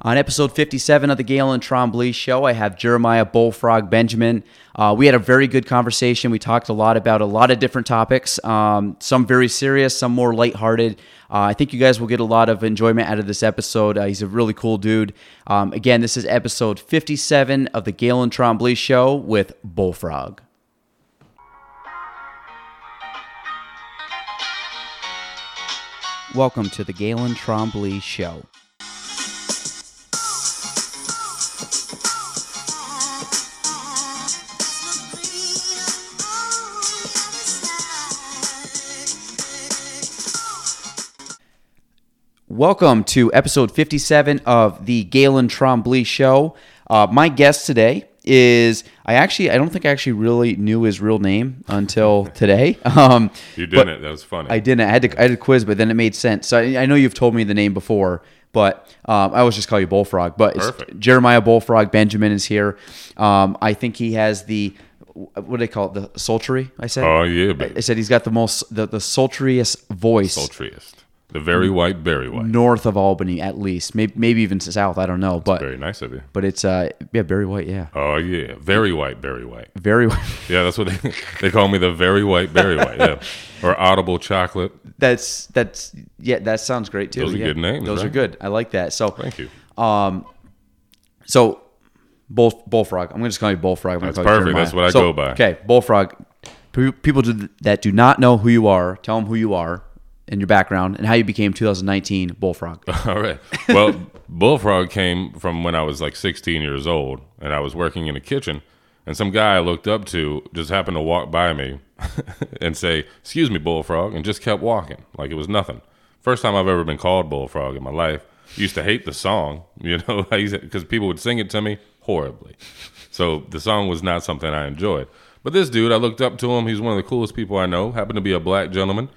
On episode 57 of the Gaelan Trombley Show, I have Jeremiah Bullfrog Benjamin. Uh, we had a very good conversation. We talked a lot about a lot of different topics, um, some very serious, some more lighthearted. Uh, I think you guys will get a lot of enjoyment out of this episode. Uh, he's a really cool dude. Um, again, this is episode 57 of the Gaelan Trombley Show with Bullfrog. Welcome to the Gaelan Trombley Show. Welcome to episode 57 of the Gaelan Trombley Show. Uh, my guest today is I actually I don't think I actually really knew his real name until today. Um, You didn't. that was funny. I didn't. I had to I had a quiz, but then it made sense. So I, I know you've told me the name before, but um, I always just call you Bullfrog. But it's Jeremiah Bullfrog Benjamin is here. Um, I think he has the what do they call it? The sultry. I said. oh yeah, but I said he's got the most the, the sultriest voice sultriest. The very white, Barry White. north of Albany, at least. Maybe maybe even south. I don't know, but Very nice of you. but it's uh yeah very White. Yeah, Oh yeah, very white, very white. very. white. Yeah, that's what they, they call me. The very white, Barry White. Yeah, or audible chocolate. That's that's yeah. That sounds great too. Those are yeah. good names, Those are good. I like that. So Thank you. Um, so bull bullfrog. I'm gonna just call you bullfrog. I'm That's call perfect. That's what I So, go by. Okay, bullfrog. Pe- People do, that do not know who you are, tell them who you are and your background and how you became 2019 bullfrog. All right. Well, bullfrog came from when I was like 16 years old, and I was working in a kitchen, and some guy I looked up to just happened to walk by me and say, "Excuse me, bullfrog," and just kept walking like it was nothing. First time I've ever been called bullfrog in my life. Used to hate the song, you know, because people would sing it to me horribly. So the song was not something I enjoyed. But this dude, I looked up to him. He's one of the coolest people I know. Happened to be a black gentleman.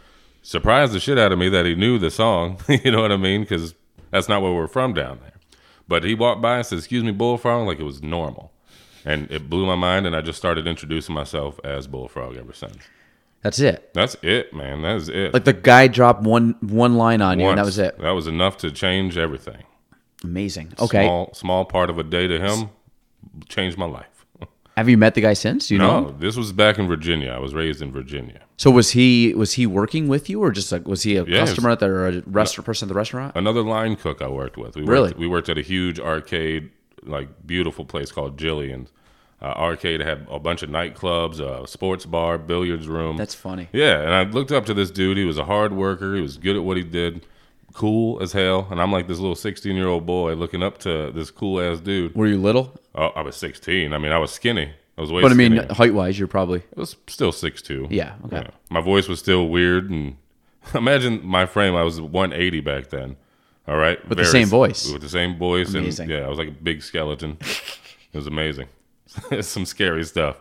Surprised the shit out of me that he knew the song. you know what I mean? Because that's not where we're from down there. But he walked by and said, "Excuse me, bullfrog," like it was normal, and it blew my mind. And I just started introducing myself as bullfrog ever since. That's it. That's it, man. That is it. Like the guy dropped one one line on you, and that was it. That was enough to change everything. Amazing. Okay. Small, small part of a day to him changed my life. Have you met the guy since? Do you know? No, him? this was back in Virginia. I was raised in Virginia. So was he was he working with you, or just like was he a customer at the or a restaurant person at the restaurant? Another line cook I worked with. We Really? Worked, we worked at a huge arcade, like beautiful place called Jillian's. Uh, arcade had a bunch of nightclubs, a sports bar, billiards room. That's funny. Yeah, and I looked up to this dude. He was a hard worker. He was good at what he did, cool as hell. And I'm like this little 16 year old boy looking up to this cool ass dude. Were you little? Oh, I was 16. I mean, I was skinny. I was way But I mean, skinnier. height wise, you're probably It was still 6'2". Yeah, okay. My voice was still weird. And imagine my frame. I was 180 back then. All right. With the same voice. With the same voice. Amazing. And yeah, I was like a big skeleton. it was amazing. it's some scary stuff.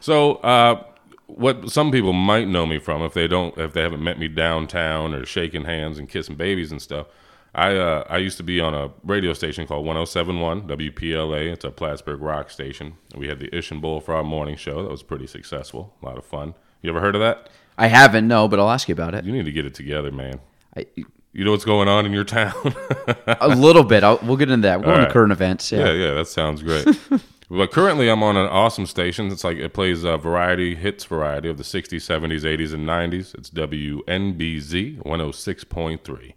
so, uh, what some people might know me from, if they don't, if they haven't met me downtown or shaking hands and kissing babies and stuff, I uh, I used to be on a radio station called 1071 WPLA. It's a Plattsburgh rock station. We had the Ish and Bullfrog morning show. That was pretty successful. A lot of fun. You ever heard of that? I haven't, no, but I'll ask you about it. You need to get it together, man. I, You know what's going on in your town? a little bit. I'll, we'll get into that. We're going All to right. current events. Yeah. Yeah, yeah, that sounds great. but currently, I'm on an awesome station. It's like it plays a variety, hits variety of the 60s, 70s, 80s, and 90s. It's WNBZ 106.3.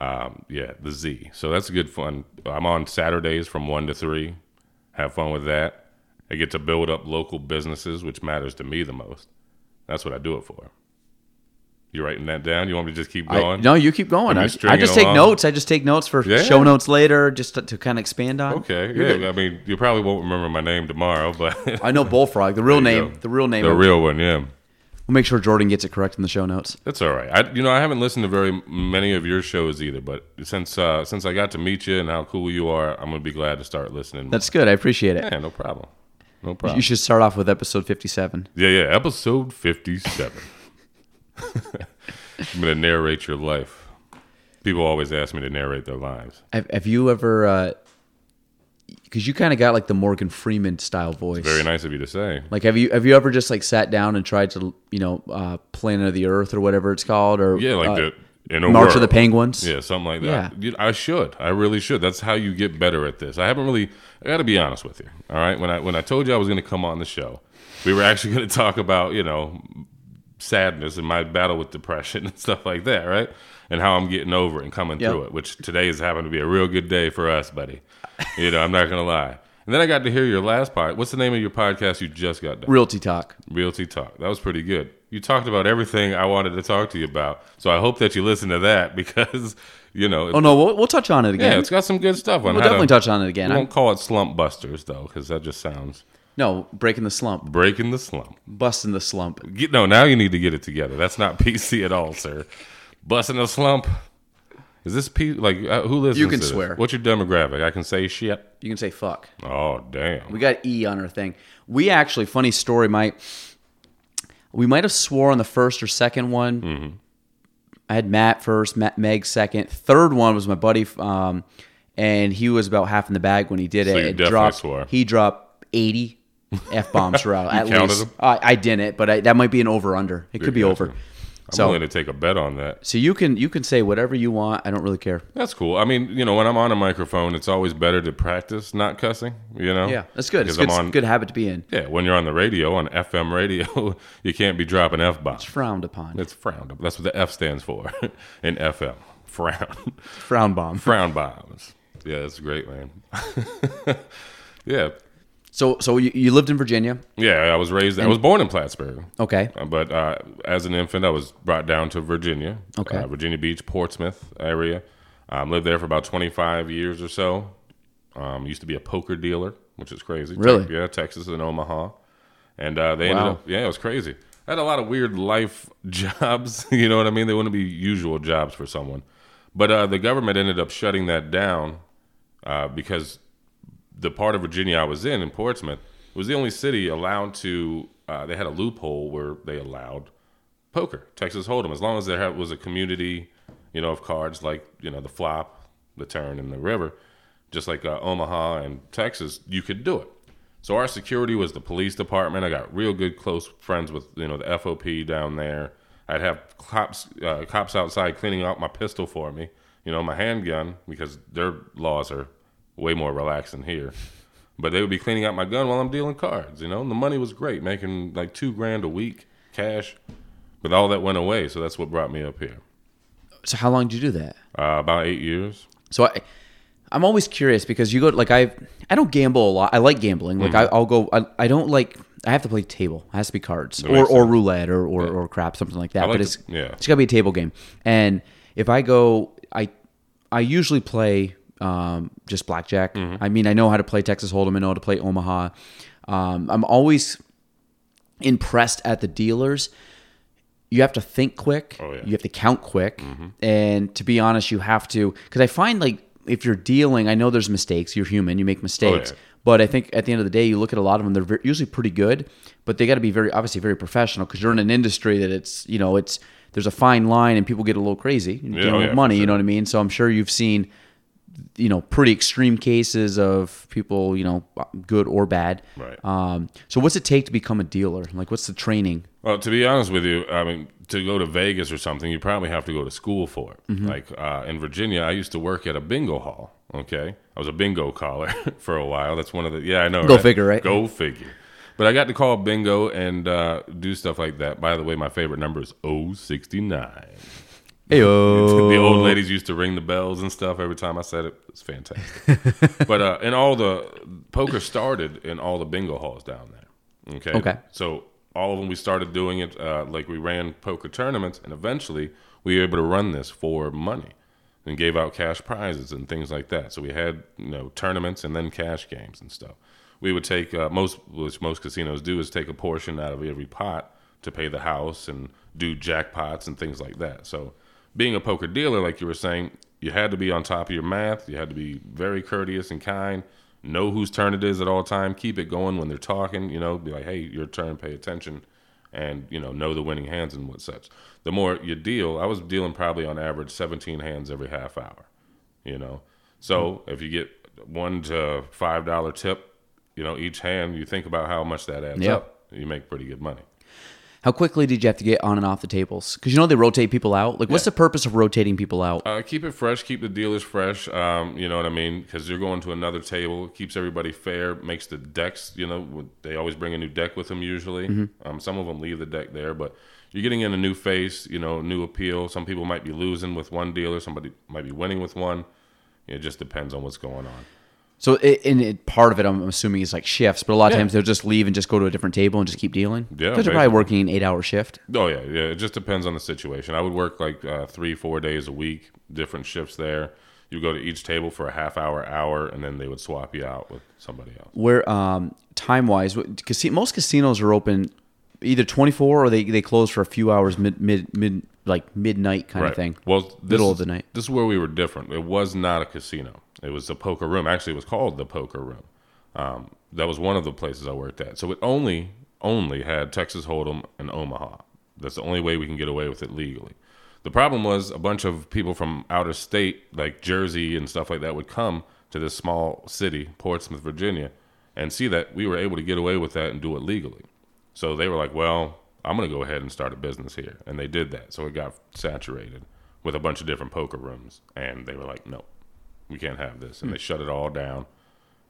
Um, yeah, the Z. So that's good fun. I'm on Saturdays from 1 to 3. Have fun with that. I get to build up local businesses, which matters to me the most. That's what I do it for. You writing that down? You want me to just keep I- going? no, you keep going. I, I just take along? notes. I just take notes for Yeah. show notes later, just to, to kind of expand on. Okay, You're yeah. good. I mean, you probably won't remember my name tomorrow, but I know Bullfrog. The real name. go. The real name. the real one, yeah. We'll make sure Jordan gets it correct in the show notes. That's all right. I, you know, I haven't listened to very many of your shows either, but since uh, since I got to meet you and how cool you are, I'm gonna be glad to start listening. more. That's good. I appreciate it. yeah, no problem, no problem. You should start off with episode 57. yeah, yeah. Episode 57. I'm going to narrate your life. People always ask me to narrate their lives. Have, have you ever? Because you kind of got like the Morgan Freeman style voice. Very nice of you to say. Like, have you have you ever just like sat down and tried to you know uh, Planet of the Earth or whatever it's called or Yeah, like uh, the in a March world. of the Penguins? Yeah, something like that. You- I should. I really should. That's how you get better at this. I haven't really. I got to be honest with you. All right. When I when I told you I was going to come on the show, we were actually going to talk about you know sadness and my battle with depression and stuff like that, right? And how I'm getting over it and coming Yep. through it. Which today has happened to be a real good day for us, buddy. You know, I'm not going to lie. And then I got to hear your last part. What's the name of your podcast you just got done? Realty Talk. Realty Talk. That was pretty good. You talked about everything I wanted to talk to you about. So I hope that you listen to that because, you know, Oh no, we'll, we'll touch on it again. yeah, it's got some good stuff on it. we'll definitely to, touch on it again. I'm- won't call it slump busters though, because that just sounds no, breaking the slump, breaking the slump. busting the slump. Get, no, now you need to get it together. That's not PC at all, sir. Busting the slump. Is this P? Like uh, who listens? You can to this? swear. What's your demographic? I can say shit. You can say fuck. Oh damn. We got E on our thing. We actually, funny story, might we might have swore on the first or second one. Mm-hmm. I had Matt first, Matt, Meg second. Third one was my buddy, um, and he was about half in the bag when he did So it. you It definitely dropped, swore. He dropped eighty f bombs throughout. at least them? I, didn't, but I, that might be an over under. It could be over. I'm So, willing to take a bet on that. so you can you can say whatever you want. I don't really care. That's cool. I mean, you know, when I'm on a microphone, it's always better to practice not cussing. You know. Yeah, that's good. It's Because good, I'm on. good habit to be in. Yeah, when you're on the radio on FM radio, you can't be dropping f bombs. It's frowned upon. It's frowned. That's what the F stands for in FM. Frown. Frown bomb. Frown bombs. Yeah, that's great, man. yeah, So so you, you lived in Virginia. yeah. I was raised. I was born in Plattsburgh. Okay. Uh, But uh, as an infant, I was brought down to Virginia, Okay. uh, Virginia Beach, Portsmouth area. Um, lived there for about 25 years or so. Um, used to be a poker dealer, which is crazy. Really? yeah, Texas and Omaha. And uh, they ended Wow. up, yeah, it was crazy. I had a lot of weird life jobs. You know what I mean? They wouldn't be usual jobs for someone. But uh, the government ended up shutting that down uh, because the part of Virginia I was in, in Portsmouth, was the only city allowed to. Uh, they had a loophole where they allowed poker, Texas Hold'em, as long as there was a community, you know, of cards like you know the flop, the turn, and the river, just like uh, Omaha and Texas, you could do it. So our security was the police department. I got real good close friends with you know the FOP down there. I'd have cops uh, cops outside cleaning out my pistol for me, you know, my handgun because their laws are way more than here. But they would be cleaning out my gun while I'm dealing cards, you know. And the money was great, making like two grand a week cash. But all that went away, so that's what brought me up here. So how long did you do that? Uh, about eight years. So I, I'm always curious because you go like I, I don't gamble a lot. I like gambling. Like I, I'll go. I, I don't like. I have to play table. It has to be cards or, or roulette or, or, or crap, something like that. like but it's yeah. it's got to be a table game. And if I go, I I usually play um, just blackjack. Mm-hmm. I mean, I know how to play Texas Hold'em. I know how to play Omaha. Um, I'm always impressed at the dealers. You have to think quick. Oh, yeah. Mm-hmm. You have to count quick. And to be honest, you have to because I find like if you're dealing, I know there's mistakes. You're human. You make mistakes. Oh, yeah. But I think at the end of the day, you look at a lot of them. They're ver- usually pretty good, but they got to be very obviously very professional because you're in an industry that it's you know it's there's a fine line and people get a little crazy you Yeah, know, oh, with yeah, for money. You know what I mean? So I'm sure you've seen you know pretty extreme cases of people you know good or bad. Right. Um, so what's it take to become a dealer? Like what's the training? Well, to be honest with you, I mean, to go to Vegas or something, you probably have to go to school for it. Mm-hmm. Like uh, in Virginia, I used to work at a bingo hall. Okay, I was a bingo caller for a while. That's one of the yeah, I know. Go right? figure, right? Go figure. But I got to call bingo and uh, do stuff like that. By the way, my favorite number is 069. Hey the old ladies used to ring the bells and stuff every time I said it. It's fantastic. but uh, and all the poker started in all the bingo halls down there. Okay. Okay. So all of them, we started doing it uh, like we ran poker tournaments, and eventually we were able to run this for money and gave out cash prizes and things like that. So we had you know tournaments and then cash games and stuff. We would take uh, most, which most casinos do, is take a portion out of every pot to pay the house and do jackpots and things like that. So being a poker dealer, like you were saying, you had to be on top of your math. You had to be very courteous and kind. Know whose turn it is at all time. Keep it going when they're talking. You know, be like, "Hey, your turn. Pay attention." and you know know the winning hands and what such. The more you deal, I was dealing probably on average 17 hands every half hour. You know, so hmm. if you get one to five dollar tip, you know each hand, you think about how much that adds Yep. up. You make pretty good money. How quickly did you have to get on and off the tables? Because you know they rotate people out. Like, what's the purpose of rotating people out? Uh, keep it fresh. Keep the dealers fresh. Um, you know what I mean? Because you're going to another table. Keeps everybody fair. Makes the decks. You know, they always bring a new deck with them. Usually, um, some of them leave the deck there, but you're getting in a new face. You know, new appeal. Some people might be losing with one dealer. Somebody might be winning with one. It just depends on what's going on. So, it, and it, part of it, I'm assuming, is like shifts. But a lot of Yeah. times they'll just leave and just go to a different table and just keep dealing. Yeah, because they're probably working an eight-hour shift. Oh yeah, yeah. It just depends on the situation. I would work like uh, three, four days a week, different shifts there. You go to each table for a half hour, hour, and then they would swap you out with somebody else. Where um, time-wise, what- most casinos are open either 24 or they, they close for a few hours mid mid mid like midnight kind of thing. Well, this middle is- of the night. This is where we were different. It was not a casino. It was a poker room. Actually, it was called the poker room. Um, that was one of the places I worked at. So it only only had Texas Hold'em and Omaha. That's the only way we can get away with it legally. The problem was a bunch of people from out of state, like Jersey and stuff like that, would come to this small city, Portsmouth, Virginia, and see that we were able to get away with that and do it legally. So they were like, well, I'm going to go ahead and start a business here. And they did that. So it got saturated with a bunch of different poker rooms. And they were like, no, we can't have this. And hmm. they shut it all down.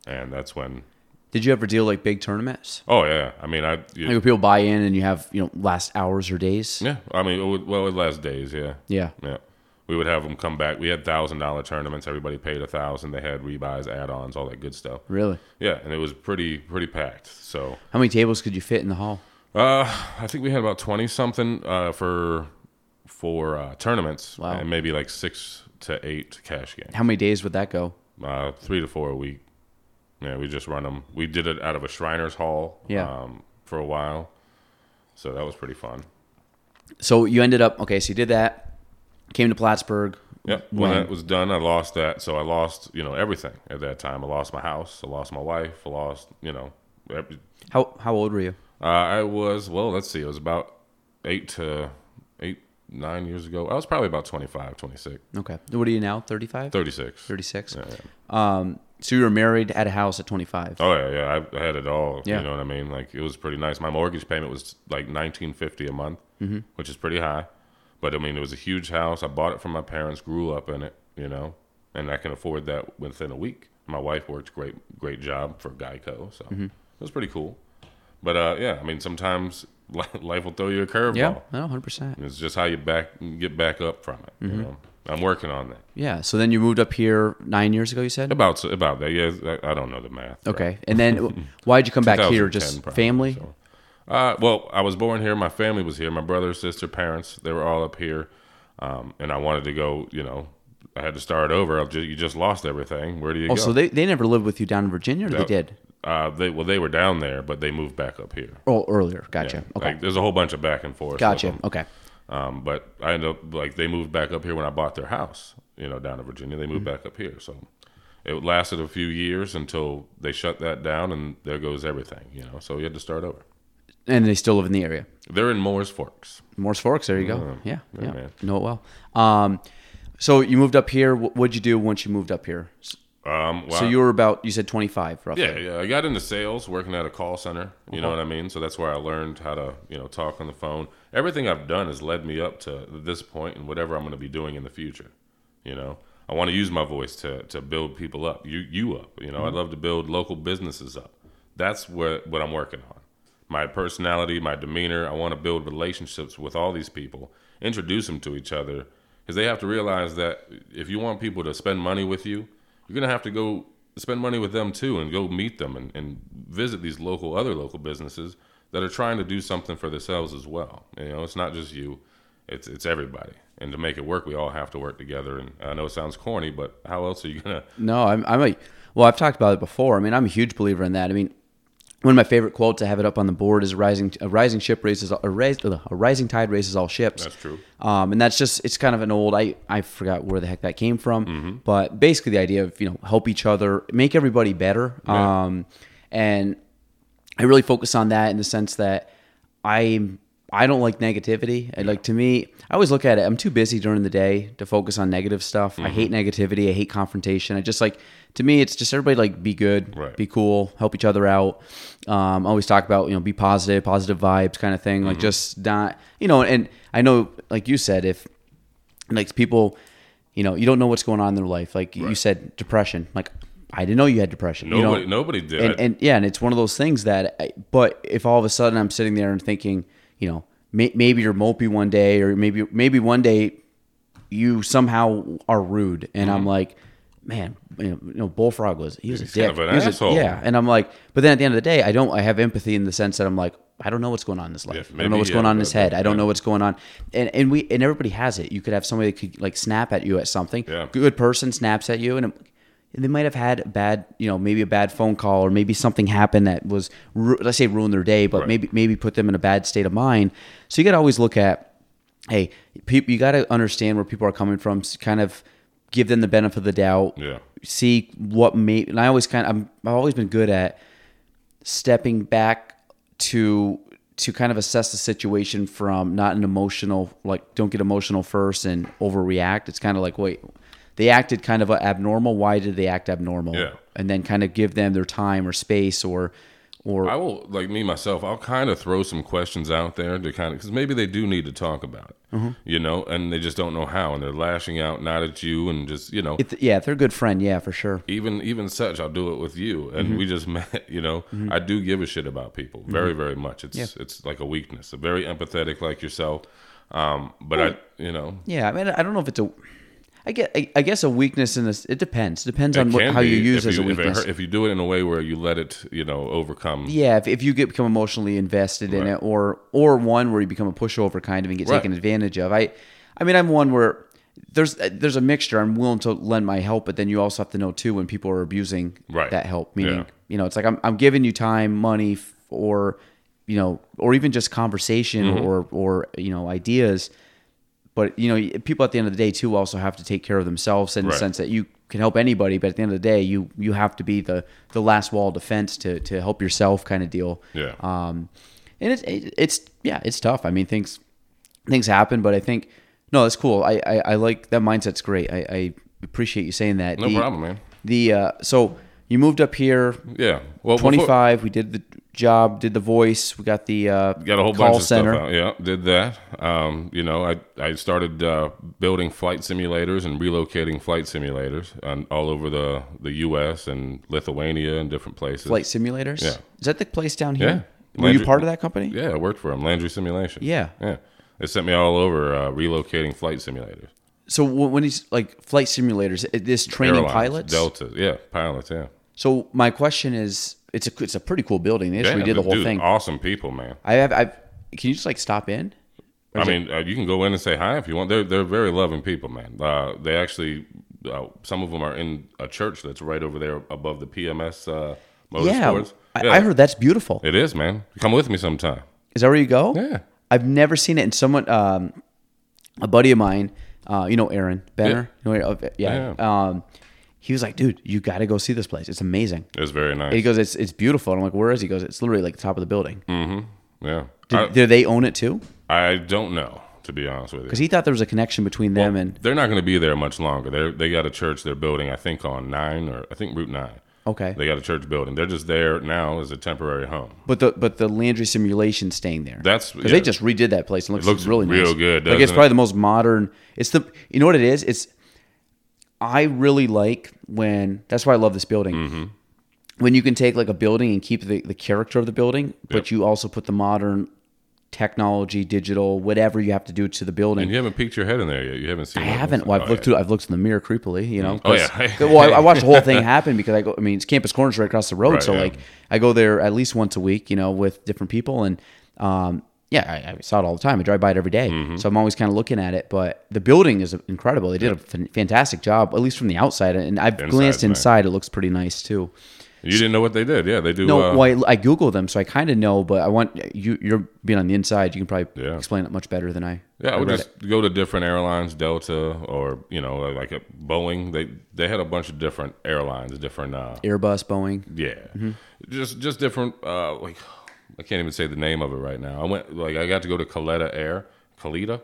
And that's when, Did you ever deal like big tournaments? oh, yeah. I mean, I, you- Like people buy in and you have you know last hours or days. yeah, I mean, it would, well, it last days, yeah. Yeah. Yeah. We would have them come back. We had thousand dollar tournaments. Everybody paid a thousand. They had rebuys, add-ons, all that good stuff. Really? Yeah, and it was pretty pretty packed. So How many tables could you fit in the hall? Uh, I think we had about twenty something uh, for for uh, tournaments, Wow. and maybe like six to eight cash games. How many days would that go? Uh, three to four a week. Yeah, we just run them. We did it out of a Shriners Hall. Yeah. Um, for a while, so that was pretty fun. So you ended up okay. So you did that. Came to Plattsburgh. Yep. When When? that was done, I lost that. So I lost, you know, everything at that time. I lost my house. I lost my wife. I lost, you know, every, How how old were you? Uh, I was well. Let's see. It was about eight to eight, nine years ago. I was probably about 25, 26, Okay. What are you now? 35? 36. 36? Yeah, yeah. Um, so you were married, at a house at 25. Oh yeah, yeah. I, I had it all. Yeah. You know what I mean? Like it was pretty nice. My mortgage payment was like nineteen fifty a month, Mm-hmm. which is pretty high. But I mean, it was a huge house. I bought it from my parents. Grew up in it. You know, and I can afford that within a week. My wife works great, great job for Geico, so Mm-hmm. it was pretty cool. But uh, yeah, I mean, sometimes life will throw you a curveball. yeah. No, 100%. It's just how you back get back up from it. Mm-hmm. You know, I'm working on that. Yeah. So then you moved up here nine years ago, you said? About about that. Yeah, I, don't know the math. Okay. And then why'd you come back here? Just probably, family? so. Uh, well, I was born here. My family was here. My brother, sister, parents, they were all up here. Um, and I wanted to go, you know, I had to start over. I've you just lost everything. Where do you Oh, go? so they, they never lived with you down in Virginia, or they did? Uh, they well, they were down there, but they moved back up here. Oh, earlier. Gotcha. Yeah. Okay. Like, there's a whole bunch of back and forth. gotcha. Okay. Um, but I ended up like they moved back up here when I bought their house, you know, down in Virginia. They moved Mm-hmm. back up here, so it lasted a few years until they shut that down, and there goes everything, you know. So you had to start over. And they still live in the area. They're in Mooers Forks. Mooers Forks. There you go. Yeah. yeah, Yeah. man. Know it well. Um, so you moved up here. What'd you do once you moved up here? Um, well, So you were about, you said 25 roughly. yeah, yeah. I got into sales, working at a call center. You know what I mean. So that's where I learned how to, you know, talk on the phone. Everything I've done has led me up to this point, and whatever I'm going to be doing in the future. You know, I want to use my voice to to build people up, you you up. You know, I'd love to build local businesses up. That's what what I'm working on. My personality, my demeanor. I want to build relationships with all these people, introduce them to each other, because they have to realize that if you want people to spend money with you, you're gonna have to go spend money with them too, and go meet them and, and visit these local other local businesses that are trying to do something for themselves as well. You know, it's not just you it's it's everybody. And to make it work, we all have to work together. And I know it sounds corny, but how else are you gonna? No, I'm, I'm a, well, I've talked about it before. I mean, I'm a huge believer in that. I mean, one of my favorite quotes, I have it up on the board, is a rising, a rising ship raises, a, rais, a rising tide raises all ships. That's true. Um, and that's just, it's kind of an old, I, I forgot where the heck that came from, Mm-hmm. but basically the idea of, you know, help each other, make everybody better. Yeah. Um, and I really focus on that in the sense that I'm I don't like negativity. I like to me, I always look at it. I'm too busy during the day to focus on negative stuff. I hate Mm-hmm. negativity. I hate confrontation. I just like to me, it's just everybody like be good, Right. be cool, help each other out. Um, I always talk about you know be positive, positive vibes, kind of thing. Like Mm-hmm. just not you know. And I know, like you said, if like people, you know, you don't know what's going on in their life. Like you said, depression. Like I didn't know you had depression. you know? Nobody, nobody did. and, and yeah, and it's one of those things that. I, but if all of a sudden I'm sitting there and thinking, you know, may, maybe you're mopey one day, or maybe maybe one day you somehow are rude, and I'm like, man, you know, Bullfrog was he was a Mm-hmm. Dick, kind of an He was a- asshole. yeah, and I'm like, but then at the end of the day, I don't. I have empathy in the sense that I'm like, I don't know what's going on in his life. Yeah, I don't know what's he going on in his bad- head. I don't yeah. know what's going on, and and we and everybody has it. You could have somebody that could like snap at you at something. Yeah. Good person snaps at you, and. They might have had a bad, you know, maybe a bad phone call, or maybe something happened that was, let's say, ruined their day, but Right. maybe maybe put them in a bad state of mind. So you got to always look at, hey, you got to understand where people are coming from. Kind of give them the benefit of the doubt. Yeah. See what may. And I always kind of, I'm, I've always been good at stepping back to to kind of assess the situation from not an emotional like don't get emotional first and overreact it's kind of like wait they acted kind of abnormal why did they act abnormal Yeah. and then kind of give them their time or space or or I will, like me myself, I'll kind of throw some questions out there to kind of, because maybe they do need to talk about it, Mm-hmm. you know, and they just don't know how, and they're lashing out, not at you, and just, you know, if, yeah if they're a good friend yeah for sure even even such, I'll do it with you, and Mm-hmm. we just met, you know. I do give a shit about people, very, very much. It's it's like a weakness, A very empathetic, like yourself. Um, but I, you know, yeah i mean i don't know if it's a i get i, I guess a weakness in this it depends depends on what, how you use if as a you, if, it weakness hurt- if you do it in a way where you let it, you know, overcome. Yeah, if, if you get become emotionally invested in it, or or one where you become a pushover kind of and get Right. taken advantage of. I, I mean, I'm one where there's there's a mixture. I'm willing to lend my help, but then you also have to know too when people are abusing Right. that help. Meaning, Yeah. you know, it's like I'm I'm giving you time, money, f- or you know, or even just conversation Mm-hmm. or or you know ideas. But you know, people at the end of the day too also have to take care of themselves in the sense that you can help anybody, but at the end of the day, you you have to be the the last wall of defense to to help yourself, kind of deal. Yeah. Um, and it's it, it's yeah, it's tough. I mean, things things happen, but I think no, that's cool. I I, I like that mindset's great. I, I appreciate you saying that. No The- problem, man. The uh, so you moved up here, Yeah. Well, before- 25. We did the job, did the voice. We got the uh, got a whole call bunch of center. stuff out. Yeah, did that. Um, you know, I I started uh, building flight simulators and relocating flight simulators on, all over the the U.S. and Lithuania and different places. Flight simulators. Yeah. Is that the place down here? Yeah. Were you part of that company? Yeah, I worked for them. Landry Simulation. Yeah. Yeah. They sent me all over uh, relocating flight simulators. So when he's like flight simulators, this training Airlines, pilots. Delta. Yeah, pilots. Yeah. So my question is, it's a it's a pretty cool building. They yeah, redid the whole dude, thing. Awesome people, man. I have I've Can you just like stop in? I mean, uh, you can go in and say hi if you want. They're they're very loving people, man. Uh, they actually, uh, some of them are in a church that's right over there above the PMS uh, Yeah, motorsports. I, I heard that's beautiful. it is, man. Come with me sometime. Is that where you go? Yeah. I've never seen it. And someone, um, a buddy of mine, uh, you know Aaron Benner, You know, yeah. Um, he was like, dude, you got to go see this place. It's amazing. It's very nice. He goes, it's it's beautiful. And I'm like, where is he? He goes, it's literally like the top of the building. Mm-hmm. yeah. Did, I, do they own it too? I don't know, to be honest with you. Because he thought there was a connection between them and They're not going to be there much longer. They they got a church they're building, I think, on nine or I think Route nine. okay. They got a church building. They're just there now as a temporary home. But the but the Landry simulation staying there. That's- because yeah. they just redid that place and looks, looks really real nice. good, Like it's probably it? the most modern. It's the you know what it is. It's I really like when that's why I love this building. Mm-hmm. When you can take like a building and keep the, the character of the building, but Yep. you also put the modern technology, digital, whatever you have to do to the building. And you haven't peeked your head in there yet. You haven't seen. I haven't. Well. I've Oh, looked yeah. through. I've looked in the mirror creepily. You know. Oh, 'cause- yeah. well, I, I watched the whole thing happen because I go. I mean, it's Campus Corners right across the road, Right, so yeah. like I go there at least once a week. You know, with different people, and um, yeah, I, I saw it all the time. I drive by it every day. Mm-hmm. so I'm always kind of looking at it. But the building is incredible. They did a fan- fantastic job, at least from the outside, and I've Inside's glanced nice. inside. It looks pretty nice too. You didn't know what they did. Yeah, they do. No, uh, well, I, I Googled them, so I kind of know. But I want you. You're being on the inside. You can probably Yeah. explain it much better than I. Yeah, I would just go to different airlines, Delta or you know like a Boeing. They they had a bunch of different airlines, different uh, Airbus, Boeing. yeah, Mm-hmm. just just different uh, like I can't even say the name of it right now. I went like I got to go to Kalitta Air, Kalitta,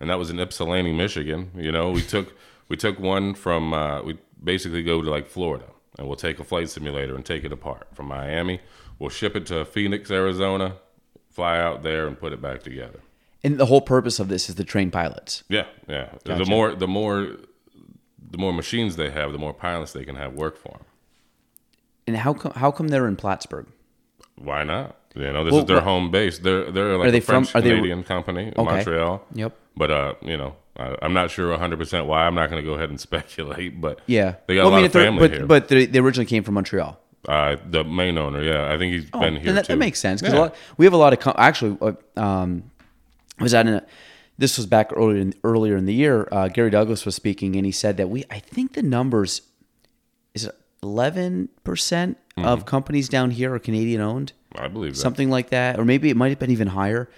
and that was in Ypsilanti, Michigan. You know, we took we took one from uh, we basically go to like Florida, and we'll take a flight simulator and take it apart from Miami. We'll ship it to Phoenix, Arizona, fly out there, and put it back together. And the whole purpose of this is to train pilots. Yeah, yeah. The more the more the more machines they have, the more pilots they can have work for them. And how come how come they're in Plattsburgh? Why not? You know, this Well, is their what- home base. They're they're like Are they a French from- are they- Canadian company, in Montreal. Yep. But uh, you know, I, I'm not sure 100 percent why. I'm not going to go ahead and speculate. But Yeah. they got Well, a lot if of family but, here. But they, they originally came from Montreal. uh, the main owner, yeah, I think he's Oh, been here that, that makes sense because Yeah. a lot, we have a lot of com- actually. uh, Um, I was at a, this was back earlier in, earlier in the year. Uh, Garry Douglas was speaking and he said that we I think the numbers is eleven percent Mm-hmm. of companies down here are Canadian owned, I believe that. something like that, or maybe it might have been even higher.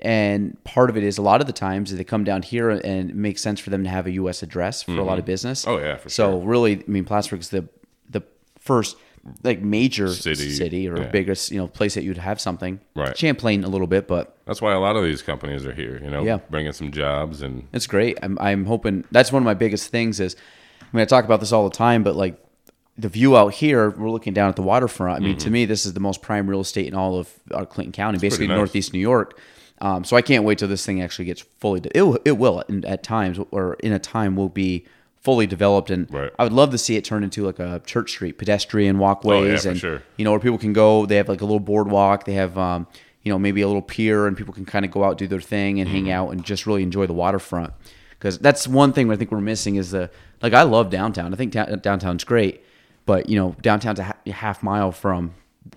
And part of it is a lot of the times they come down here and it makes sense for them to have a U.S. address for a lot of business. Oh, yeah, for so really, I mean, Plattsburgh's the the first like major City, city, or yeah. biggest you know place that you'd have something. Right. Champlain a little bit, but That's why a lot of these companies are here. You know, Yeah. bringing some jobs and it's great. I'm I'm hoping that's one of my biggest things is. I mean, I talk about this all the time, but like the view out here, we're looking down at the waterfront. I mean, to me, this is the most prime real estate in all of our Clinton County, basically nice. northeast New York. Um, so I can't wait till this thing actually gets fully. De- it will- it will in, at times or in a time will be fully developed, and Right. I would love to see it turn into like a Church Street pedestrian walkways, for and sure. you know where people can go. They have like a little boardwalk. They have um, you know maybe a little pier, and people can kind of go out do their thing and Mm-hmm. hang out and just really enjoy the waterfront. Because that's one thing I think we're missing is the like I love downtown. I think ta- downtown's great, but you know downtown's a ha- a half mile from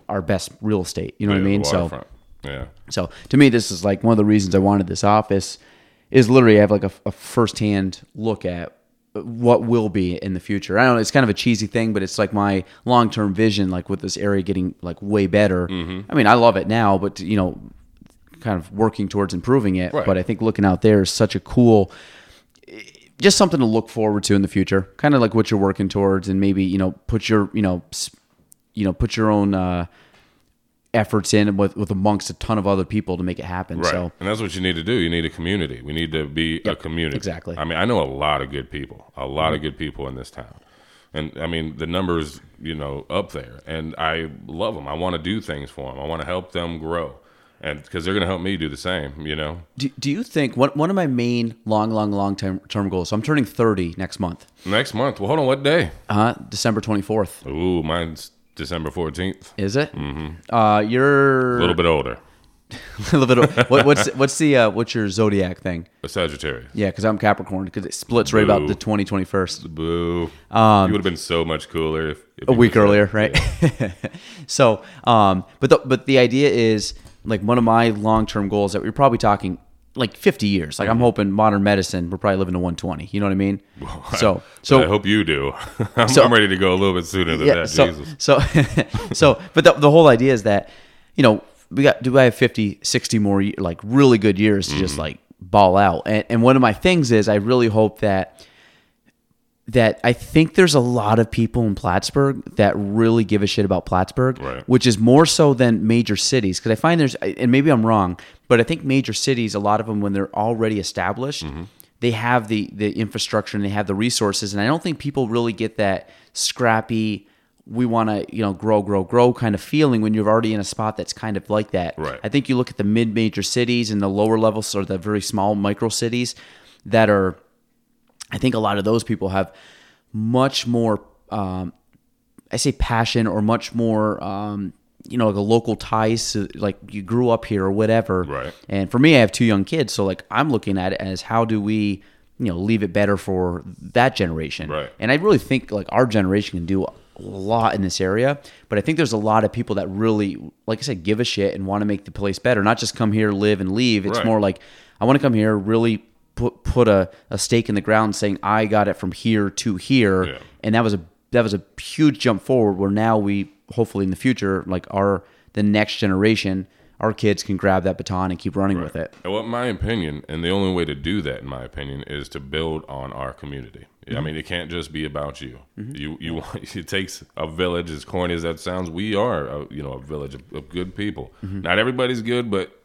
our best real estate. You know what I mean? So yeah. so to me, this is like one of the reasons I wanted this office is literally I have like a, a firsthand look at what will be in the future. I don't know. It's kind of a cheesy thing, but it's like my long term vision, like with this area getting like way better. Mm-hmm. I mean, I love it now, but you know, kind of working towards improving it. Right. But I think looking out there is such a cool, just something to look forward to in the future. Kind of like what you're working towards, and maybe you know, put your you know, you know, put your own. uh efforts in with, with amongst a ton of other people to make it happen. Right. So and that's what you need to do. You need a community. We need to be a community. exactly. I mean, I know a lot of good people, a lot Mm-hmm. of good people in this town. And I mean, the numbers, you know, up there. And I love them. I want to do things for them. I want to help them grow. And because they're going to help me do the same, you know? do, do you think one, one of my main long, long, long term term goals? So I'm turning 30 next month, Next month. Well, hold on. What day? uh, December 24th. Ooh, mine's December 14th. Is it? Mm-hmm. Uh, you're A little bit older. a little bit. What, what's what's the uh, what's your zodiac thing? A Sagittarius. Yeah, because I'm Capricorn. Because it splits right about the 20 21st. Boo. you would have been so much cooler if, if Um, a week earlier, right? so, um, but the, but the idea is like one of my long term goals that we're probably talking like 50 years. Like I'm Mm-hmm. hoping modern medicine, we're probably living to 120. You know what I mean? so, I so I hope you do. I'm, So- I'm ready to go a little bit sooner than yeah. that. So, Jesus. so, so, but the, the whole idea is that, you know, we got, do I have 50, 60 more, like really good years to Mm-hmm. just like ball out? And, and one of my things is I really hope that, that I think there's a lot of people in Plattsburgh that really give a shit about Plattsburgh, Right. which is more so than major cities. Because I find there's, and maybe I'm wrong, but I think major cities, a lot of them, when they're already established, Mm-hmm. they have the the infrastructure and they have the resources, and I don't think people really get that scrappy. We want to, you know, grow, grow, grow kind of feeling when you're already in a spot that's kind of like that. Right. I think you look at the mid-major cities and the lower levels, or the very small micro cities that are I think a lot of those people have much more, um, I say passion or much more, um, you know, like a local ties to like you grew up here or whatever. Right. And for me, I have two young kids, so like I'm looking at it as how do we, you know, leave it better for that generation. Right. And I really think like our generation can do a lot in this area, but I think there's a lot of people that really, like I said, give a shit and want to make the place better, not just come here, live and leave. It's Right. more like I want to come here, really put put a, a stake in the ground, saying I got it from here to here, Yeah. and that was a that was a huge jump forward. Where now we hopefully in the future, like our the next generation our kids can grab that baton and keep running with it. And what my opinion, and the only way to do that, in my opinion, is to build on our community. I Mm-hmm. mean, it can't just be about you. You, you. It takes a village. As corny as that sounds, we are, a, you know, a village of, of good people. Mm-hmm. Not everybody's good, but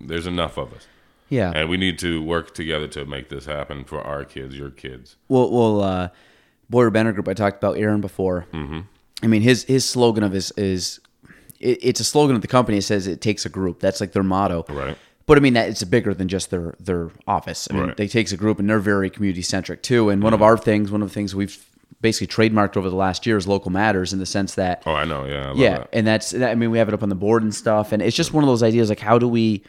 there's enough of us, Yeah. and we need to work together to make this happen for our kids, your kids. Well, well, uh, Boyer Banner Group. I talked about Aaron before. Mm-hmm. I mean, his his slogan of his is it, it's a slogan of the company. It says it takes a group. That's like their motto. Right. But I mean, that it's bigger than just their their office. I mean, Right. they takes a group, and they're very community centric too. And one of our things, one of the things we've basically trademarked over the last year is local matters in the sense that Oh, I know. Yeah. I yeah, that. and that's I mean we have it up on the board and stuff, and it's just one of those ideas like how do we,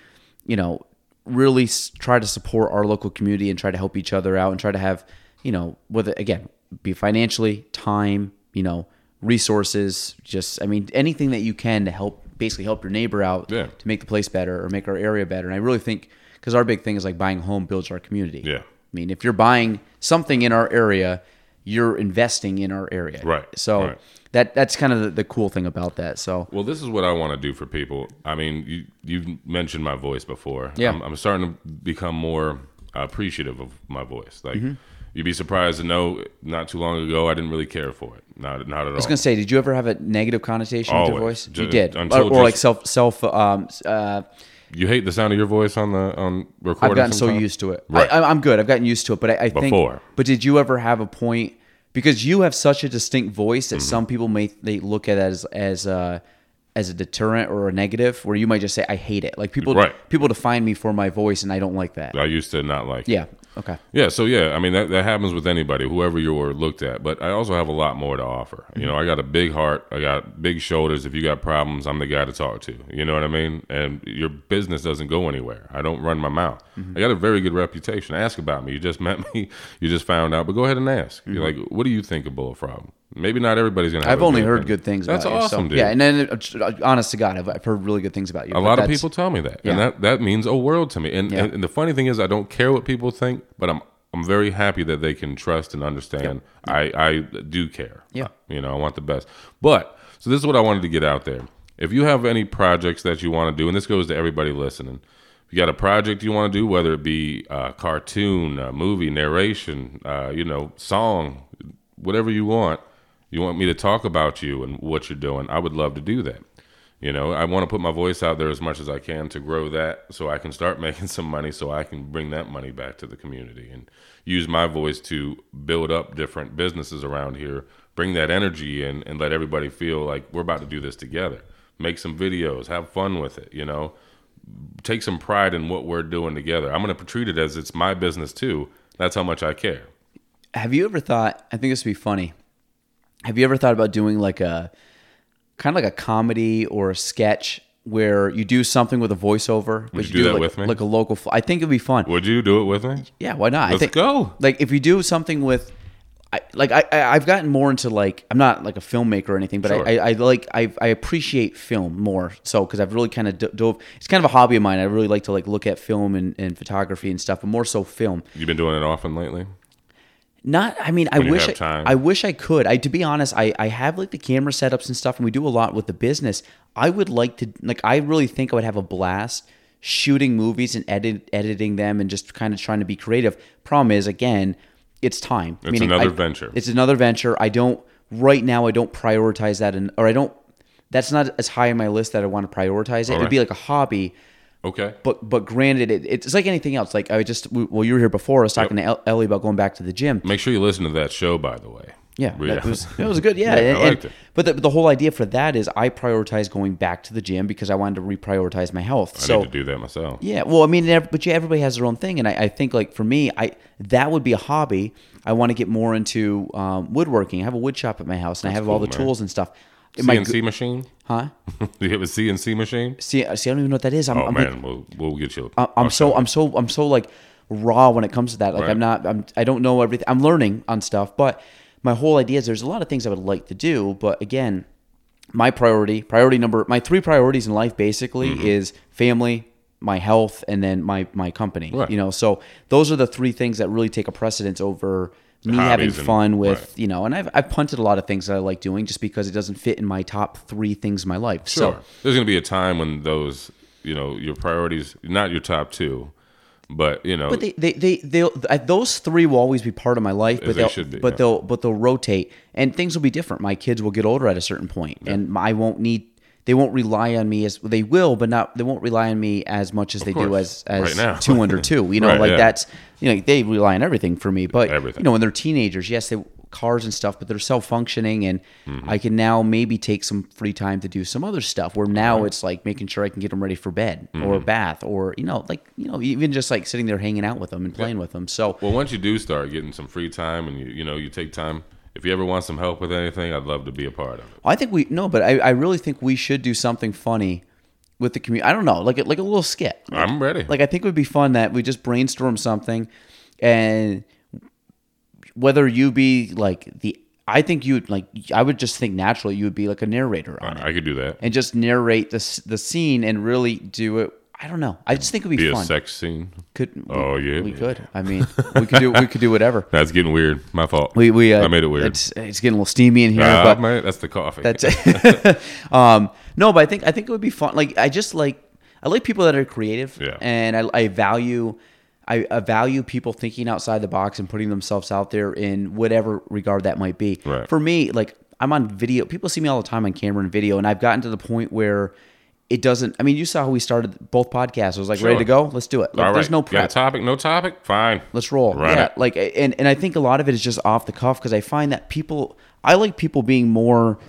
you know, really s- try to support our local community and try to help each other out and try to have you know whether again be financially, time, you know, resources, just I mean anything that you can to help basically help your neighbor out Yeah. to make the place better or make our area better. And I really think because our big thing is like buying a home builds our community. Yeah. I mean, if you're buying something in our area, you're investing in our area. Right, So right. That that's kind of the, the cool thing about that. So Well, this is what I want to do for people. I mean, you you've mentioned my voice before. Yeah. I'm, I'm starting to become more appreciative of my voice. Like, Mm-hmm. you'd be surprised to know, not too long ago, I didn't really care for it. Not not at all. I was gonna say, did you ever have a negative connotation with your Always. voice? You did, or, or like just- self self. Um, uh, you hate the sound of your voice on the on recording. I've gotten so used to it. Right. I, I'm good. I've gotten used to it, but I, I think. Before. But did you ever have a point? Because you have such a distinct voice Mm-hmm. that some people may they look at as as a as a deterrent or a negative, where you might just say, "I hate it." Like people Right. people define me for my voice, and I don't like that. I used to not like. it. Okay. Yeah, so yeah, I mean that, that happens with anybody, whoever you were looked at. But I also have a lot more to offer. You know, I got a big heart, I got big shoulders. If you got problems, I'm the guy to talk to. You know what I mean? And your business doesn't go anywhere. I don't run my mouth. Mm-hmm. I got a very good reputation. Ask about me. You just met me. You just found out. But go ahead and ask. You're like, what do you think of Bullfrog? Maybe not everybody's gonna. Have I've only heard opinion. good things That's about you. awesome, so, dude. Yeah, and then uh, honest to God, I've, I've heard really good things about you. A lot of people tell me that, Yeah. and that that means a world to me. And, Yeah. and and the funny thing is, I don't care what people think, but I'm I'm very happy that they can trust and understand. I I do care. Yeah. you know, I want the best. But so this is what I wanted to get out there. If you have any projects that you want to do, and this goes to everybody listening, if you got a project you want to do, whether it be a cartoon, a movie, narration, uh, you know, song, whatever you want, you want me to talk about you and what you're doing, I would love to do that. You know, I want to put my voice out there as much as I can to grow that so I can start making some money so I can bring that money back to the community and use my voice to build up different businesses around here, bring that energy in and let everybody feel like we're about to do this together. Make some videos, have fun with it, you know. Take some pride in what we're doing together. I'm going to treat it as it's my business too. That's how much I care. Have you ever thought? I think this would be funny. Have you ever thought about doing like a kind of like a comedy or a sketch where you do something with a voiceover? but you do that like, with me? Like a local. I think it'd be fun. Would you do it with me? Yeah, why not? I Let's think, go. Like if you do something with, I, like I, I I've gotten more into like I'm not like a filmmaker or anything, but Sure. I, I, I like I, I appreciate film more so because I've really kind of do- dove. It's kind of a hobby of mine. I really like to like look at film and, and photography and stuff, but more so film. You've been doing it often lately? Not, I mean, I When you wish I. I wish I could. I to be honest, I I have like the camera setups and stuff, and we do a lot with the business. I would like to like. I really think I would have a blast shooting movies and edit editing them and just kind of trying to be creative. Problem is, again, it's time. It's another I- venture. It's another venture. I don't right now. I don't prioritize that, and or I don't. That's not as high on my list that I want to prioritize it. It'd right. be like a hobby. Okay. But but granted, it, it's like anything else. Like I just well, you were here before. I was talking to Ellie about going back to the gym. Make sure you listen to that show, by the way. Yeah, Yeah. that was it was good. Yeah, Yeah, I and- and- liked it. But the, the whole idea for that is I prioritize going back to the gym because I wanted to reprioritize my health. I so need to do that myself. yeah, well, I mean, but yeah, everybody has their own thing, and I, I think like for me, I that would be a hobby. I want to get more into um, woodworking. I have a wood shop at my house, and I have all the man. tools and stuff. Am CNC machine? huh? Do you have a CNC machine? See, see, I don't even know what that is. I'm, Oh I'm like- man, we'll we'll get you. I- I'm so I'm so I'm so like raw when it comes to that. Like Right. I'm not I'm I don't know everything. I'm learning on stuff, but my whole idea is there's a lot of things I would like to do, but again, my priority, priority number, my three priorities in life basically Mm-hmm. is family, my health, and then my my company. Right. You know, so those are the three things that really take a precedence over me having Hobbies and- fun with right. you know and I've, I've punted a lot of things that i like doing just because it doesn't fit in my top three things in my life Sure. so There's going to be a time when those you know your priorities, not your top two, but you know, But they, they, they, they'll, those three will always be part of my life, but they they'll, should be, but yeah. they'll, but they'll rotate, and things will be different. My kids will get older at a certain point, and I won't need, they won't rely on me as they will, but not, they won't rely on me as much as they do as as Right two under two. You know, Right, like yeah. that's, you know, they rely on everything for me, but Everything. you know, when they're teenagers, yes, they cars and stuff, but they're self functioning, and Mm-hmm. I can now maybe take some free time to do some other stuff. Where now it's like making sure I can get them ready for bed Mm-hmm. or bath, or you know, like you know, even just like sitting there hanging out with them and playing with them. So well, once you do start getting some free time, and you you know you take time. If you ever want some help with anything, I'd love to be a part of it. I think we no, but I, I really think we should do something funny with the community. I don't know, like a, like a little skit. I'm ready. like I think it would be fun that we just brainstorm something, and whether you be like the, I think you would like. I would just think naturally you would be like a narrator on it I could do that. and just narrate the the scene and really do it. I don't know. I just think it'd be, Be a sex scene. Could we- Oh, yeah. we could. I mean, we could do we could do whatever. That's getting weird. My fault. We we uh, I made it weird. It's, it's getting a little steamy in here, Ah, but man, that's the coffee. That's it. um, no, but I think I think it would be fun. Like I just like I like people that are creative, Yeah. and I, I value I, I value people thinking outside the box and putting themselves out there in whatever regard that might be. Right. For me, like I'm on video. People see me all the time on camera and video, and I've gotten to the point where it doesn't. I mean, you saw how we started both podcasts. I was like, ready to go. Let's do it. Like, there's right. no Got a topic? No topic? Fine. Let's roll. Run yeah, it. like and and I think a lot of it is just off the cuff because I find that people I like people being more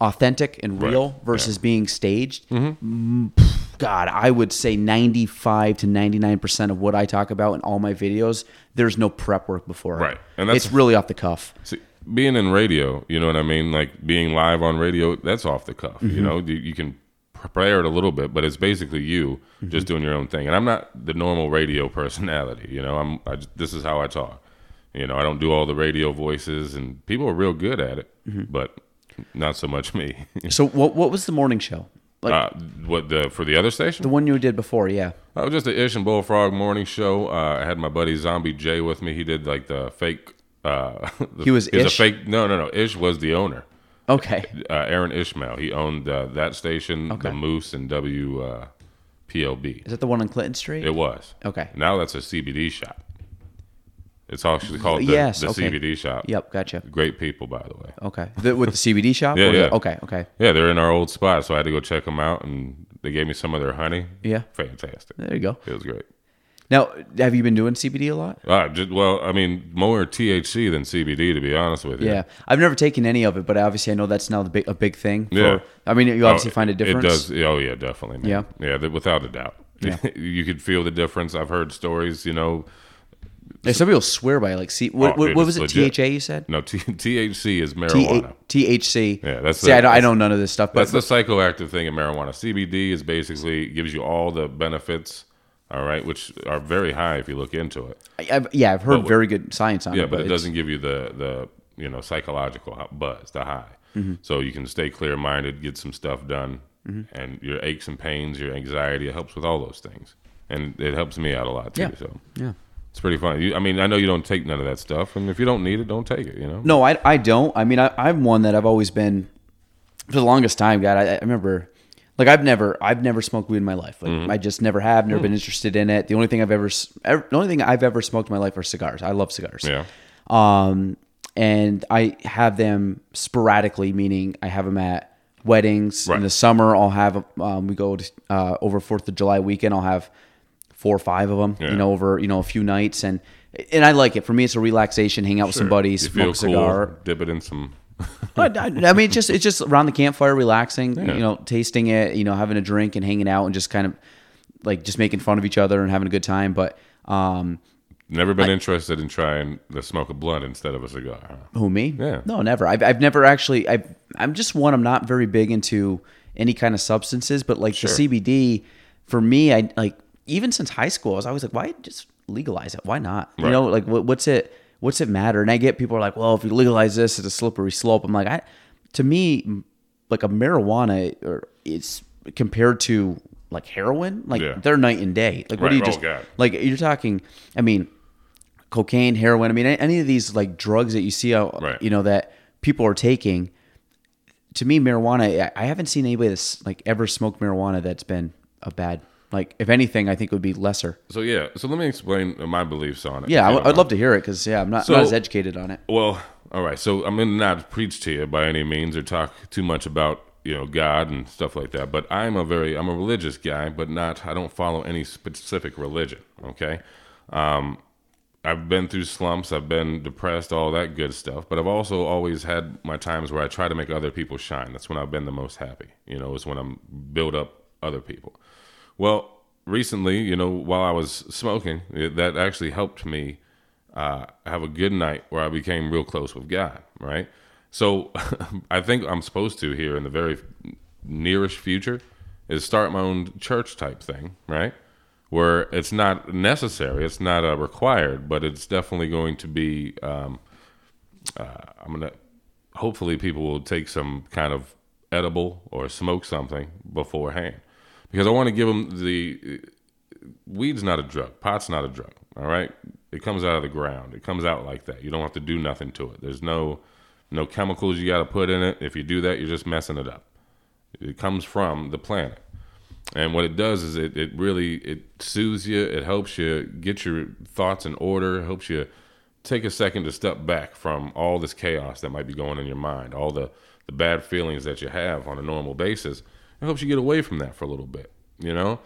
authentic and real Right. versus being staged. Mm, pff, God, I would say 95 to 99% of what I talk about in all my videos, there's no prep work before. Right. And that's- it's really off the cuff. See, being in radio, you know what I mean? Like being live on radio, that's off the cuff. Mm-hmm. You know, you, you can prepare it a little bit, but it's basically you Mm-hmm. just doing your own thing. And I'm not the normal radio personality. You know, I'm. I just, this is how I talk. You know, I don't do all the radio voices, and people are real good at it, Mm-hmm. but not so much me. So what what was the morning show? Like uh, what the for the other station? the one you did before, yeah. I was just the Ish and Bullfrog morning show. Uh, I had my buddy Zombie Jay with me. He did like the fake. Uh, the- He was Ish? a fake. No, no, no. Ish was the owner. Okay. Uh, Aaron Ishmael. He owned uh, that station, Okay. the Moose, and W uh, Is that the one on Clinton Street? It was. Okay. Now that's a CBD shop. It's actually called the, Yes, the okay. CBD shop. Yep, gotcha. Great people, by the way. Okay. The, with the CBD shop? Yeah, yeah. Okay, okay. Yeah, they're in our old spot, so I had to go check them out, and they gave me some of their honey. Yeah. Fantastic. There you go. It was great. Now, have you been doing CBD a lot? Uh, just, well, I mean, more THC than CBD, to be honest with you. Yeah, I've never taken any of it, but obviously I know that's now the big, a big thing. For, Yeah. I mean, you obviously Oh, find a difference. It does. Oh yeah, definitely. Man. Yeah. yeah, th- without a doubt. Yeah. you could feel the difference. I've heard stories. You know, Yeah, some people swear by it, like see what, Oh, what, dude, what was it? legit. THA you said? no, T- THC is T- marijuana. THC. Yeah, that's see. the- I, don't, I know none of this stuff, but That's the psychoactive thing in marijuana. CBD is basically gives you all the benefits. All right, which are very high if you look into it. I've, yeah, I've heard But- very good science on Yeah, it. Yeah, but it doesn't give you the the you know psychological buzz, the high. Mm-hmm. So you can stay clear minded, get some stuff done, and your aches and pains, your anxiety, it helps with all those things, and it helps me out a lot too. Yeah. So Yeah. it's pretty fun. You, I mean, I know you don't take none of that stuff, and if you don't need it, don't take it. You know. No, I, I don't. I mean, I, I'm one that I've always been for the longest time. God, I, I remember, like I've never, I've never smoked weed in my life. Like Mm-hmm. I just never have, never Hmm. been interested in it. The only thing I've ever, ever, the only thing I've ever smoked in my life are cigars. I love cigars. Yeah. Um, and I have them sporadically, meaning I have them at weddings in the summer. I'll have um, we go to, uh, over Fourth of July weekend. I'll have four or five of them, Yeah. you know, over you know a few nights, and and I like it. For me, it's a relaxation. Hang out with some buddies, You smoke feel a cigar. cool. Dip it in some. I, I- I mean, it's just it's just around the campfire, relaxing. Yeah. You know, tasting it. You know, having a drink and hanging out, and just kind of like just making fun of each other and having a good time. But um, Never been interested in trying the smoke a blunt instead of a cigar. huh? who me? Yeah. No, never. I've I've never actually. I I'm just one. I'm not very big into any kind of substances, but like Sure. the CBD, for me, I like even since high school, I was always like, why just legalize it? Why not? You know, like what, what's it? What's it matter? And I get people are like, well, if you legalize this, it's a slippery slope. I'm like, I to me, like a marijuana or it's compared to like heroin, like Yeah. they're night and day. Like what do you Oh, just God. like? You're talking. I mean, cocaine, heroin. I mean, any of these like drugs that you see out, Right. you know, that people are taking. To me, marijuana. I- I haven't seen anybody that's like ever smoked marijuana that's been a bad Like, if anything, I think it would be lesser. So yeah, so let me explain my beliefs on it. Yeah, I, would love to hear it because yeah, I'm not, So- not as educated on it. Well, all right. So I'm going to not preach to you by any means or talk too much about you know God and stuff like that. But I'm a very I'm a religious guy, but not I don't follow any specific religion. Okay. Um, I've been through slumps. I've been depressed, all that good stuff. But I've also always had my times where I try to make other people shine. That's when I've been the most happy. You know, is when I'm build up other people. Well, recently, you know, while I was smoking, it, that actually helped me uh, have a good night where I became real close with God, right? So I think I'm supposed to here in the very nearest future is start my own church type thing, right? Where it's not necessary, it's not uh, required, but it's definitely going to be. Um, uh, I'm gonna. Hopefully, people will take some kind of edible or smoke something beforehand, because I want to give them the weed's not a drug. Pot's not a drug. All right, it comes out of the ground. It comes out like that. You don't have to do nothing to it. There's no no chemicals you got to put in it. If you do that, you're just messing it up. It comes from the planet, and what it does is it it really it soothes you. It helps you get your thoughts in order. Helps you take a second to step back from all this chaos that might be going in your mind, all the the bad feelings that you have on a normal basis. It helps you get away from that for a little bit. You know?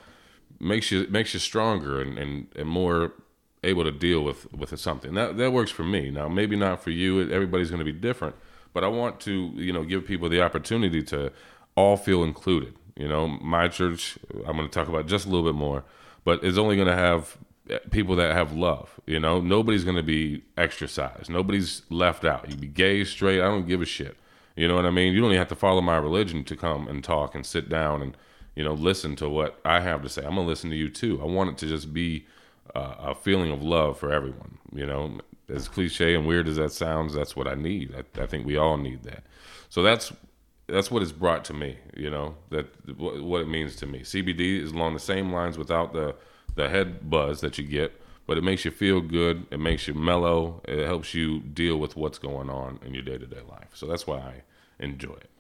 Makes you makes you stronger and, and, and more able to deal with with something. That that works for me. Now maybe not for you. Everybody's going to be different but i want to you know give people the opportunity to all feel included you know? My church i'm going to talk about just a little bit more but it's only going to have eh, people that have love you know? Nobody's going to be exercised nobody's left out. You be gay straight i don't give a shit you know what i mean you don't even have to follow my religion to come and talk and sit down and you know, listen to what I have to say. I'm gonna listen to you too. I want it to just be uh, a feeling of love for everyone. You know, as cliche and weird as that sounds, that's what I need. I, I think we all need that. So that's that's what it's brought to me. You know, that what, what it means to me. CBD is along the same lines without the the head buzz that you get, but it makes you feel good. It makes you mellow. It helps you deal with what's going on in your day to day life. So that's why I enjoy it.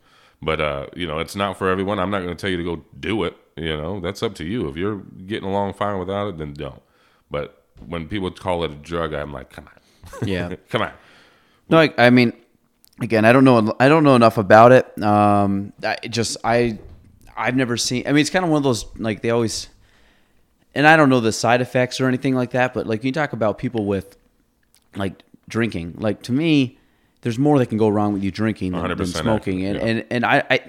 But uh, you know, it's not for everyone. I'm not going to tell you to go do it. You know, that's up to you. If you're getting along fine without it, then don't. But when people call it a drug, I'm like, come on, Yeah. come on. No, I, I mean, again, I don't know. I don't know enough about it. Um, I just I, I've never seen. I mean, it's kind of one of those like they always, and I don't know the side effects or anything like that. But like you talk about people with, like drinking. Like to me, there's more that can go wrong with you drinking than, than smoking. And, accurate, and and I, I,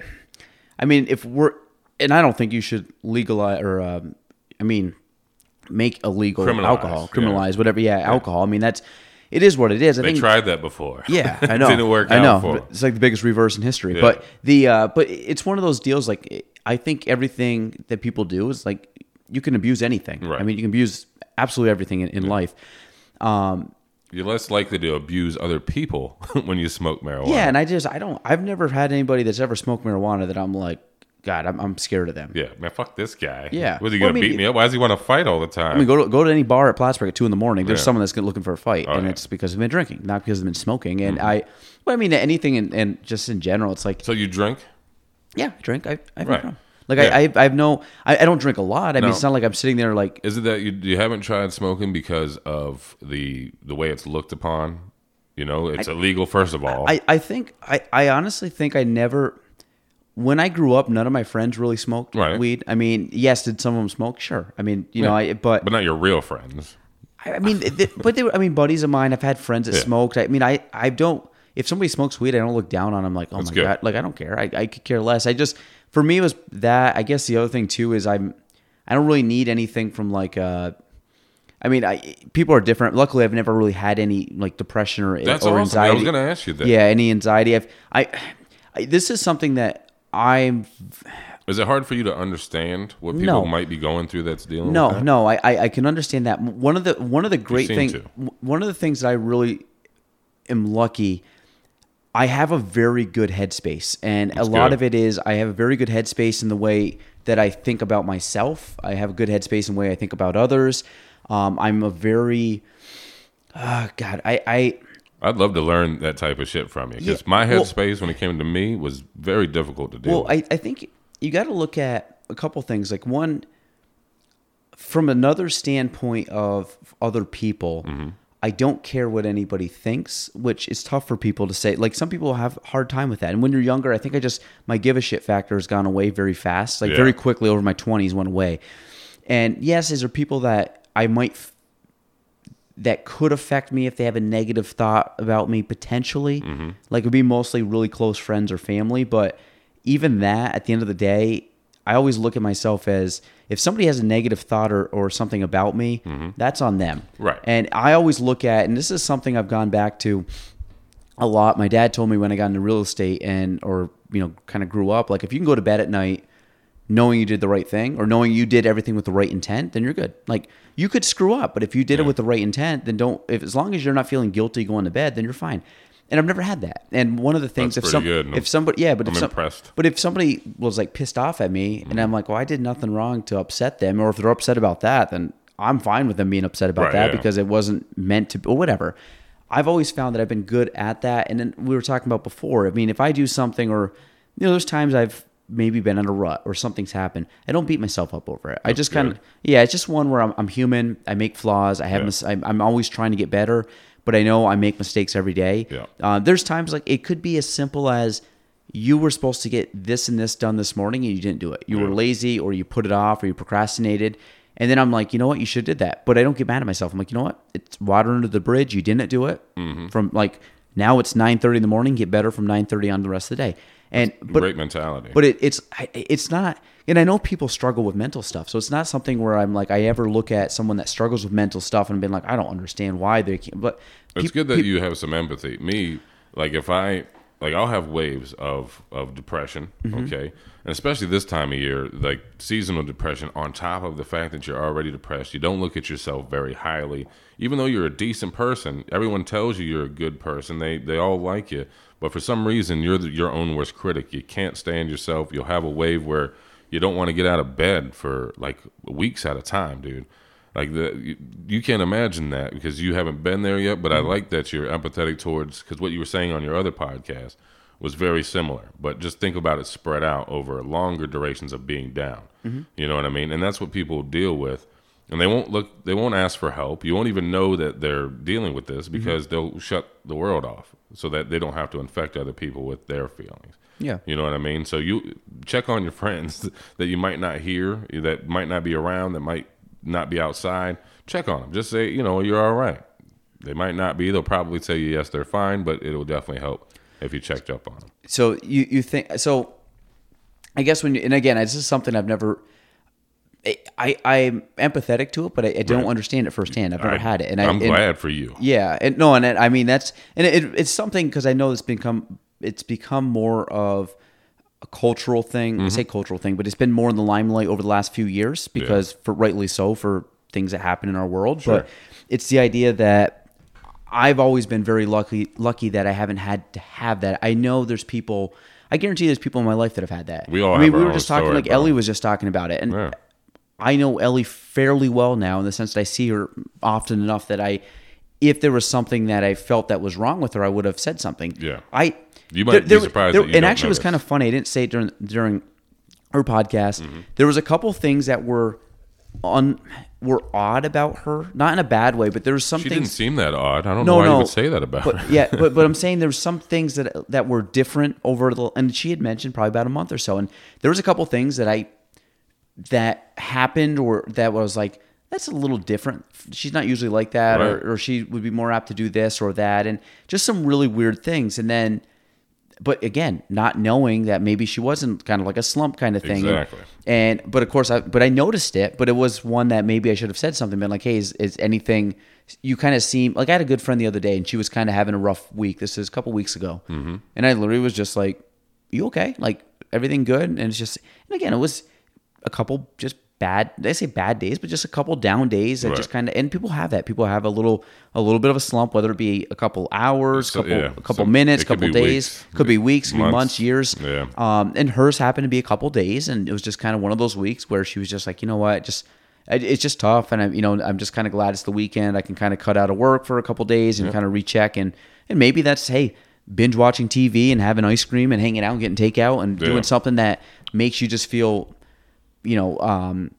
I mean, if we're and I don't think you should legalize or, um, I mean, make illegal Criminalize, alcohol, yeah. criminalize whatever. Yeah, alcohol. I mean, that's it is what it is. I They think tried that before. yeah, I know. It didn't work I out know. It's like the biggest reverse in history. Yeah. But the uh, but it's one of those deals. Like I think everything that people do is like you can abuse anything. Right. I mean, you can abuse absolutely everything in, in life. Um, You're less likely to abuse other people when you smoke marijuana. yeah, and I just I don't. I've never had anybody that's ever smoked marijuana that I'm like, God, I'm, I'm scared of them. Yeah, man, fuck this guy. Yeah. Was he Well, I gonna mean, beat me up? Why does he want to fight all the time? I mean, go to go to any bar at Plattsburgh at two in the morning. There's Yeah. someone that's looking for a fight, Oh, and yeah. Mm-hmm. it's because they've been drinking, not because they've been smoking. And I, well, I mean, anything, and, and just in general, it's like so you drink? Yeah, I drink. I, I Right. No. Like Yeah. I, I, I have no. I, I don't drink a lot. I mean, it's not like I'm sitting there like. Is it that you you haven't tried smoking because of the the way it's looked upon? You know, it's illegal first of all. I, I think I, I honestly think I never. When I grew up, none of my friends really smoked Right. weed. I mean, yes, did some of them smoke? Sure. I mean, you know, I but, but not your real friends. I I mean, they, but they were. I mean, buddies of mine. I've had friends that Yeah. smoked. I mean, I I don't. If somebody smokes weed, I don't look down on them. Like, oh That's my good. god, like I don't care. I, I could care less. I just for me it was that. I guess the other thing too is I'm. I don't really need anything from like uh I mean, I people are different. Luckily, I've never really had any like depression or, That's or awesome. anxiety. I was gonna ask you that. Yeah, any anxiety. I've, I, I, this is something that I'm. Is it hard for you to understand what people No. might be going through that's dealing No, with that? no, I, I, I can understand that. One of the one of the great things, one of the things that I really am lucky. I have a very good headspace, and a lot good. of it is I have a very good headspace in the way that I think about myself. I have a good headspace in the way I think about others. Um, I'm a very, uh, God, I, I I'd love to learn that type of shit from you because Yeah, my well- headspace when it came to me was very difficult to do. Well. I, I think you got to look at a couple things. Like one, from another standpoint of other people, Mm-hmm. I don't care what anybody thinks, which is tough for people to say. Like some people have a hard time with that. And when you're younger, I think I just my give a shit factor has gone away very fast. Like Yeah. very quickly over my 20s went away. And yes, is there people that I might f- that could affect me if they have a negative thought about me potentially. Mm-hmm. Like it would be mostly really close friends or family, but even that at the end of the day, I always look at myself as if somebody has a negative thought or, or something about me, mm-hmm. that's on them. Right. And I always look at and this is something I've gone back to a lot. My dad told me when I got into real estate and or you know kind of grew up like if you can go to bed at night knowing you did the right thing or knowing you did everything with the right intent, then you're good. Like you could screw up, but if you did it with the right intent, then don't. If as long as you're not feeling guilty going to bed, then you're fine. And I've never had that. And one of the things, That's if pretty some, good. if somebody, yeah, but I'm if some, impressed. but if somebody was like pissed off at me, and I'm like, well, I did nothing wrong to upset them, or if they're upset about that, then I'm fine with them being upset about Right, that yeah. because it wasn't meant to, or whatever. I've always found that I've been good at that. And then we were talking about before. I mean, if I do something, or you know, there's times I've maybe been in a rut or something's happened. I don't beat myself up over it. I just kind of, yeah, it's just one where I'm, I'm human. I make flaws. I have, Yeah. mis- I'm, I'm always trying to get better, but I know I make mistakes every day. Yeah. Uh, there's times like it could be as simple as you were supposed to get this and this done this morning and you didn't do it. You were lazy or you put it off or you procrastinated. And then I'm like, you know what? You should have did that. But I don't get mad at myself. I'm like, you know what? It's water under the bridge. You didn't do it. Mm-hmm. From like now it's 9:30 in the morning. Get better from 9:30 on the rest of the day. And but Great mentality. but it, it's it's not and i know people struggle with mental stuff so it's not something where i'm like i ever look at someone that struggles with mental stuff and been like i don't understand why they can't but It's peop- good that peop- you have some empathy. Me, like if I like I'll have waves of of depression, Mm-hmm. okay? And especially this time of year, like seasonal depression on top of the fact that you're already depressed. You don't look at yourself very highly. Even though you're a decent person, everyone tells you you're a good person. They they all like you. But for some reason, you're the, your own worst critic. You can't stand yourself. You'll have a wave where you don't want to get out of bed for like weeks at a time, dude. Like the you, you can't imagine that because you haven't been there yet. But I mm-hmm. like that you're empathetic towards because what you were saying on your other podcast was very similar. But just think about it spread out over longer durations of being down. Mm-hmm. You know what I mean? And that's what people deal with. And they won't look. They won't ask for help. You won't even know that they're dealing with this mm-hmm. because they'll shut the world off so that they don't have to infect other people with their feelings. yeah You know what I mean? So you check on your friends that you might not hear, that might not be around, that might not be outside. Check on them. Just say, you know, you're all right. They might not be. They'll probably tell you yes, they're fine, but it will definitely help if you checked up on them. so you you think so i guess when you and again this is something i've never i i'm empathetic to it but i, I don't Right. understand it firsthand i've never I- had it and I, I'm and- glad for you. Yeah, and no, and it, I mean that's and it, it's something because I know it's become it's become more of a cultural thing. I say Mm-hmm. cultural thing, but it's been more in the limelight over the last few years because for rightly so for things that happen in our world. Sure. But it's the idea that I've always been very lucky lucky that I haven't had to have that. I know there's people. I guarantee there's people in my life that have had that. We all I mean, we were just talking story, like bro. Ellie was just talking about it, and Yeah. I know Ellie fairly well now in the sense that I see her often enough that I, if there was something that I felt that was wrong with her, I would have said something. Yeah. I. You might be surprised that you and don't actually, it was kind of funny. I didn't say it during during her podcast. Mm-hmm. There was a couple things that were on were odd about her, not in a bad way, but there was some She things. didn't seem that odd. I don't No, know why no. you would say that about but her. yeah, but but I'm saying there was some things that that were different over the and she had mentioned probably about a month or so, and there was a couple things that I that happened or that was like that's a little different. She's not usually like that, Right. or, or she would be more apt to do this or that, and just some really weird things. And then, but again, not knowing that maybe she wasn't kind of like a slump kind of thing. And- Exactly. And, but of course, I but I noticed it. But it was one that maybe I should have said something. Been like, hey, is, is anything? You kind of seem like I had a good friend the other day, and she was kind of having a rough week. This is a couple weeks ago, mm-hmm. and I literally was just like, "You okay? Like everything good?" And it's just, and again, it was a couple just bad. I say bad days? But just a couple down days that Right. just kind of. And people have that. People have a little a little bit of a slump, whether it be a couple hours, So, couple yeah. a couple So minutes, couple days, weeks, could be weeks, could be months. months, years. Yeah. Um, and hers happened to be a couple days, and it was just kind of one of those weeks where she was just like, you know what, just it's just tough, and I, you know, I'm just kind of glad it's the weekend. I can kind of cut out of work for a couple days and kind of recheck, and and maybe that's hey, binge watching TV and having ice cream and hanging out and getting takeout and Yeah. doing something that makes you just feel, you know, um,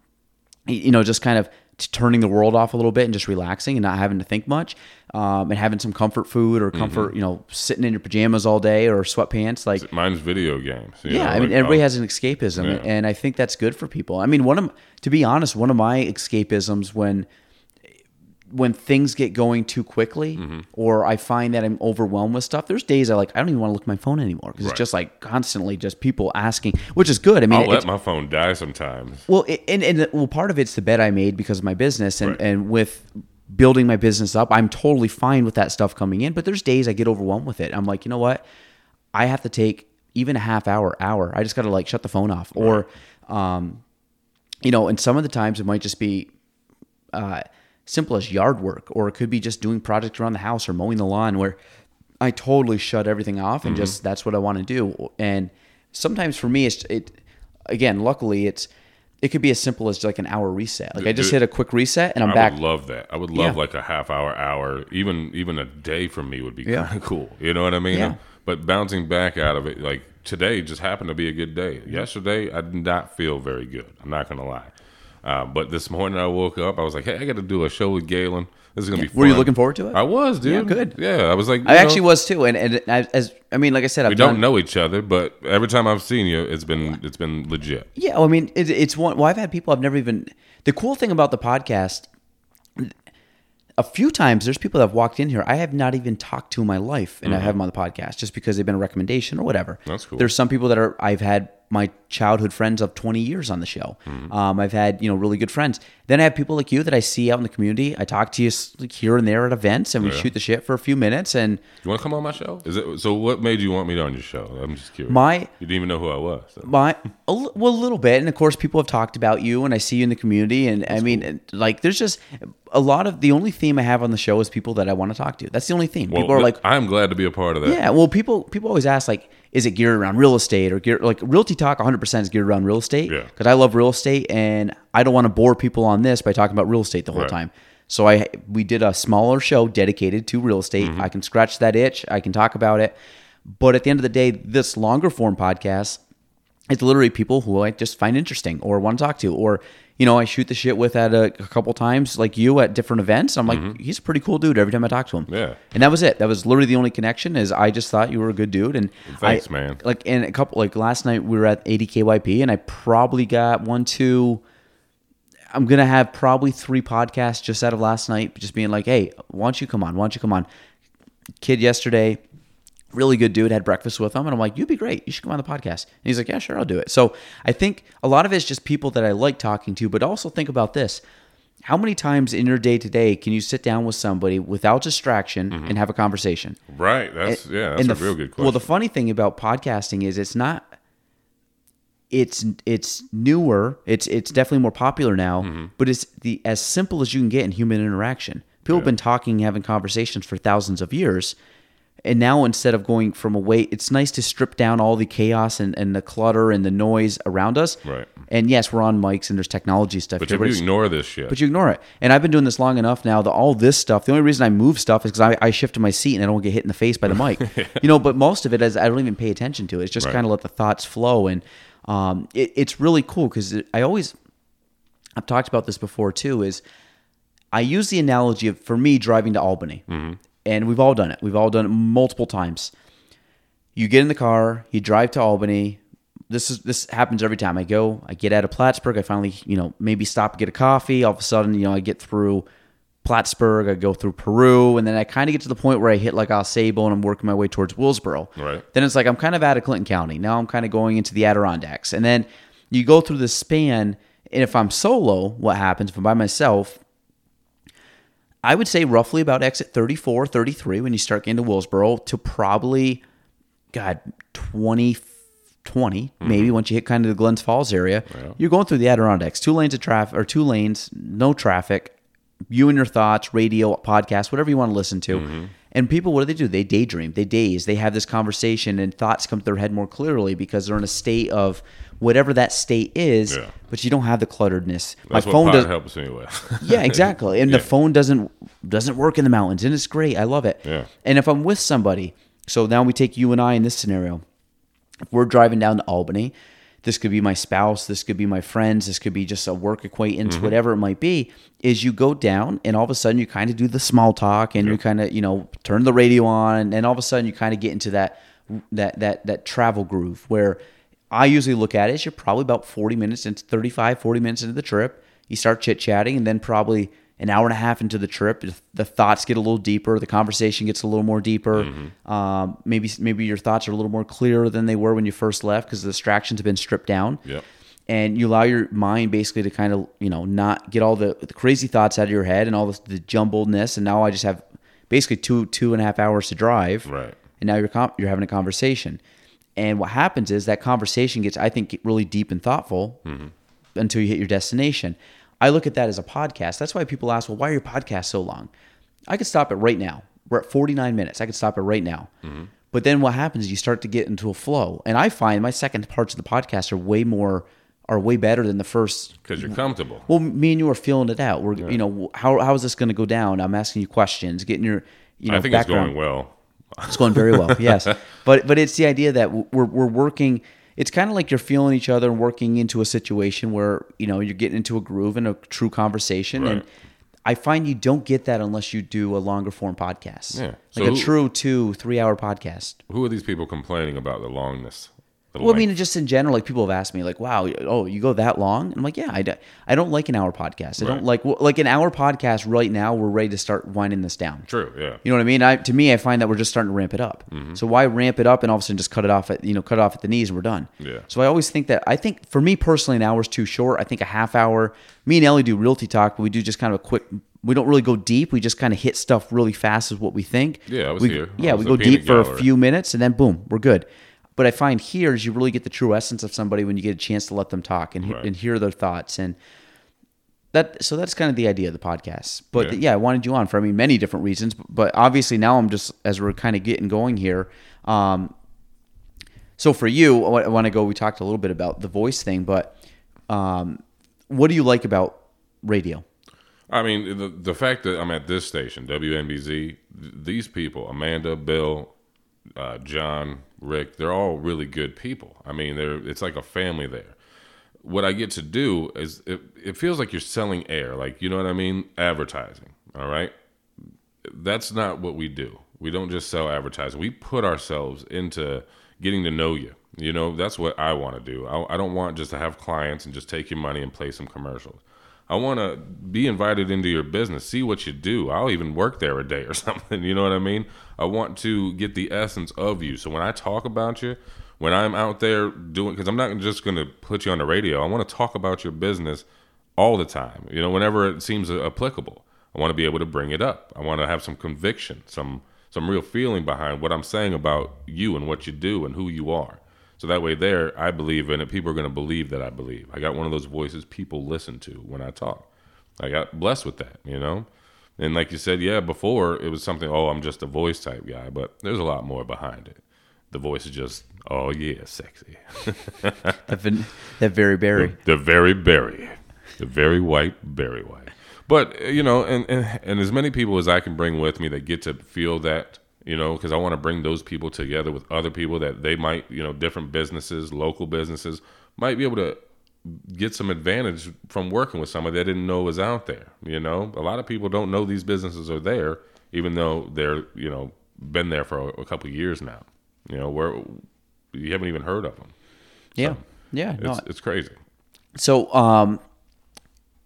you know, just kind of turning the world off a little bit and just relaxing and not having to think much, um, and having some comfort food or comfort, you know, sitting in your pajamas all day or sweatpants, like Mine's video games. yeah, know, I mean, like, everybody I'll- has an escapism, Yeah. and I think that's good for people. I mean, one of to be honest, one of my escapisms when when things get going too quickly, Mm-hmm. or I find that I'm overwhelmed with stuff. There's days I like I don't even want to look at my phone anymore because Right. it's just like constantly just people asking, which is good. I mean, I'll let my phone die sometimes. well, it, and and well, part of it's the bet I made because of my business, and Right. and with building my business up, I'm totally fine with that stuff coming in. But there's days I get overwhelmed with it. I'm like, you know what? I have to take even a half hour, hour. I just got to like shut the phone off, or, um, you know, and some of the times it might just be uh, simple as yard work, or it could be just doing projects around the house or mowing the lawn where I totally shut everything off and just mm-hmm. that's what I want to do. And sometimes for me, it's it again. Luckily, it's it could be as simple as like an hour reset. Like I just hit a quick reset and I'm I back. would love that. I would love Yeah. like a half hour, hour, even even a day for me would be Yeah. kind of cool. You know what I mean? Yeah. But bouncing back out of it, like today just happened to be a good day. Yesterday, I did not feel very good. I'm not gonna lie. Uh, but this morning I woke up, I was like, "Hey, I got to do a show with Gaelan. This is gonna be." Fun. Were you looking forward to it? I was, dude. Yeah, good. Yeah, I was like, I you actually was too, and and I, as I mean, like I said, I've We done, don't know each other, but every time I've seen you, it's been it's been legit. Yeah, well, I mean, it, it's one. Well, I've had people I've never even. The cool thing about the podcast, a few times there's people that have walked in here I have not even talked to in my life, and I have them on the podcast just because they've been a recommendation or whatever. That's cool. There's some people that are I've had my childhood friends of 20 years on the show. Um, I've had you know really good friends. Then I have people like you that I see out in the community. I talk to you like, here and there at events, and we shoot the shit for a few minutes. And You want to come on my show? Is it so? What made you want me on your show? I'm just curious. My- you didn't even know who I was. so. My a, well, a little bit, and of course, people have talked about you, and I see you in the community, and I mean, and, like, there's just a lot of the only theme I have on the show is people that I want to talk to. That's the only theme. Well, people are like, I'm glad to be a part of that. yeah. Well, people people always ask like, is it geared around real estate or geared like Realty Talk? 100 percent is geared around real estate Yeah. because I love real estate, and I don't want to bore people on this by talking about real estate the whole Right. time. So I we did a smaller show dedicated to real estate. Mm-hmm. I can scratch that itch. I can talk about it. But at the end of the day, this longer form podcast it's literally people who I just find interesting or want to talk to, or you know, I shoot the shit with at a, a couple times, like you at different events. I'm like, he's a pretty cool dude every time I talk to him. Mm-hmm. Yeah. and that was it. That was literally the only connection. Is I just thought you were a good dude, and Thanks, I- man. Like, and a couple, like last night we were at 80KYP, and I probably got one, two. I'm gonna have probably three podcasts just out of last night, just being like, hey, why don't you come on? Why don't you come on? Kid yesterday, really good dude. Had breakfast with him, and I'm like, "You'd be great. You should come on the podcast." And he's like, "Yeah, sure, I'll do it." So I think a lot of it's just people that I like talking to, but also think about this: how many times in your day to day can you sit down with somebody without distraction and have a conversation? Right. That's yeah. That's And a the real good question. Well, the funny thing about podcasting is it's not. It's it's newer. It's it's definitely more popular now, Mm-hmm. but it's the as simple as you can get in human interaction. People have been talking, having conversations for thousands of years, and now instead of going from a way, it's nice to strip down all the chaos and, and the clutter and the noise around us. Right. And yes, we're on mics and there's technology stuff but here, if but you ignore this shit, but you ignore it. And I've been doing this long enough now that all this stuff, the only reason I move stuff is because I, I shift to my seat and I don't get hit in the face by the mic. you know, but most of it is I don't even pay attention to it. It's just Right. kind of let the thoughts flow. And um, it, it's really cool because I always, I've talked about this before too, is I use the analogy of, for me, driving to Albany. And we've all done it. We've all done it multiple times you get in the car, you drive to Albany. This is this happens every time I go. I get out of Plattsburgh. I finally, you know, maybe stop get a coffee. All of a sudden, you know, I get through Plattsburgh. I go through Peru, and then I kind of get to the point where I hit like Sable, and I'm working my way towards Willsboro. Right. Then it's like I'm kind of out of Clinton County. Now I'm kind of going into the Adirondacks, and then you go through the span. And if I'm solo, what happens? If I'm by myself, I would say roughly about exit 34, 33 when you start getting to Willsboro to probably, God, 20, 20 mm-hmm. maybe once you hit kind of the Glens Falls area. You're going through the Adirondacks, two lanes of traffic, or two lanes, no traffic, you and your thoughts, radio, podcast, whatever you want to listen to. Mm-hmm. And people, what do they do? They daydream, they daze, they have this conversation, and thoughts come to their head more clearly because they're in a state of whatever that state is, Yeah. but you don't have the clutteredness. that's My phone pod does helps me anyway. yeah, exactly. And the phone doesn't doesn't work in the mountains, and it's great. I love it. Yeah. And if I'm with somebody, so now we take you and I in this scenario. If we're driving down to Albany, this could be my spouse, this could be my friends, this could be just a work acquaintance, Mm-hmm. whatever it might be, is you go down and all of a sudden you kind of do the small talk and you kind of, you know, turn the radio on and all of a sudden you kind of get into that that that that travel groove where I usually look at it as you're probably about 40 minutes into 35, 40 minutes into the trip. You start chit chatting and then probably an hour and a half into the trip, the thoughts get a little deeper, the conversation gets a little more deeper. Um, maybe maybe your thoughts are a little more clearer than they were when you first left because the distractions have been stripped down. Yep. And you allow your mind basically to kind of you know not get all the, the crazy thoughts out of your head and all the, the jumbledness. And now I just have basically two two and a half hours to drive. Right. And now you're com- you're having a conversation. And what happens is that conversation gets, I think, really deep and thoughtful mm-hmm. until you hit your destination. I look at that as a podcast. That's why people ask, well, why are your podcasts so long? I could stop it right now. We're at 49 minutes. I could stop it right now. Mm-hmm. But then what happens is you start to get into a flow. And I find my second parts of the podcast are way more, are way better than the first Because you're comfortable. well, me and you are feeling it out. We're, you know, how how is this going to go down? I'm asking you questions, getting your, you know, I think background. it's going well. It's going very well. Yes, but but it's the idea that we're we're working. It's kind of like you're feeling each other and working into a situation where you know you're getting into a groove and a true conversation. And I find you don't get that unless you do a longer form podcast. Yeah. like So a who- true two three hour podcast. Who are these people complaining about the longness? Well, I mean, just in general, like people have asked me, like, "Wow, oh, you go that long?" I'm like, "Yeah, I, do, I don't like an hour podcast. I don't like well, like an hour podcast right now. We're ready to start winding this down. True, yeah. You know what I mean? I, to me, I find that we're just starting to ramp it up. Mm-hmm. So why ramp it up and all of a sudden just cut it off at you know cut it off at the knees and we're done? Yeah. So I always think that I think for me personally, an hour is too short. I think a half hour. Me and Ellie do realty talk, but we do just kind of a quick. We don't really go deep. We just kind of hit stuff really fast, is what we think. Yeah, I was we, here. I Yeah, was we go deep peanut for a few minutes and then boom, we're good. But I find here is you really get the true essence of somebody when you get a chance to let them talk and, Right. and hear their thoughts and that so that's kind of the idea of the podcast. But Yeah. yeah. I wanted you on for I mean many different reasons. But obviously now I'm just as we're kind of getting going here. Um, so for you, I want to go. We talked a little bit about the voice thing, but um, what do you like about radio? I mean, the the fact that I'm at this station, WNBZ, th- these people, Amanda, Bill, uh, John, Rick, they're all really good people. I mean, they're it's like a family there. What I get to do is it, it feels like you're selling air, like you know what I mean, advertising. All right, that's not what we do. We don't just sell advertising. We put ourselves into getting to know you. You know, that's what I want to do. I, I don't want just to have clients and just take your money and play some commercials. I want to be invited into your business, see what you do. I'll even work there a day or something. You know what I mean? I want to get the essence of you. So when I talk about you, when I'm out there doing, because I'm not just going to put you on the radio, I want to talk about your business all the time. You know, whenever it seems applicable, I want to be able to bring it up. I want to have some conviction, some some real feeling behind what I'm saying about you and what you do and who you are. So that way, there, I believe in it. People are going to believe that I believe. I got one of those voices people listen to when I talk. I got blessed with that, you know. And like you said, yeah, before it was something. Oh, I'm just a voice type guy, but there's a lot more behind it. The voice is just, oh yeah, sexy. That, very berry. The very berry, the very white Barry White. But you know, and, and and as many people as I can bring with me that get to feel that, you know, because I want to bring those people together with other people that they might, you know, different businesses, local businesses might be able to get some advantage from working with somebody they didn't know was out there. You know, a lot of people don't know these businesses are there, even though they're you know been there for a, a couple of years now. You know, where you haven't even heard of them. Yeah. Yeah. No, It's it's crazy. So, um,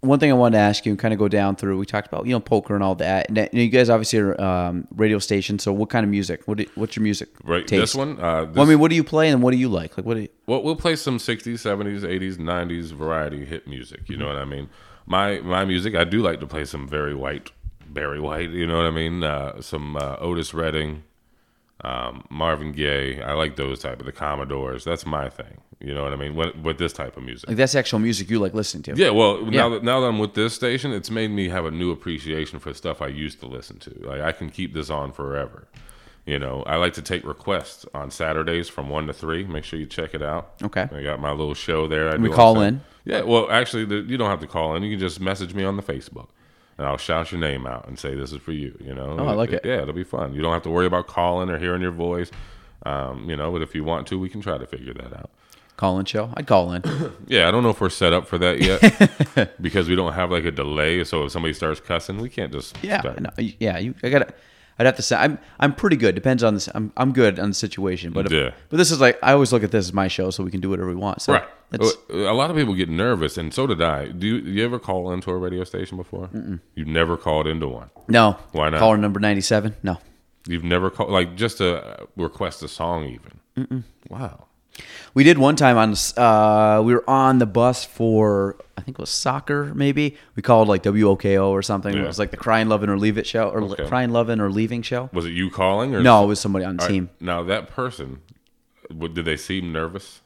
one thing I wanted to ask you and kind of go down through, we talked about, you know, poker and all that. And you guys obviously are um, radio station. So, what kind of music? What do, what's your music? Right, taste? this one. Uh, this, Well, I mean, what do you play and what do you like? Like, what do you, Well, we'll play some 60s, 70s, 80s, 90s variety hit music. You know what I mean? My my music, I do like to play some very white, Barry White. You know what I mean? Uh, some uh, Otis Redding, um, Marvin Gaye. I like those type of the Commodores. That's my thing. You know what I mean? With, with this type of music. like that's actual music you like listening to? Yeah, well, now that now that I'm with this station, it's made me have a new appreciation for stuff I used to listen to. Like I can keep this on forever. You know, I like to take requests on Saturdays from one to three. Make sure you check it out. Okay. I got my little show there. I We call in? Yeah, well, actually, the, you don't have to call in. You can just message me on the Facebook, and I'll shout your name out and say this is for you. You know? Oh, I like it. Yeah, it'll be fun. You don't have to worry about calling or hearing your voice. Um, you know, but if you want to, we can try to figure that out. call in show. I'd call in. Yeah, I don't know if we're set up for that yet because we don't have like a delay. So if somebody starts cussing, we can't just Yeah, no, yeah. You, I got. I'd have to say I'm I'm pretty good. Depends on this. I'm I'm good on the situation. But if, Yeah. but this is like I always look at this as my show, so we can do whatever we want. So Right. Uh, uh, a lot of people get nervous, and so did I. Do you, you ever call into a radio station before? You've never called into one. no. Why not? Caller number ninety seven. No. You've never called like just to request a song, even. Wow. We did one time on. Uh, we were on the bus for I think it was soccer. Maybe we called like WOKO or something. It was like the Crying Loving or Leave It show or Okay. Crying Loving or Leaving show. Was it you calling or No, it was somebody on the All right, team. Now that person, what, did they seem nervous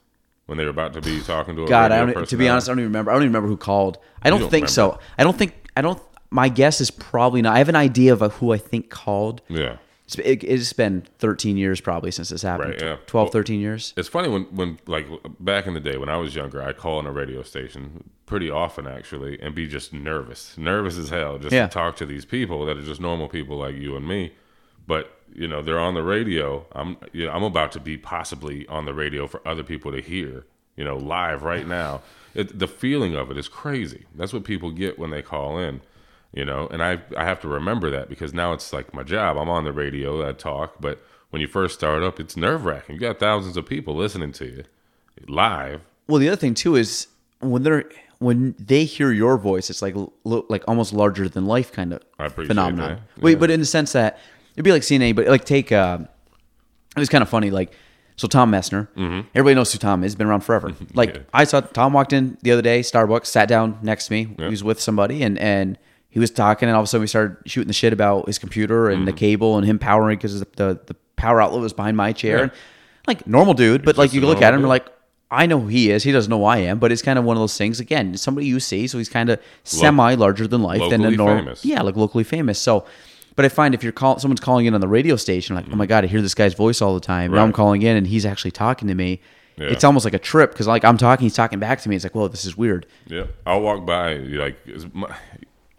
when they were about to be talking to a God, I don't. To be honest, I don't even remember. I don't even remember who called. I don't, don't think so. I don't think. I don't. My guess is probably not. I have an idea of who I think called. Yeah. It's, it, it's been 13 years probably since this happened. Right, yeah. 12, Well- 13 years. It's funny when, when like back in the day when I was younger, I'd call on a radio station pretty often actually and be just nervous, nervous as hell, just Yeah. to talk to these people that are just normal people like you and me. But you know they're on the radio. I'm you know, I'm about to be possibly on the radio for other people to hear. You know, live right now. It, the feeling of it is crazy. That's what people get when they call in. You know, and I I have to remember that because now it's like my job. I'm on the radio. I talk, but when you first start up, it's nerve wracking. You got thousands of people listening to you live. Well, the other thing too is when they're when they hear your voice, it's like lo- like almost larger than life kind of I appreciate phenomenon. that. Wait, but in the sense that it'd be like seeing anybody like take. Uh, it was kind of funny, like. So Tom Messner, everybody knows who Tom is. Been around forever. Like Mm-hmm. Yeah. I saw Tom walked in the other day, Starbucks, sat down next to me. He was with somebody, and and he was talking, and all of a sudden we started shooting the shit about his computer and the Mm-hmm. cable and him powering because the, the the power outlet was behind my chair. Yeah. And, like normal dude, but like you look at him, you're like, I know who he is. He doesn't know who I am, but it's kind of one of those things. Again, somebody you see, so he's kind of semi larger than life than a normal. famous. Yeah, like locally famous. So, but I find if you're call someone's calling in on the radio station, like, oh my god, I hear this guy's voice all the time. Now I'm Mm. Calling in and he's actually talking to me. Yeah. It's almost like a trip because like I'm talking, he's talking back to me. It's like, whoa, this is weird. Yeah, I'll walk by like it's my,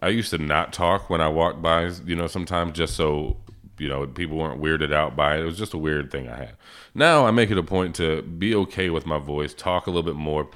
I used to not talk when I walked by. You know, sometimes just so you know people weren't weirded out by it. It was just a weird thing I had. Now I make it a point to be okay with my voice, talk a little bit more.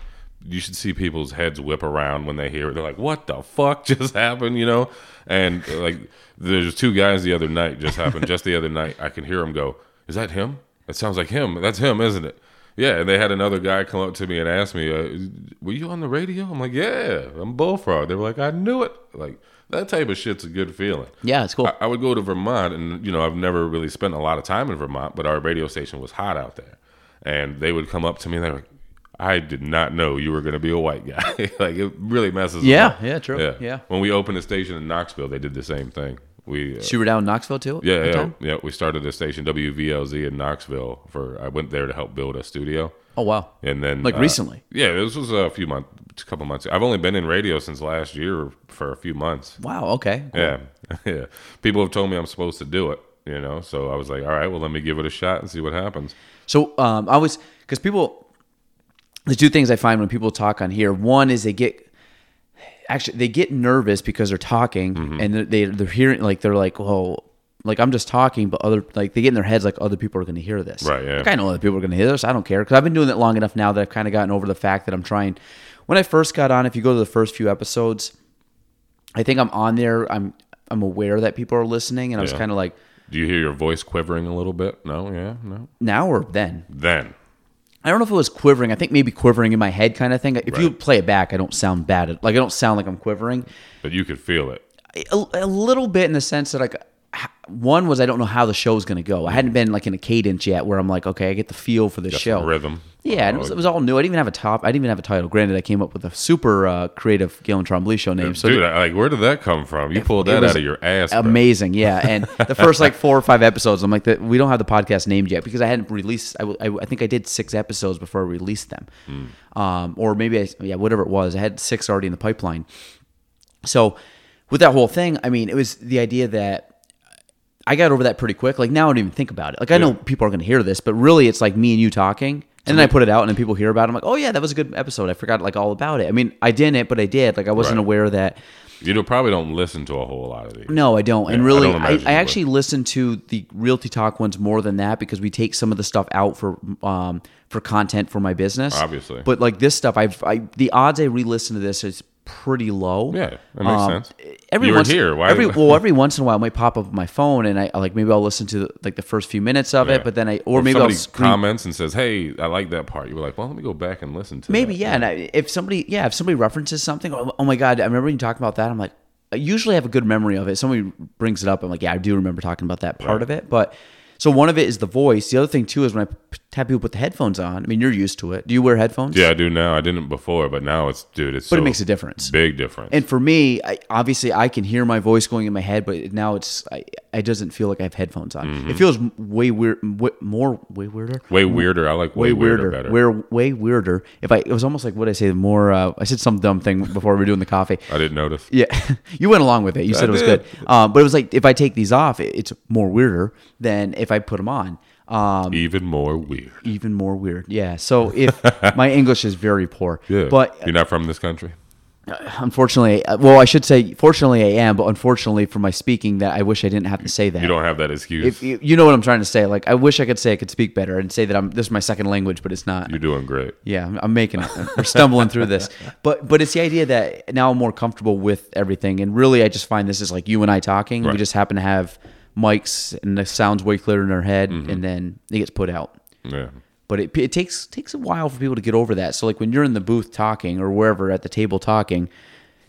You should see people's heads whip around when they hear it. They're like, "What the fuck just happened?" You know, and uh, like there's two guys the other night just happened just the other night. I can hear them go, "Is that him? That sounds like him. That's him, isn't it?" Yeah, and they had another guy come up to me and ask me, uh, "Were you on the radio?" I'm like, "Yeah, I'm Bullfrog." They were like, "I knew it." Like that type of shit's a good feeling. Yeah, it's cool. I, I would go to Vermont, and you know, I've never really spent a lot of time in Vermont, but our radio station was hot out there, and they would come up to me and they're like, "I did not know you were going to be a white guy." like it really messes. Yeah, up. yeah, true. Yeah. When we opened a station in Knoxville, they did the same thing. We uh, So you were down in Knoxville too? yeah, yeah, yeah. We started the station WVLZ in Knoxville. For I went there to help build a studio. Oh wow. And then, Like uh, recently? yeah, this was a few months, a couple months. I've only been in radio since last year for a few months. Wow. Okay. Cool. Yeah, yeah. People have told me I'm supposed to do it, you know. So I was like, all right, well, let me give it a shot and see what happens. So um, I was because people. The two things I find when people talk on here, one is they get actually they get nervous because they're talking Mm-hmm. and they're, they they're hearing like they're like, well, like I'm just talking, but other like they get in their heads like other people are going to hear this. Right, yeah. Like I know other people are going to hear this. I don't care because I've been doing it long enough now that I've kind of gotten over the fact that I'm trying. When I first got on, if you go to the first few episodes, I think I'm on there. I'm I'm aware that people are listening, and I was Yeah. kind of like, Do you hear your voice quivering a little bit? No, yeah, no. now or then. Then, I don't know if it was quivering. I think maybe quivering in my head kind of thing. If you play it back, I don't sound bad. Like I don't sound like I'm quivering. but you could feel it. A, a little bit in the sense that like one was I don't know how the show's going to go. I hadn't been like in a cadence yet where I'm like, okay, I get the feel for the Got show. rhythm. Yeah, and it was, it was all new. I didn't even have a top. I didn't even have a title. Granted, I came up with a super uh, creative Gaelan Trombley show name. So Dude, like, where did that come from? You pulled that out of your ass. bro. amazing yeah and the first like four or five episodes i'm like that we don't have the podcast named yet because i hadn't released i, I, I think i did six episodes before i released them um, or maybe I, yeah whatever it was i had six already in the pipeline so with that whole thing i mean it was the idea that I got over that pretty quick. Like now I don't even think about it. Like I know people are going to hear this, but really it's like me and you talking. And then I put it out and then people hear about it. I'm like, oh yeah, that was a good episode. I forgot like all about it. I mean, I didn't, but I did. Like I wasn't Right. aware that You don't- probably don't listen to a whole lot of these. No, I don't. and Yeah, I really, don't I, imagine I, you would. actually listen to the Realty Talk ones more than that because we take some of the stuff out for um, for content for my business. Obviously. but like this stuff, I've I, the odds I re-listen to this is pretty low. Yeah, that makes um, sense. Every You were once, here. Why- Every well, every once in a while, I might pop up on my phone, and I like maybe I'll listen to like the first few minutes of Yeah. it, but then I or maybe I'll somebody screen, comments and says, "Hey, I like that part." You were like, "Well, let me go back and listen to." Maybe that. yeah, and I, if somebody yeah, if somebody references something, oh, oh my god, I remember you talking about that. I'm like, I usually have a good memory of it. Somebody brings it up, I'm like, yeah, I do remember talking about that part Right. of it. But so one of it is the voice. The other thing too is when I have people put the headphones on. I mean, you're used to it. Do you wear headphones? Yeah, I do now. I didn't before, but now it's dude. It's But it makes a difference. Big difference. And for me, I, obviously, I can hear my voice going in my head, but now it's I, it doesn't feel like I have headphones on. Mm-hmm. It feels way weird, way, more way weirder. way weirder. I like way, way weirder. weirder better. We're way weirder. If I, it was almost like what I say. The more, uh, I said some dumb thing before we were doing the coffee. I didn't notice. Yeah, you went along with it. You said it was did. good. Um, but it was like if I take these off, it- it's more weirder than if I put them on. Um, Even more weird. even more weird. Yeah. So if my English is very poor, Yeah, but you're not from this country. unfortunately, uh, well, I should say fortunately I am, but unfortunately for my speaking, that I wish I didn't have to say that. You don't have that excuse. If you, you know what I'm trying to say, like I wish I could say I could speak better and say that I'm this is my second language, but it's not. you're doing great. Yeah, I'm- I'm making it. We're stumbling through this, but but it's the idea that now I'm more comfortable with everything, and really I just find this is like you and I talking. We just happen to have mics, and the sounds way clearer in their head, Mm-hmm. and then it gets put out. Yeah. But it, it takes takes a while for people to get over that. So like when you're in the booth talking or wherever at the table talking,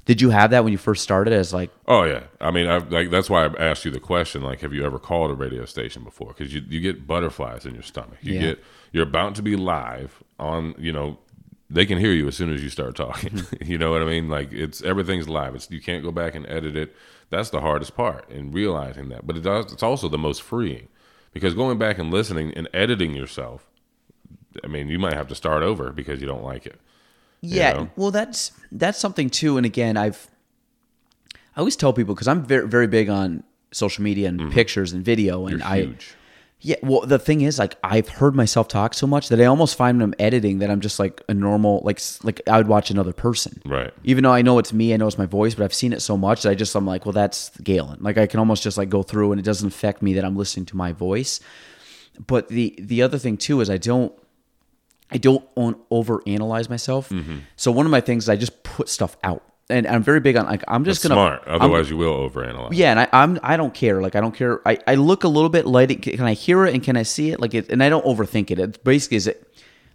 did you have that when you first started? As like Oh yeah. I mean, I, like that's why I asked you the question. Like, have you ever called a radio station before? Because you you get butterflies in your stomach. You Yeah. get you're about to be live on. You know, they can hear you as soon as you start talking. Mm-hmm. you know what I mean? Like it's everything's live. It's you can't go back and edit it. That's the hardest part in realizing that. But it does. It's also the most freeing because going back and listening and editing yourself. I mean, you might have to start over because you don't like it. Yeah, know? well, that's that's something too. And again, I've I always tell people because I'm very very big on social media and pictures and video, and Mm-hmm. I huge. Yeah. Well, the thing is, like, I've heard myself talk so much that I almost find when I'm editing that I'm just like a normal, like like I would watch another person, Right. Even though I know it's me, I know it's my voice, but I've seen it so much that I just I'm like, well, that's Gaelan. Like I can almost just like go through, and it doesn't affect me that I'm listening to my voice. But the the other thing too is I don't I don't on, over analyze myself. Mm-hmm. So one of my things is I just put stuff out, and I'm very big on like I'm just gonna Smart. I'm- Otherwise, you will overanalyze. yeah, and I, I'm I don't care. Like I don't care. I, I look a little bit light. Can I hear it and can I see it? Like it, and I don't overthink it. It basically is it.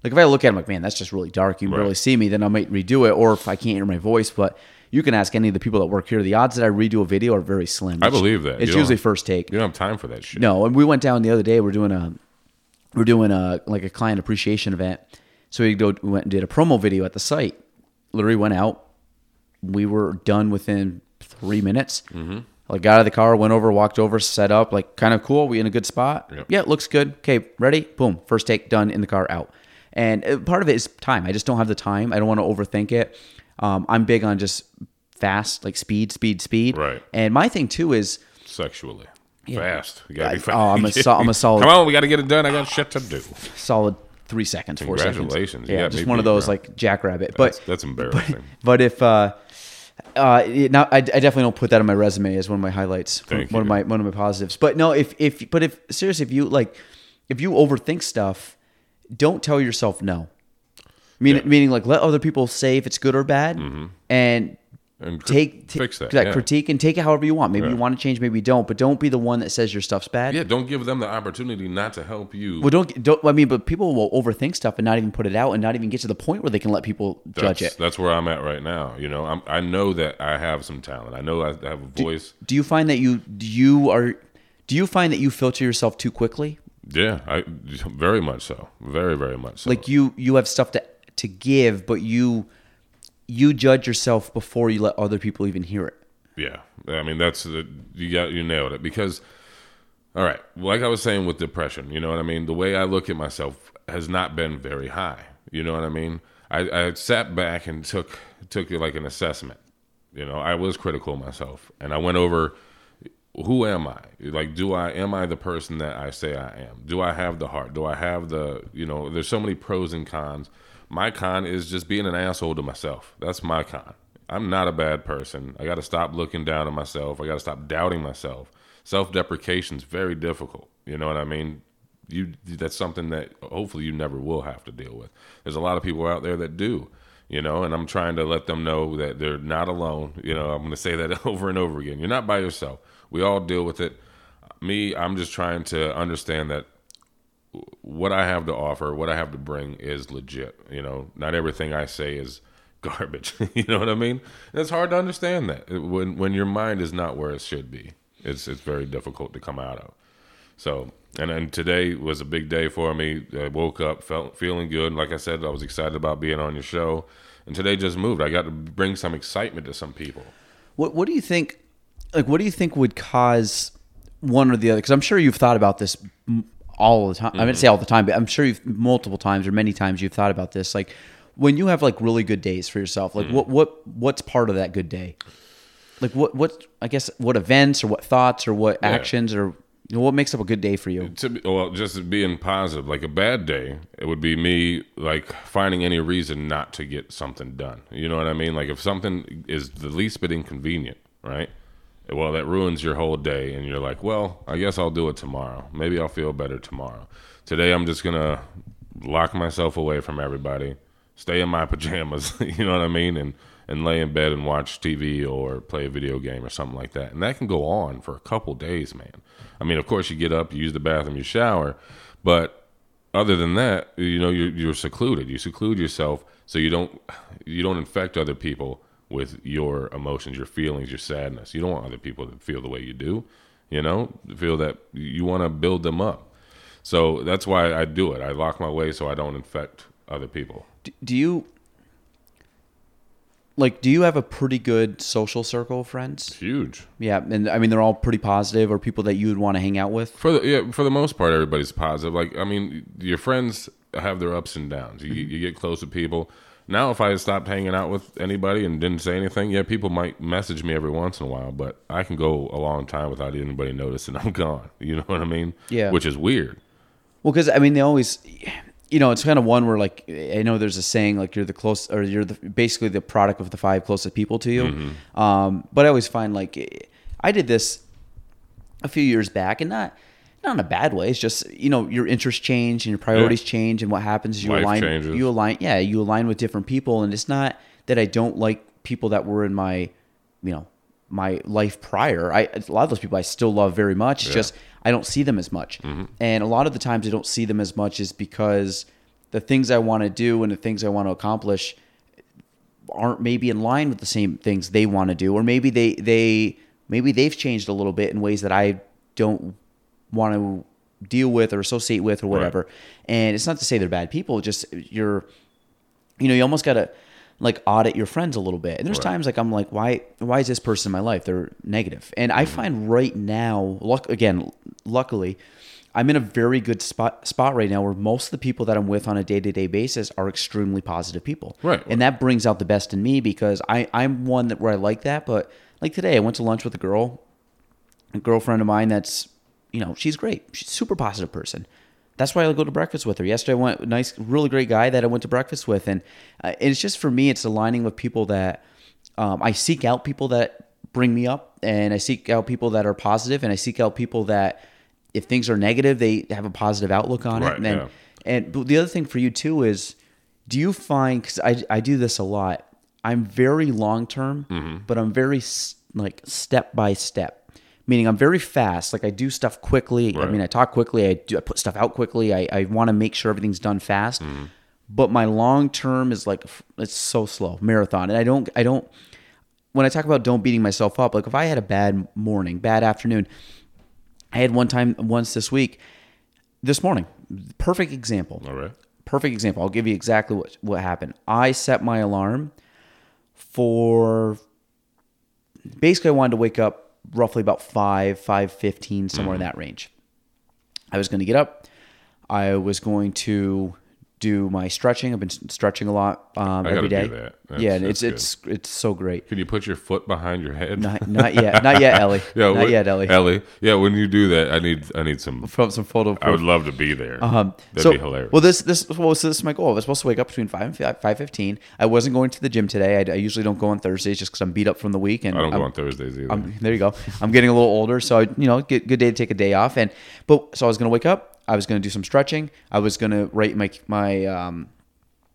Like if I look at it, I'm like, man, that's just really dark. You can Right. barely see me. Then I might redo it, or if I can't hear my voice. But you can ask any of the people that work here. The odds that I redo a video are very slim. I believe that. It's usually first take. You don't have time for that shit. No, and we went down the other day. We're doing a we're doing a like a client appreciation event. So we go we went and did a promo video at the site. Literally went out. We were done within three minutes. Mm-hmm. Like got out of the car, went over, walked over, set up, like kind of cool. We in a good spot. Yep. Yeah, it looks good. Okay, ready? Boom. First take done in the car out. And uh, part of it is time. I just don't have the time. I don't want to overthink it. Um, I'm big on just fast, like speed, speed, speed. Right. And my thing too is Sexually. Fast. You gotta I- be fast. oh, I'm a I'm a solid- Come on, we gotta get it done. I got shit to do. solid three seconds, four seconds. Congratulations. Yeah, just one of those bro. like jackrabbit. That's, But that's embarrassing. but if uh, uh, now I, I definitely don't put that on my resume as one of my highlights, Thank one of my one of my positives. But no, if if but if seriously, if you like, if you overthink stuff, don't tell yourself no. Meaning, Yeah. meaning like let other people say if it's good or bad, and and take t- fix that. that yeah. critique and take it however you want. Maybe you want to change, maybe you don't, but don't be the one that says your stuff's bad. Yeah, don't give them the opportunity not to help you. Well, don't don't. I mean, but people will overthink stuff and not even put it out, and not even get to the point where they can let people judge that's, it. That's where I'm at right now. You know, I'm, I know that I have some talent. I know I have a voice. Do you find that you do you are do you find that you filter yourself too quickly? Yeah, I very much so. Very, very much so. Like you you have stuff to to give, but you you judge yourself before you let other people even hear it. Yeah, I mean that's the, you got you nailed it because all right, like I was saying with depression, you know what I mean. The way I look at myself has not been very high. You know what I mean. I, I sat back and took took like an assessment. You know, I was critical of myself, and I went over who am I? Like, do I am I the person that I say I am? Do I have the heart? Do I have the you know? There's so many pros and cons. My con is just being an asshole to myself. That's my con. I'm not a bad person. I got to stop looking down on myself. I got to stop doubting myself. Self deprecation is very difficult. You know what I mean? You that's something that hopefully you never will have to deal with. There's a lot of people out there that do, you know, and I'm trying to let them know that they're not alone. You know, I'm going to say that over and over again. You're not by yourself. We all deal with it. Me, I'm just trying to understand that what I have to offer, what I have to bring is legit. You know, not everything I say is garbage. you know what I mean? And it's hard to understand that when when your mind is not where it should be. It's it's very difficult to come out of. So, and then today was a big day for me. I woke up, felt feeling good. Like I said, I was excited about being on your show, and today just moved. I got to bring some excitement to some people. What What do you think? Like, what do you think would cause one or the other? Because I'm sure you've thought about this all the time. Mm-hmm. I wouldn't say all the time, but I'm sure you've multiple times or many times you've thought about this. Like, when you have like really good days for yourself, like mm-hmm. what what what's part of that good day? Like what what I guess what events or what thoughts or what yeah. actions or you know, what makes up a good day for you? To be, well, just being positive. Like a bad day, it would be me like finding any reason not to get something done. You know what I mean? Like if something is the least bit inconvenient, right? Well, that ruins your whole day, and you're like, well, I guess I'll do it tomorrow. Maybe I'll feel better tomorrow. Today, I'm just gonna lock myself away from everybody stay in my pajamas, you know what I mean, and and lay in bed and watch TV or play a video game or something like that. And that can go on for a couple days, man. I mean, of course, you get up, you use the bathroom, you shower, but other than that, you know, you're, you're secluded. You seclude yourself so you don't you don't infect other people with your emotions, your feelings, your sadness. You don't want other people to feel the way you do. You know, feel that you want to build them up. So that's why I do it. I lock my way so I don't infect other people do you like do you have a pretty good social circle of friends huge yeah and i mean they're all pretty positive or people that you would want to hang out with for the yeah for the most part everybody's positive like i mean your friends have their ups and downs you, mm-hmm. you get close to people now if i stopped hanging out with anybody and didn't say anything yeah people might message me every once in a while but i can go a long time without anybody noticing i'm gone you know what i mean yeah which is weird well because i mean they always you know, it's kind of one where like I know there's a saying like you're the close or you're the, basically the product of the five closest people to you. Mm-hmm. Um, but I always find like I did this a few years back, and not not in a bad way. It's just you know your interests change and your priorities yeah. change, and what happens is you Life align. Changes. You align, yeah, you align with different people, and it's not that I don't like people that were in my, you know, my life prior. I a lot of those people I still love very much. It's yeah. just I don't see them as much. Mm-hmm. And a lot of the times I don't see them as much is because the things I want to do and the things I want to accomplish aren't maybe in line with the same things they want to do or maybe they they maybe they've changed a little bit in ways that I don't want to deal with or associate with or whatever. Right. And it's not to say they're bad people, just you're you know, you almost got to like audit your friends a little bit. And there's right. times like I'm like, why why is this person in my life? They're negative. And I mm-hmm. find right now, luck again, luckily, I'm in a very good spot spot right now where most of the people that I'm with on a day to day basis are extremely positive people. Right. And that brings out the best in me because I, I'm one that where I like that. But like today I went to lunch with a girl, a girlfriend of mine that's you know, she's great. She's a super positive person that's why I go to breakfast with her. Yesterday, I went nice, really great guy that I went to breakfast with, and, uh, it's just for me, it's aligning with people that um, I seek out people that bring me up, and I seek out people that are positive, and I seek out people that if things are negative, they have a positive outlook on right, it. And then, yeah. and the other thing for you too is, do you find because I I do this a lot. I'm very long term, mm-hmm. but I'm very like step by step meaning I'm very fast. Like I do stuff quickly. Right. I mean, I talk quickly. I do. I put stuff out quickly. I, I want to make sure everything's done fast. Mm-hmm. But my long term is like it's so slow marathon, and I don't. I don't. When I talk about don't beating myself up, like if I had a bad morning, bad afternoon, I had one time once this week, this morning, perfect example. All right. Perfect example. I'll give you exactly what what happened. I set my alarm for basically I wanted to wake up roughly about 5, 5.15, somewhere mm-hmm. in that range. I was going to get up. I was going to do my stretching. I've been stretching a lot um, every do that. Yeah, it's that's it's it's so great. Can you put your foot behind your head? Not, not yet, not yet, Ellie. yeah, not what- yet, Ellie. Ellie. Yeah, when you do that, I need I need some. From some photo. Proof. I would love to be there. Um, That'd so, be hilarious. Well, this this well, so this is my goal. I was supposed to wake up between five and five fifteen. I wasn't going to the gym today. I, I usually don't go on Thursdays just because I'm beat up from the week. And I don't I'm, go on Thursdays either. I'm, there you go. I'm getting a little older, so I, you know, good, good day to take a day off. And but so I was gonna wake up. I was gonna do some stretching. I was gonna write my my. Um,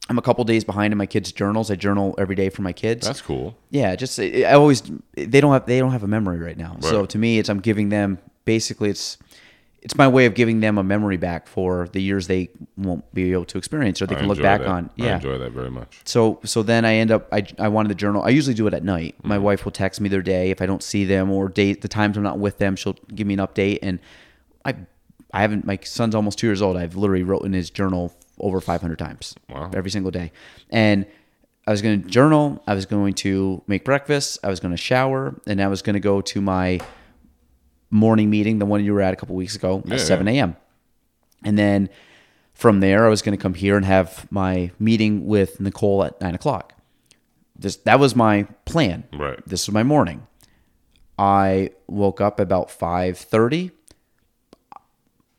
I'm a couple days behind in my kids' journals. I journal every day for my kids. That's cool. Yeah, just I always they don't have they don't have a memory right now. So to me, it's I'm giving them basically it's it's my way of giving them a memory back for the years they won't be able to experience or they I can look back that. on. I Yeah. enjoy that very much. So so then I end up I, I wanted the journal. I usually do it at night. My Mm-hmm. wife will text me their day if I don't see them or date the times I'm not with them. She'll give me an update and I I haven't my son's almost two years old. I've literally wrote in his journal over 500 times Wow. every single day. And I was going to journal. I was going to make breakfast. I was going to shower, and I was going to go to my morning meeting, the one you were at a couple weeks ago Yeah, at 7 a.m. And then from there, I was going to come here and have my meeting with Nicole at nine o'clock. This that was my plan. Right. This was my morning. I woke up about five thirty.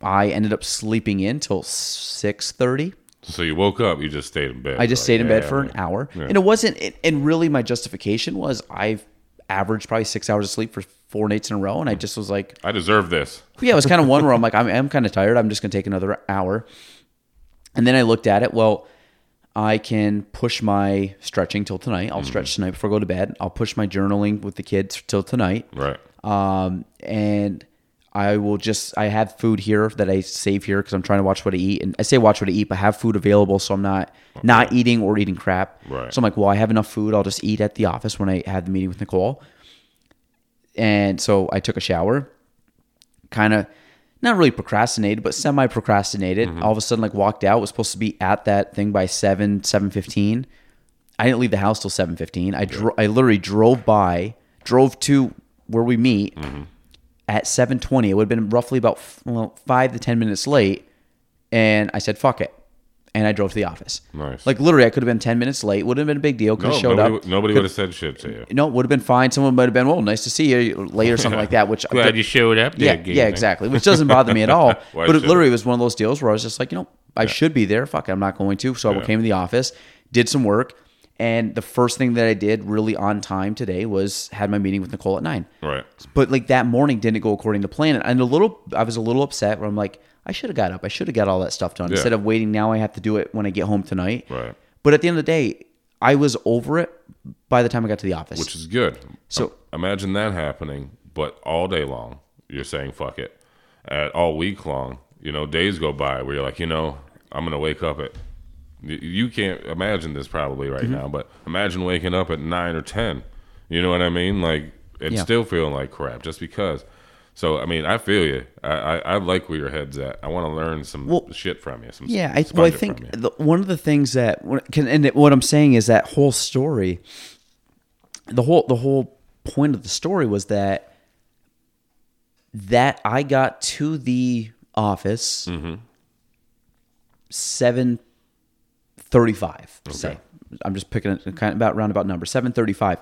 I ended up sleeping in till six thirty. So you woke up, you just stayed in bed. I just Like, stayed in bed yeah, for an hour, Yeah. and it wasn't. it- And really, my justification was I've averaged probably six hours of sleep for four nights in a row, and I just was like, I deserve this. yeah, it was kind of one where I'm like, I'm, I'm kind of tired. I'm just gonna take another hour, and then I looked at it. Well, I can push my stretching till tonight. I'll stretch tonight before I go to bed. I'll push my journaling with the kids till tonight Right. um, and I will just I have food here that I save here because I'm trying to watch what I eat, and I say watch what I eat, but have food available so I'm not not eating or eating crap. Right. So I'm like, well, I have enough food. I'll just eat at the office when I had the meeting with Nicole. And so I took a shower, kind of not really procrastinated, but semi procrastinated. Mm-hmm. All of a sudden, like walked out. Was supposed to be at that thing by seven seven fifteen. I didn't leave the house till seven fifteen. I dro- I literally drove by, drove to where we meet mm-hmm. At seven twenty. It would have been roughly about well, five to ten minutes late, and I said fuck it, and I drove to the office. Nice. Like literally, I could have been ten minutes late. Would not have been a big deal. Could No, have showed nobody, up. nobody Could- would have said shit to you. No, it would have been fine. Someone might have been, well, nice to see you late or something like that. Which Glad you showed up. yeah, yeah, exactly. Which doesn't bother me at all. But it literally was one of those deals where I was just like, you know, I should be there. Fuck, it, I'm not going to. So I came to the office, did some work, and the first thing that I did really on time today was had my meeting with Nicole at nine. Right. But like that morning didn't go according to plan, and a little, I was a little upset. Where I'm like, I should have got up. I should have got all that stuff done Yeah. instead of waiting. Now I have to do it when I get home tonight. Right. But at the end of the day, I was over it by the time I got to the office. Which is good. So- imagine that happening, but all day long you're saying fuck it. At all week long, you know, days go by where you're like, you know, I'm gonna wake up at. You can't imagine this probably right Mm-hmm. now, but imagine waking up at nine or ten. You know what I mean? Like, and Yeah. still feeling like crap just because. So I mean, I feel you. I I, I like where your head's at. I want to learn some Well, shit from you. Some Yeah, I, well, I think the, one of the things that can, and what I'm saying is that whole story, the whole the whole point of the story was that that I got to the office Mm-hmm. seven thirty five. Say, I'm just picking a kind of about roundabout number seven thirty five.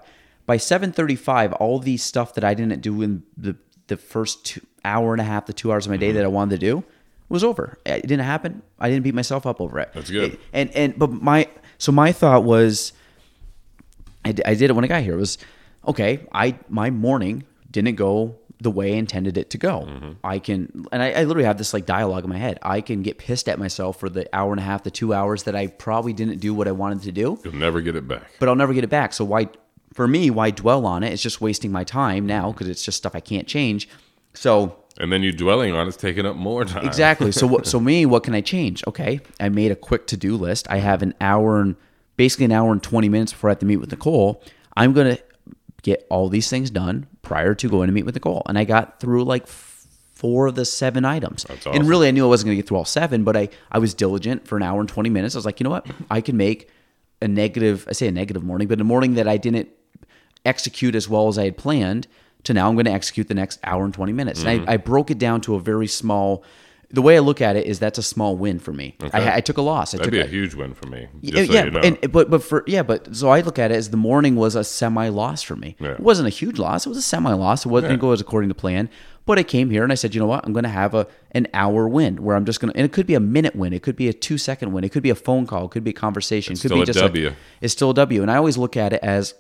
By seven thirty five, all the stuff that I didn't do in the the first two, hour and a half to two hours of my Mm-hmm. day that I wanted to do was over. It didn't happen. I didn't beat myself up over it. That's good. And and but my so my thought was, I, I did it when I got here. It was okay. I my morning didn't go the way I intended it to go. Mm-hmm. I can and I, I literally have this like dialogue in my head. I can get pissed at myself for the hour and a half, the two hours that I probably didn't do what I wanted to do You'll never get it back. but I'll never get it back. So why, for me, why dwell on it? It's just wasting my time now because it's just stuff I can't change. So And then you dwelling on it's taking up more time. exactly. So what? So me, what can I change? Okay, I made a quick to do list. I have an hour and basically an hour and twenty minutes before I have to meet with Nicole. I'm gonna get all these things done prior to going to meet with Nicole, and I got through like four of the seven items. That's And really, I knew I wasn't gonna get through all seven, but I I was diligent for an hour and twenty minutes. I was like, you know what, I can make a negative. I say a negative morning, but a morning that I didn't execute as well as I had planned to now I'm going to execute the next hour and 20 minutes. And I, mm-hmm. I broke it down to a very small, the way I look at it is that's a small win for me. I, I took a loss. I That'd took be a a, huge win for me. yeah, so yeah, you know. and, but but for yeah, but so I look at it as the morning was a semi loss for me. Yeah. It wasn't a huge loss; it was a semi loss. It wasn't Yeah. go as according to plan. But I came here and I said, you know what? I'm going to have a an hour win where I'm just going to, and it could be a minute win, it could be a two second win, it could be a phone call, it could be a conversation, it could still be a just W. Like, it's still a W, and I always look at it as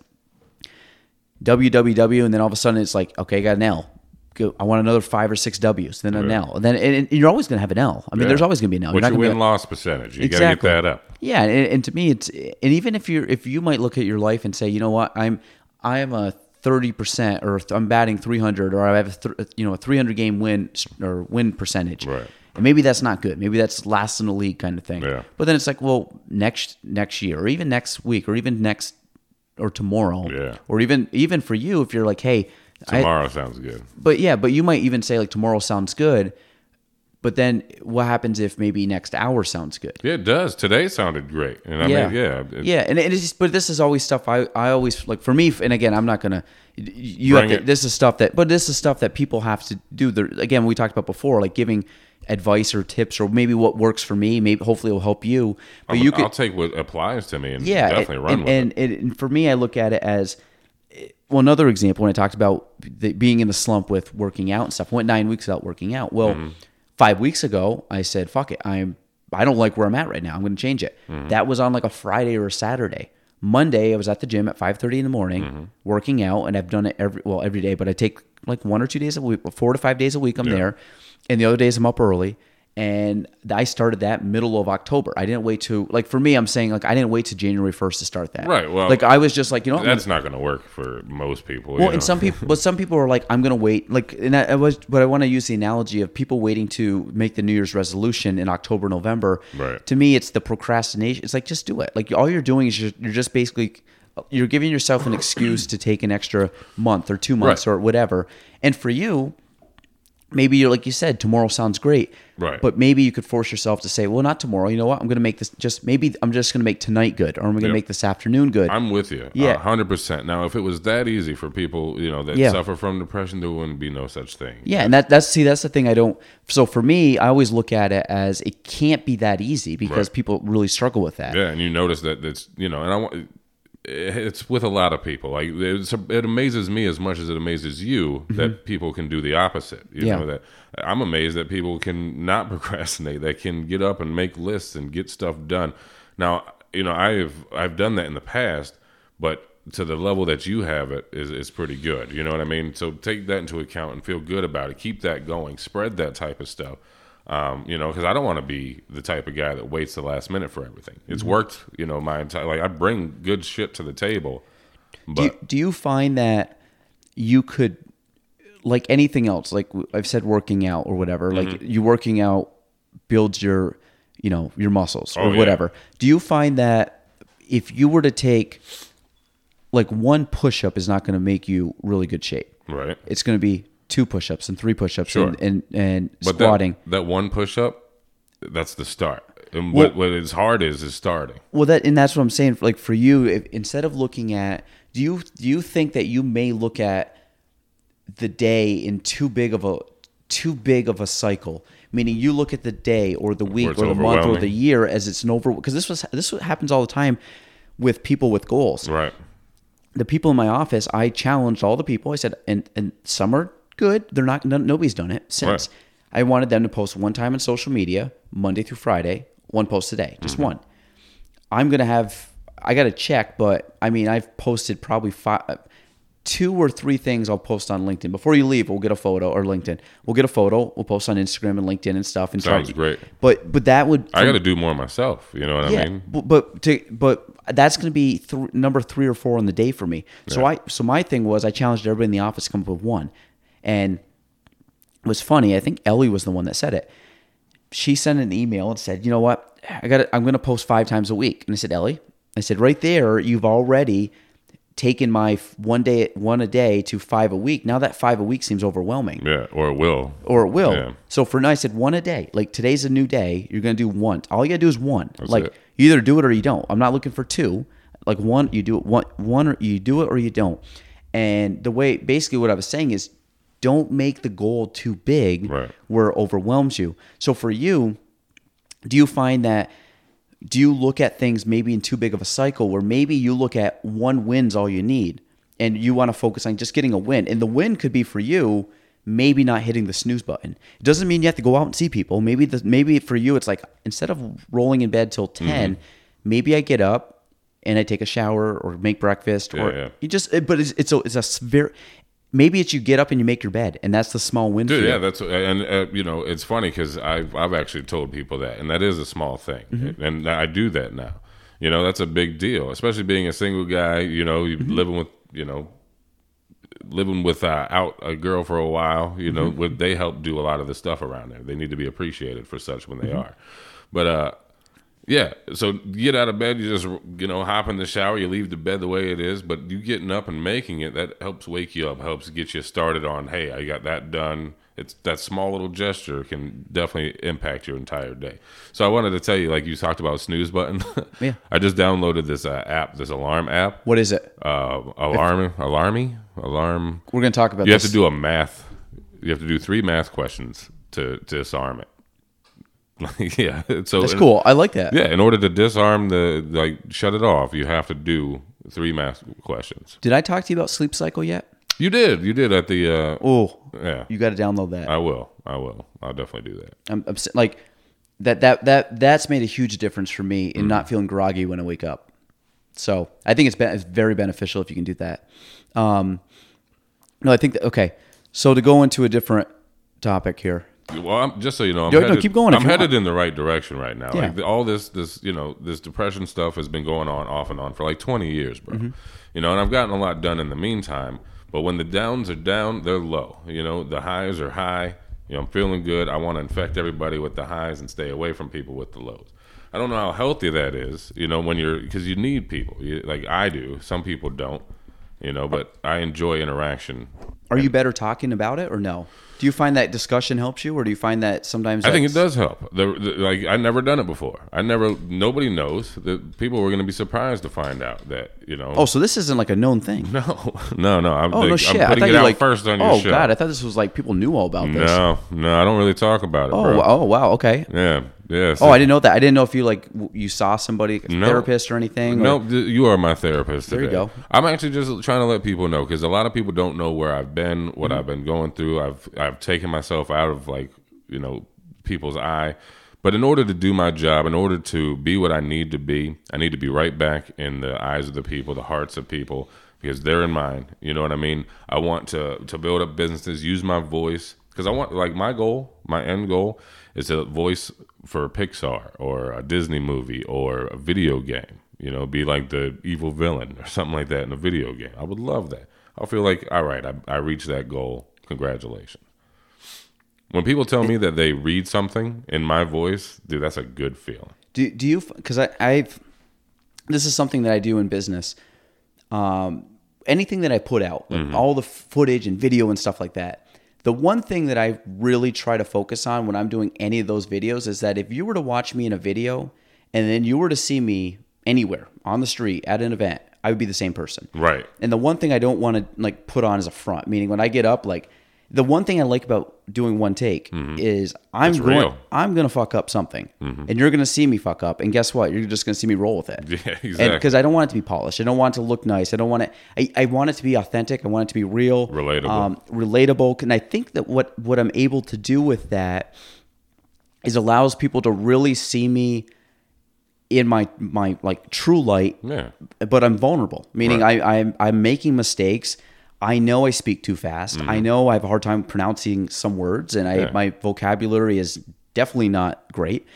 WWW, and then all of a sudden it's like, okay, I got an L. Go, I want another five or six W's, then an Right. L, and then and, and you're always going to have an L. I mean, Yeah. there's always going to be an L. You're What's your win loss percentage? You Exactly. got to get that up. Yeah, and, and to me, it's and even if you're if you might look at your life and say, you know what, I'm I am a thirty percent, or I'm batting three hundred, or I have a th- you know a three hundred game win or win percentage. Right. And maybe that's not good. Maybe that's last in the league kind of thing. Yeah. But then it's like, well, next next year, or even next week, or even next or tomorrow, Yeah. or even even for you, if you're like, hey, I, Tomorrow sounds good. but yeah, but you might even say like tomorrow sounds good, but then what happens if maybe next hour sounds good? Yeah, it does. Today sounded great, and I yeah, mean, yeah, it- yeah, and it is. just, But this is always stuff I I always like for me. And again, I'm not gonna. You have to. it. This is stuff that, but this is stuff that people have to do. The again, we talked about before, like giving advice or tips, or maybe what works for me. Maybe hopefully it will help you. But I'm- you I'll take what applies to me and yeah, definitely and, run and, with and, it. and for me, I look at it as well. Another example when I talked about the, being in the slump with working out and stuff. I went nine weeks without working out. Well, Mm-hmm. five weeks ago, I said, "Fuck it, I'm I don't like where I'm at right now. I'm going to change it." Mm-hmm. That was on like a Friday or a Saturday. Monday, I was at the gym at 5:30 in the morning, Mm-hmm. working out, and I've done it every well every day, but I take like one or two days a week, four to five days a week. I'm Yeah. there, and the other days I'm up early. And I started that middle of October. I didn't wait to like for me. I'm saying like I didn't wait to January 1st to start that. Right, well, like I was just like you know That's not going to work for most people. well, you and some people, but some people are like, I'm gonna wait. Like, and I, I was, but I want to use the analogy of people waiting to make the New Year's resolution in October, November. Right. To me, it's the procrastination. It's like just do it. Like all you're doing is you're, you're just basically you're giving yourself an excuse to take an extra month or two months Right. or whatever. And for you, maybe you're like you said, tomorrow sounds great. Right. But maybe you could force yourself to say, well, not tomorrow. You know what? I'm gonna make this just maybe I'm just gonna make tonight good, or I'm gonna Yep. make this afternoon good. I'm with you. Yeah. Yeah. hundred percent. Now, if it was that easy for people, you know, that Yeah. suffer from depression, there wouldn't be no such thing. Yeah, and that that's see that's the thing I don't. So for me, I always look at it as it can't be that easy because Right. people really struggle with that. Yeah, and you notice that it's you know, and I want it's with a lot of people. Like it's, it amazes me as much as it amazes you that people can do the opposite. You Mm-hmm. Yeah. know that I'm amazed that people can not procrastinate. That can get up and make lists and get stuff done. Now, you know, I've I've done that in the past, but to the level that you have it is is pretty good. You know what I mean? So take that into account and feel good about it. Keep that going. Spread that type of stuff. Um, you know, because I don't want to be the type of guy that waits the last minute for everything. It's worked, you know, my entire like I bring good shit to the table, Do but you, do you find that you could, like anything else, like I've said, working out or whatever, like Mm-hmm. you working out builds your, you know, your muscles or Oh, yeah. whatever. Do you find that if you were to take, like one push up is not going to make you really good shape. right. It's going to be two push ups and three push ups Sure. and, and, and But squatting. that, that one push up, that's the start. And Well- what what is hard is is starting. Well, that and that's what I'm saying. Like for you, if, instead of looking at, do you do you think that you may look at the day in too big of a too big of a cycle? Meaning, you look at the day or the week or the month or the year as it's an over. Because this was this happens all the time with people with goals. Right. The people in my office, I challenged all the people. I said, and and some are good. They're not. No, nobody's done it since. Right. I wanted them to post one time on social media, Monday through Friday, one post a day, just Mm-hmm. one. I'm gonna have I got to check, but I mean I've posted probably five, two or three things I'll post on LinkedIn before you leave. We'll get a photo or LinkedIn. We'll get a photo. We'll post on Instagram and LinkedIn and stuff. And Sounds great. But but that would I got to do more myself. You know what yeah, I mean? but but, to, but that's going to be th- number three or four on the day for me. So I so my thing was I challenged everybody in the office to come up with one, and it was funny. I think Ellie was the one that said it. She sent an email and said, "You know what? I got. I'm going to post five times a week." And I said, "Ellie, I said right there, you've already." Taken my one day, one a day to five a week. Now that five a week seems overwhelming Yeah, or it will. or it will. Yeah. So for now, I said one a day. Like today's a new day. You're gonna do one. All you gotta do is one. like it. you either do it or you don't. I'm not looking for two. Like one, you do it one, one or you do it or you don't. And the way, basically, what I was saying is, don't make the goal too big Right. where it overwhelms you. So for you, do you find that do you look at things maybe in too big of a cycle where maybe you look at one win's all you need and you want to focus on just getting a win and the win could be for you maybe not hitting the snooze button it doesn't mean you have to go out and see people maybe the, maybe for you it's like instead of rolling in bed till mm-hmm. 10 maybe i get up and i take a shower or make breakfast or yeah. you just but it's it's a, it's a very maybe it's you get up and you make your bed and that's the small win Dude, yeah, that's and uh, you know it's funny because I've I've actually told people that, and that is a small thing, Mm-hmm. and I do that now. You know, that's a big deal, especially being a single guy. You know, you Mm-hmm. living with you know living without out a girl for a while. You know, Mm-hmm. they help do a lot of the stuff around there? They need to be appreciated for such when they Mm-hmm. are. But uh, yeah. So you get out of bed, you just you know hop in the shower, you leave the bed the way it is. But you getting up and making it that helps wake you up, helps get you started on. Hey, I got that done. It's that small little gesture can definitely impact your entire day. So I wanted to tell you, like you talked about snooze button. Yeah. I just downloaded this uh, app, this alarm app. what is it Uh, alarm, alarmy, alarm. we're going to talk about You this have to do a math. You have to do three math questions to, to disarm it. yeah, so that's cool i like that Yeah, in order to disarm the like shut it off, you have to do three math questions. did i talk to you about sleep cycle yet You did, you did at the. Uh, oh yeah, you got to download that I will, I will, I'll definitely do that. I'm, I'm like that that that that's made a huge difference for me in not feeling groggy when I wake up. So I think it's, be, it's very beneficial if you can do that. Um, no, I think that okay. So to go into a different topic here, Well, I'm, just so you know, I'm No, no, headed, keep going I'm headed in the right direction right now. Yeah. Like the, all this, this, you know, this depression stuff has been going on off and on for like 20 years, bro. Mm-hmm. You know, and I've gotten a lot done in the meantime. But when the downs are down, they're low. You know, the highs are high. You know, I'm feeling good. I want to infect everybody with the highs and stay away from people with the lows. I don't know how healthy that is. You know, when you're because you need people. You, like I do. Some people don't. You know, but I enjoy interaction are you better talking about it or no? Do you find that discussion helps you, or do you find that sometimes I think it does help. The, the, like I never done it before. I never. Nobody knows that people were going to be surprised to find out that you know. Oh, so this isn't like a known thing. no, no, no. I'm, Oh like, no I'm shit! I putting thought it you out like first on your oh god, I thought this was like people knew all about this. no, no, I don't really talk about it. Oh, bro. oh wow, okay. yeah, yeah. Oh, I didn't know that. I didn't know if you like you saw somebody, a No. therapist or anything. or- No, th- you are my therapist. There you go. I'm actually just trying to let people know because a lot of people don't know where I've been, what Mm-hmm. I've been going through. I've I've taken myself out of like you know people's eye, but in order to do my job, in order to be what I need to be, I need to be right back in the eyes of the people, the hearts of people, because they're in mine. You know what I mean? I want to to build up businesses, use my voice because I want like my goal, my end goal is a voice for Pixar or a Disney movie or a video game. You know, be like the evil villain or something like that in a video game. I would love that. I'll feel like, all right, I, I reached that goal. Congratulations. When people tell me that they read something in my voice, dude, that's a good feeling. Do do you? Because I I've this is something that I do in business. Um, anything that I put out, like Mm-hmm. all the footage and video and stuff like that. The one thing that I really try to focus on when I'm doing any of those videos is that if you were to watch me in a video and then you were to see me anywhere on the street at an event, I would be the same person. Right. And the one thing I don't want to like put on as a front, meaning when I get up, like the one thing I like about doing one take is I'm It's going real. I'm gonna fuck up something, and you're gonna see me fuck up, and guess what? You're just gonna see me roll with it. Yeah, exactly. Because I don't want it to be polished. I don't want it to look nice. I don't want it. I, I want it to be authentic. I want it to be real, Relatable. um, relatable. And I think that what what I'm able to do with that is allows people to really see me in my my like true light Yeah. but I'm vulnerable, meaning I, I'm I'm making mistakes. I know I speak too fast. I know I have a hard time pronouncing some words, and I Mm-hmm. Yeah. my vocabulary is definitely not great.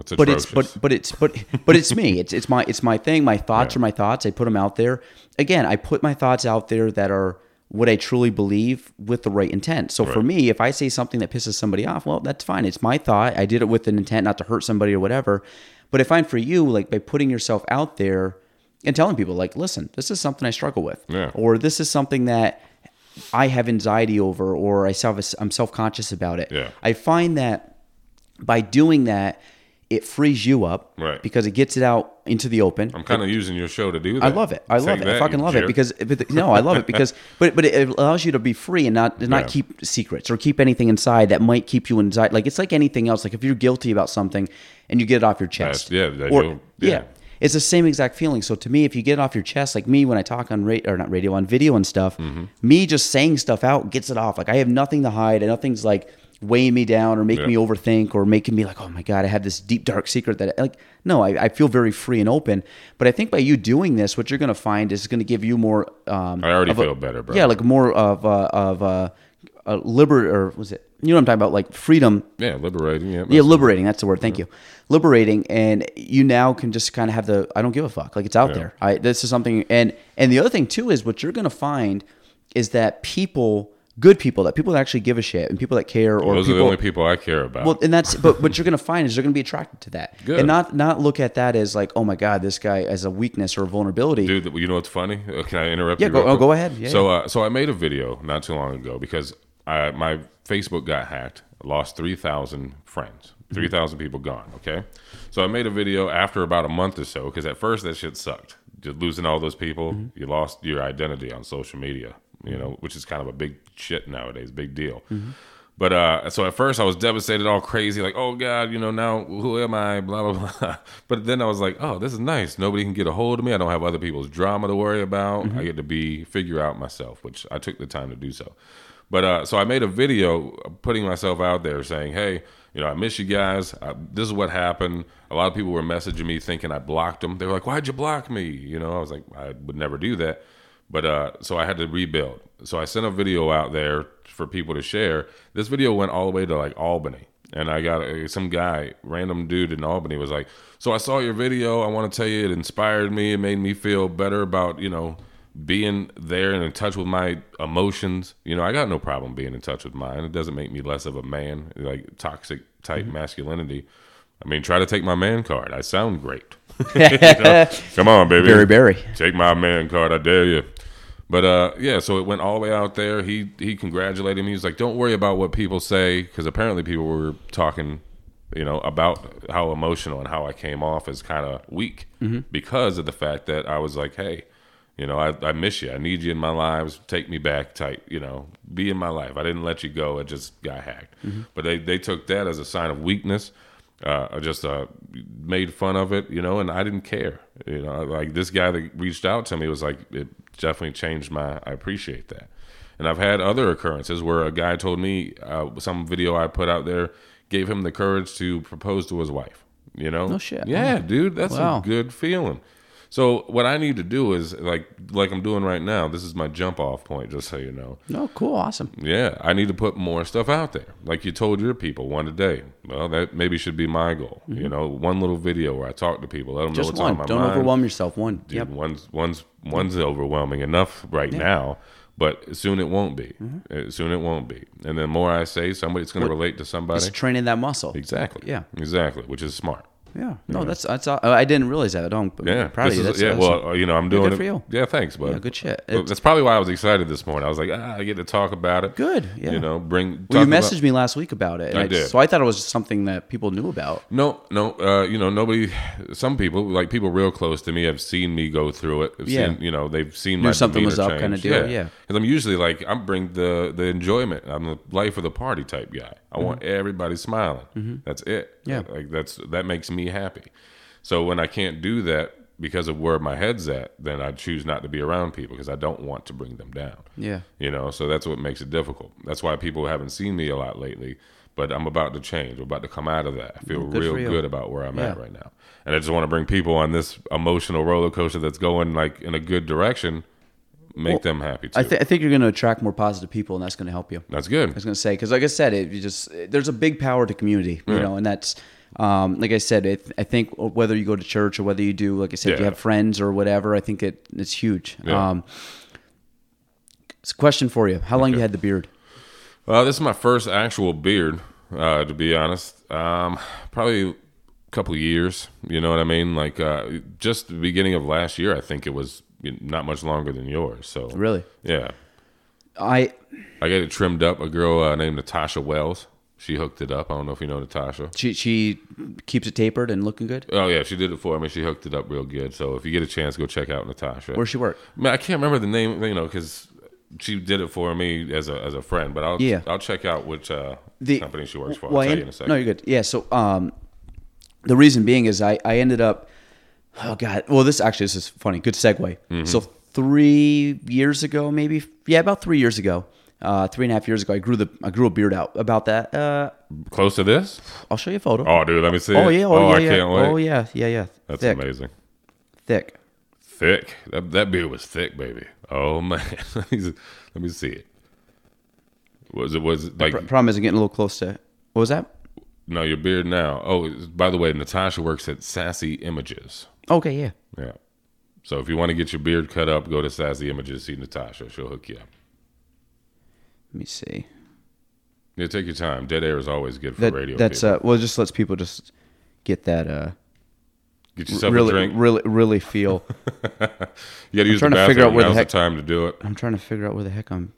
It's But it's but but it's but but it's me. It's it's my it's my thing. My thoughts are my thoughts. I put them out there. Again, I put my thoughts out there that are what I truly believe with the right intent. So for me, if I say something that pisses somebody off, well, that's fine. It's my thought. I did it with an intent not to hurt somebody or whatever. But I find for you, like by putting yourself out there and telling people, like, listen, this is something I struggle with, Yeah. or this is something that I have anxiety over, or I self I'm self conscious about it. Yeah. I find that by doing that, it frees you up Right. because it gets it out into the open. I'm kind of using your show to do that. I love it. I Take love it. I fucking love it because but, no, I love it because but but it allows you to be free and not not Yeah. keep secrets or keep anything inside that might keep you inside. Like it's like anything else. Like if you're guilty about something and you get it off your chest, That's- yeah, that or yeah. yeah. It's the same exact feeling. So to me, if you get it off your chest, like me when I talk on radio or not radio on video and stuff, Mm-hmm. me just saying stuff out gets it off. Like I have nothing to hide, and nothing's like weighing me down or making Yeah. me overthink or making me like, oh my god, I have this deep dark secret that like no, I, I feel very free and open. But I think by you doing this, what you're gonna find is it's going to give you more. Um, I already of a- feel better, bro. Yeah, like more of a, of a, a liber or was it? You know what I'm talking about? Like freedom. Yeah, liberating. Yeah, Yeah, liberating. That's the word. Thank you. Liberating, and you now can just kind of have the I don't give a fuck. Like it's out Yeah. there. I this is something, and and the other thing too is what you're gonna find is that people, good people, that people that actually give a shit, and people that care, or Those people, are the only people I care about. well, and that's but what you're gonna find is they're gonna be attracted to that, Good. and not not look at that as like, oh my god, this guy as a weakness or a vulnerability. Dude, you know what's funny? Uh, Can I interrupt Yeah, you? go- oh, go ahead. Yeah, so, uh, so I made a video not too long ago because I, my Facebook got hacked. Lost three thousand friends. Mm-hmm. 3,000 people gone. Okay, so I made a video after about a month or so because at first that shit sucked. Just losing all those people, Mm-hmm. you lost your identity on social media. You know, which is kind of a big shit nowadays, big deal. Mm-hmm. But uh, so at first I was devastated, all crazy, like, oh God, you know, now who am I? Blah blah blah. But then I was like, oh, this is nice. Nobody can get a hold of me. I don't have other people's drama to worry about. I get to be figure out myself, which I took the time to do so. But uh, so I made a video putting myself out there, saying, hey, you know, I miss you guys. I, this is what happened. A lot of people were messaging me thinking I blocked them. They were like, why'd you block me? You know, I was like, I would never do that. But uh, so I had to rebuild. So I sent a video out there for people to share. This video went all the way to like Albany, and I got some guy, random dude in Albany, was like, "So I saw your video. I want to tell you, it inspired me. It made me feel better about you know being there and in touch with my emotions. You know, I got no problem being in touch with mine. It doesn't make me less of a man, like toxic type masculinity." I mean, try to take my man card. I sound great. You know? Come on, baby. Barry Barry. Take my man card, I dare you. But uh, yeah, so it went all the way out there. He he congratulated me. He's like, "Don't worry about what people say," because apparently people were talking, you know, about how emotional and how I came off as kind of weak because of the fact that I was like, "Hey, you know, I, I miss you. I need you in my lives. Take me back, type. You know, be in my life. I didn't let you go. I just got hacked." But they they took that as a sign of weakness. Uh, I just uh, made fun of it, you know, and I didn't care. You know, like this guy that reached out to me was like, it definitely changed my. I appreciate that. And I've had other occurrences where a guy told me uh, some video I put out there gave him the courage to propose to his wife. You know, No shit. Yeah, dude, that's Wow. a good feeling. So what I need to do is like like I'm doing right now. This is my jump off point, just so you know. Oh, cool, awesome. Yeah, I need to put more stuff out there. Like you told your people, one a day. Well, that maybe should be my goal. You know, one little video where I talk to people, let them know Mm-hmm. Just what's one. on my Don't mind. overwhelm yourself. One. Dude, Yep. one's one's one's overwhelming enough right now, but soon it won't be. Mm-hmm. Uh, Soon it won't be. And the more I say, somebody's going to relate to somebody. It's training that muscle. Exactly. Yeah. Exactly. Which is smart. Yeah. No, that's that's. aw- I didn't realize that. I don't. Yeah. I'm proud of you. is- That's yeah. awesome. Well, uh, you know, I'm doing good it for you. Yeah. Thanks, bud. Yeah, good shit. That's probably why I was excited this morning. I was like, ah, I get to talk about it. Good, yeah. You know, bring. Well, you talk about- messaged me last week about it. and I just- did. So I thought it was something that people knew about. No, no, uh, you know, nobody. Some people, like people real close to me, have seen me go through it. Have Yeah. seen, you know, they've seen Knew my something was up kinda deal, yeah. because I'm usually like I'm bring the the enjoyment. I'm the life of the party type guy. I want everybody smiling. That's it. Yeah. like that's that makes me happy. So when I can't do that because of where my head's at, then I choose not to be around people because I don't want to bring them down. Yeah. You know, so that's what makes it difficult. That's why people haven't seen me a lot lately. But I'm about to change. I'm about to come out of that. I feel good real good about where I'm at right now. And I just want to bring people on this emotional roller coaster that's going like in a good direction, make them happy too. I, th- I think you're going to attract more positive people, and that's going to help you. that's good. I was going to say because, like I said, it you just there's a big power to community, you know, and that's um, like I said. It, I think whether you go to church or whether you do, like I said, you have friends or whatever. I think it it's huge. Yeah. Um, it's a question for you: How long you had the beard? Well, this is my first actual beard, uh, to be honest. Um, probably a couple of years. You know what I mean? Like uh, just the beginning of last year, I think it was not much longer than yours. So Really? yeah. I I got it trimmed up. A girl uh, named Natasha Wells. She hooked it up. I don't know if you know Natasha. She she keeps it tapered and looking good. Oh yeah, she did it for me. She hooked it up real good. So if you get a chance, go check out Natasha. Where she work? Man, I can't remember the name, you know, because she did it for me as a as a friend. But I'll Yeah. I'll check out which uh, The- company she works for. Well, I'll tell you in a second. No, you're good. Yeah. So, um, the reason being is I I ended up. Oh God. Well, this actually this is funny. Good segue. Mm-hmm. So three years ago, maybe yeah, about three years ago, uh, three and a half years ago, I grew the I grew a beard out. About that, uh, Close to this? I'll show you a photo. Oh, dude, let me see. Oh, yeah. Oh, yeah. I yeah. can't wait. Oh yeah. Yeah yeah. That's thick, amazing. Thick. Thick. That that beard was thick, baby. Oh man, let me see it. Was it was it like Pr- problem is I'm getting a little close to. What was that? no your beard now? Oh, by the way, Natasha works at Sassy Images. Okay. Yeah. Yeah. So if you want to get your beard cut up, go to Sassy Images. See Natasha. She'll hook you up. Let me see. Yeah, take your time. Dead air is always good for That radio. that's people. uh. Well, it just lets people just get that uh. get yourself really a drink. really really feel. you got to use the to bathroom. figure out where the Now's heck- the time to do it. I'm trying to figure out where the heck I'm.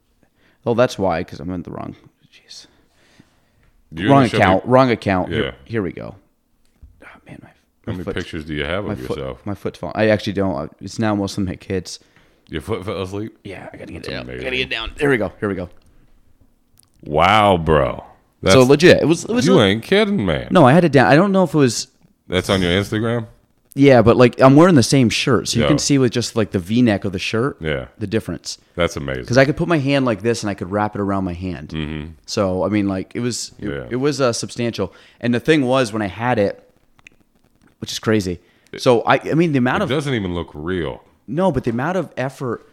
Oh, that's why, because I'm in the wrong. Jeez, You're wrong gonna me- account. Wrong account. Yeah. Here, here we go. Oh, man, my, How many foot, pictures do you have of foot, yourself? my foot's falling. I actually don't. It's now mostly my kids. Your foot fell asleep? Yeah, I gotta get That's down. I amazing. gotta get down. There we go. Here we go. Wow, bro. That's, so legit. It was. It was. you ain't kidding, man. no, I had it down. I don't know if it was. That's on your Instagram? Yeah, but like I'm wearing the same shirt, so you Yeah. can see with just like the V-neck of the shirt, Yeah. the difference. That's amazing. because I could put my hand like this and I could wrap it around my hand. Mm-hmm. So I mean, like it was it, Yeah. it was uh, substantial. And the thing was when I had it, which is crazy. So I I mean the amount it of doesn't even look real. no, but the amount of effort.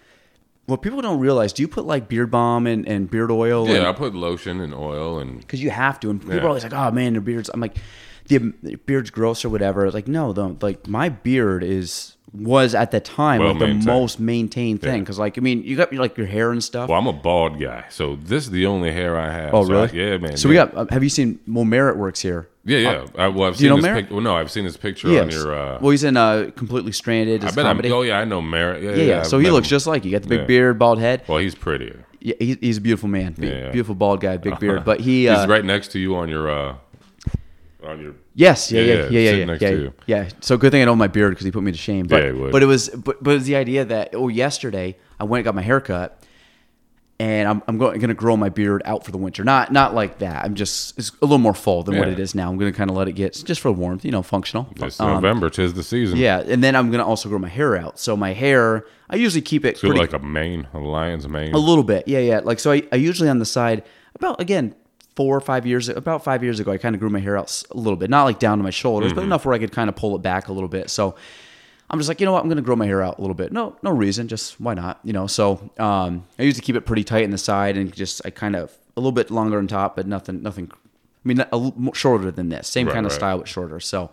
What people don't realize, do you put like beard balm and, and beard oil? Yeah, I put lotion and oil and because you have to. And people Yeah. are always like, "Oh man, your beards." I'm like, "The the beard's gross or whatever." It's like, no, the like my beard is was at the time Well like the most maintained thing. Yeah. Because like I mean, you got like your hair and stuff. well, I'm a bald guy, so this is the only hair I have. Oh, So really? I- yeah, man. So yeah. we got. Uh, have you seen Mo Merritt works here? Yeah, yeah. I, well, I've do you seen know this Merritt? picture. Well, no, I've seen this picture Yes. on your. Uh, well, he's in uh, completely stranded. I His bet I'm. comedy. Oh yeah, I know Merritt. Yeah, yeah, yeah. So I've he met looks him. just like you. Got the big Yeah. beard, bald head. Well, he's prettier. Yeah, he, he's a beautiful man. Be- Yeah, yeah. Beautiful bald guy, big beard. But he. Uh, he's right next to you on your. uh On your. Yes, yeah, Yeah, yeah, yeah, yeah, yeah, sitting yeah, next yeah, to you. yeah. So good thing I know my beard because he put me to shame. But Yeah, he would. but it was but but it was the idea that oh yesterday I went and got my hair cut, and I'm I'm going to grow my beard out for the winter. Not not like that. I'm just it's a little more full than what it is now. I'm going to kind of let it get just for warmth, you know, functional. It's Um, November. Tis the season. Yeah, and then I'm gonna also grow my hair out. So my hair, I usually keep it pretty, like a mane, a lion's mane. a little bit. Yeah, yeah. Like so, I, I usually on the side about again four or five years about five years ago, I kind of grew my hair out a little bit, not like down to my shoulders, Mm-hmm. but enough where I could kind of pull it back a little bit. So I'm just like, you know what, I'm gonna grow my hair out a little bit. No, no reason, just why not? You know. So um, I to keep it pretty tight in the side and just I kind of a little bit longer on top, but nothing, nothing. I mean, a little shorter than this, same Right, kind of right. style but shorter. So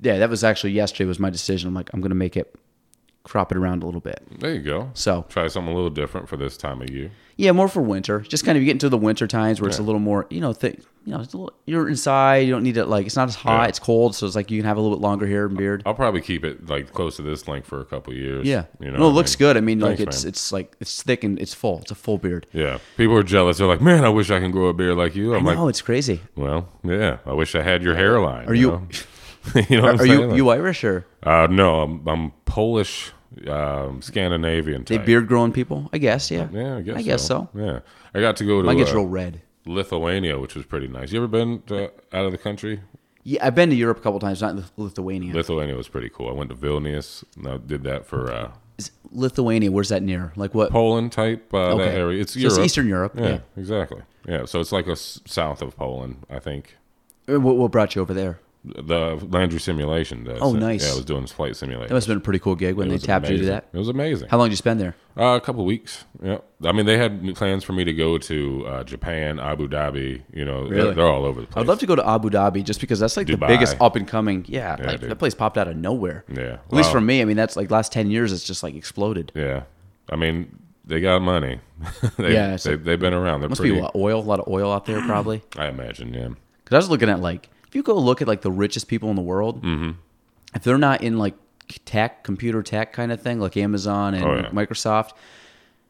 yeah, that was actually yesterday was my decision. I'm like, I'm gonna make it crop it around a little bit. there you go. So Try something a little different for this time of year. yeah, more for winter. Just kind of get into the winter times where it's a little more, you know, thick. You know, it's a little, you're inside. You don't need it like it's not as hot. Yeah. It's cold, so it's like you can have a little bit longer hair and beard. I'll probably keep it like close to this length for a couple years. Yeah, you know. no, it what I looks mean? good. I mean, like it's man. it's like it's thick and it's full. It's a full beard. Yeah, people are jealous. They're like, "Man, I wish I can grow a beard like you." I'm No, like, it's crazy. "Well, yeah, I wish I had your hairline." Are you- know? you know what I'm Are you Like, you Irish or Uh, no, I'm, I'm Polish, um, Scandinavian they type. beard growing people? I guess. Yeah. Yeah, I guess. I guess so. Yeah, I got to go to Mine gets uh, real red. Lithuania, which was pretty nice. You ever been to, out of the country? Yeah, I've been to Europe a couple times, not Lith- Lithuania. Lithuania was pretty cool. I went to Vilnius. And I did that for uh, Is Lithuania, where's that near? Like what? Poland type uh, that Okay. area. It's So it's Eastern Europe, Yeah, yeah. exactly. Yeah, so it's like a s- south of Poland, I think. Uh, What, what brought you over there? The Landry Simulation does. Oh, nice. Yeah, I was doing flight simulation. That must have been a pretty cool gig when they tapped you to amazing. that. It was amazing. How long did you spend there? Uh, a couple of weeks. Yeah. I mean, they had plans for me to go to uh, Japan, Abu Dhabi. You know, they're, they're all over the place. I'd love to go to Abu Dhabi just because that's like the biggest up and coming. Yeah, Yeah, like that place popped out of nowhere. Yeah. At least for me, I mean, that's like last ten years, it's just like exploded. Yeah. I mean, they got money. they, Yeah, they, they've been around. They're Must pretty. be oil, a lot of oil out there probably. I imagine. Yeah. Because I was looking at like, you go look at like the richest people in the world, Mm-hmm. if they're not in like tech, computer tech kind of thing, like Amazon and Oh, yeah. Microsoft,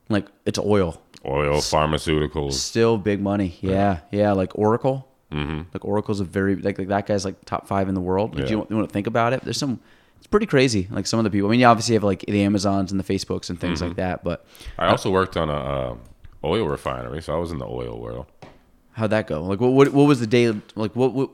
like it's oil. Oil, pharmaceuticals. Still big money. Yeah, yeah, like Oracle. Mm-hmm. Like Oracle's a very like, like that guy's like top five in the world. Like, Yeah. you, you want to think about it? There's some. It's pretty crazy. Like some of the people. I mean, you obviously have like the Amazons and the Facebooks and things Mm-hmm. like that. But I also worked on a uh, oil refinery, so I was in the oil world. how'd that go? Like what what, what was the day like what, what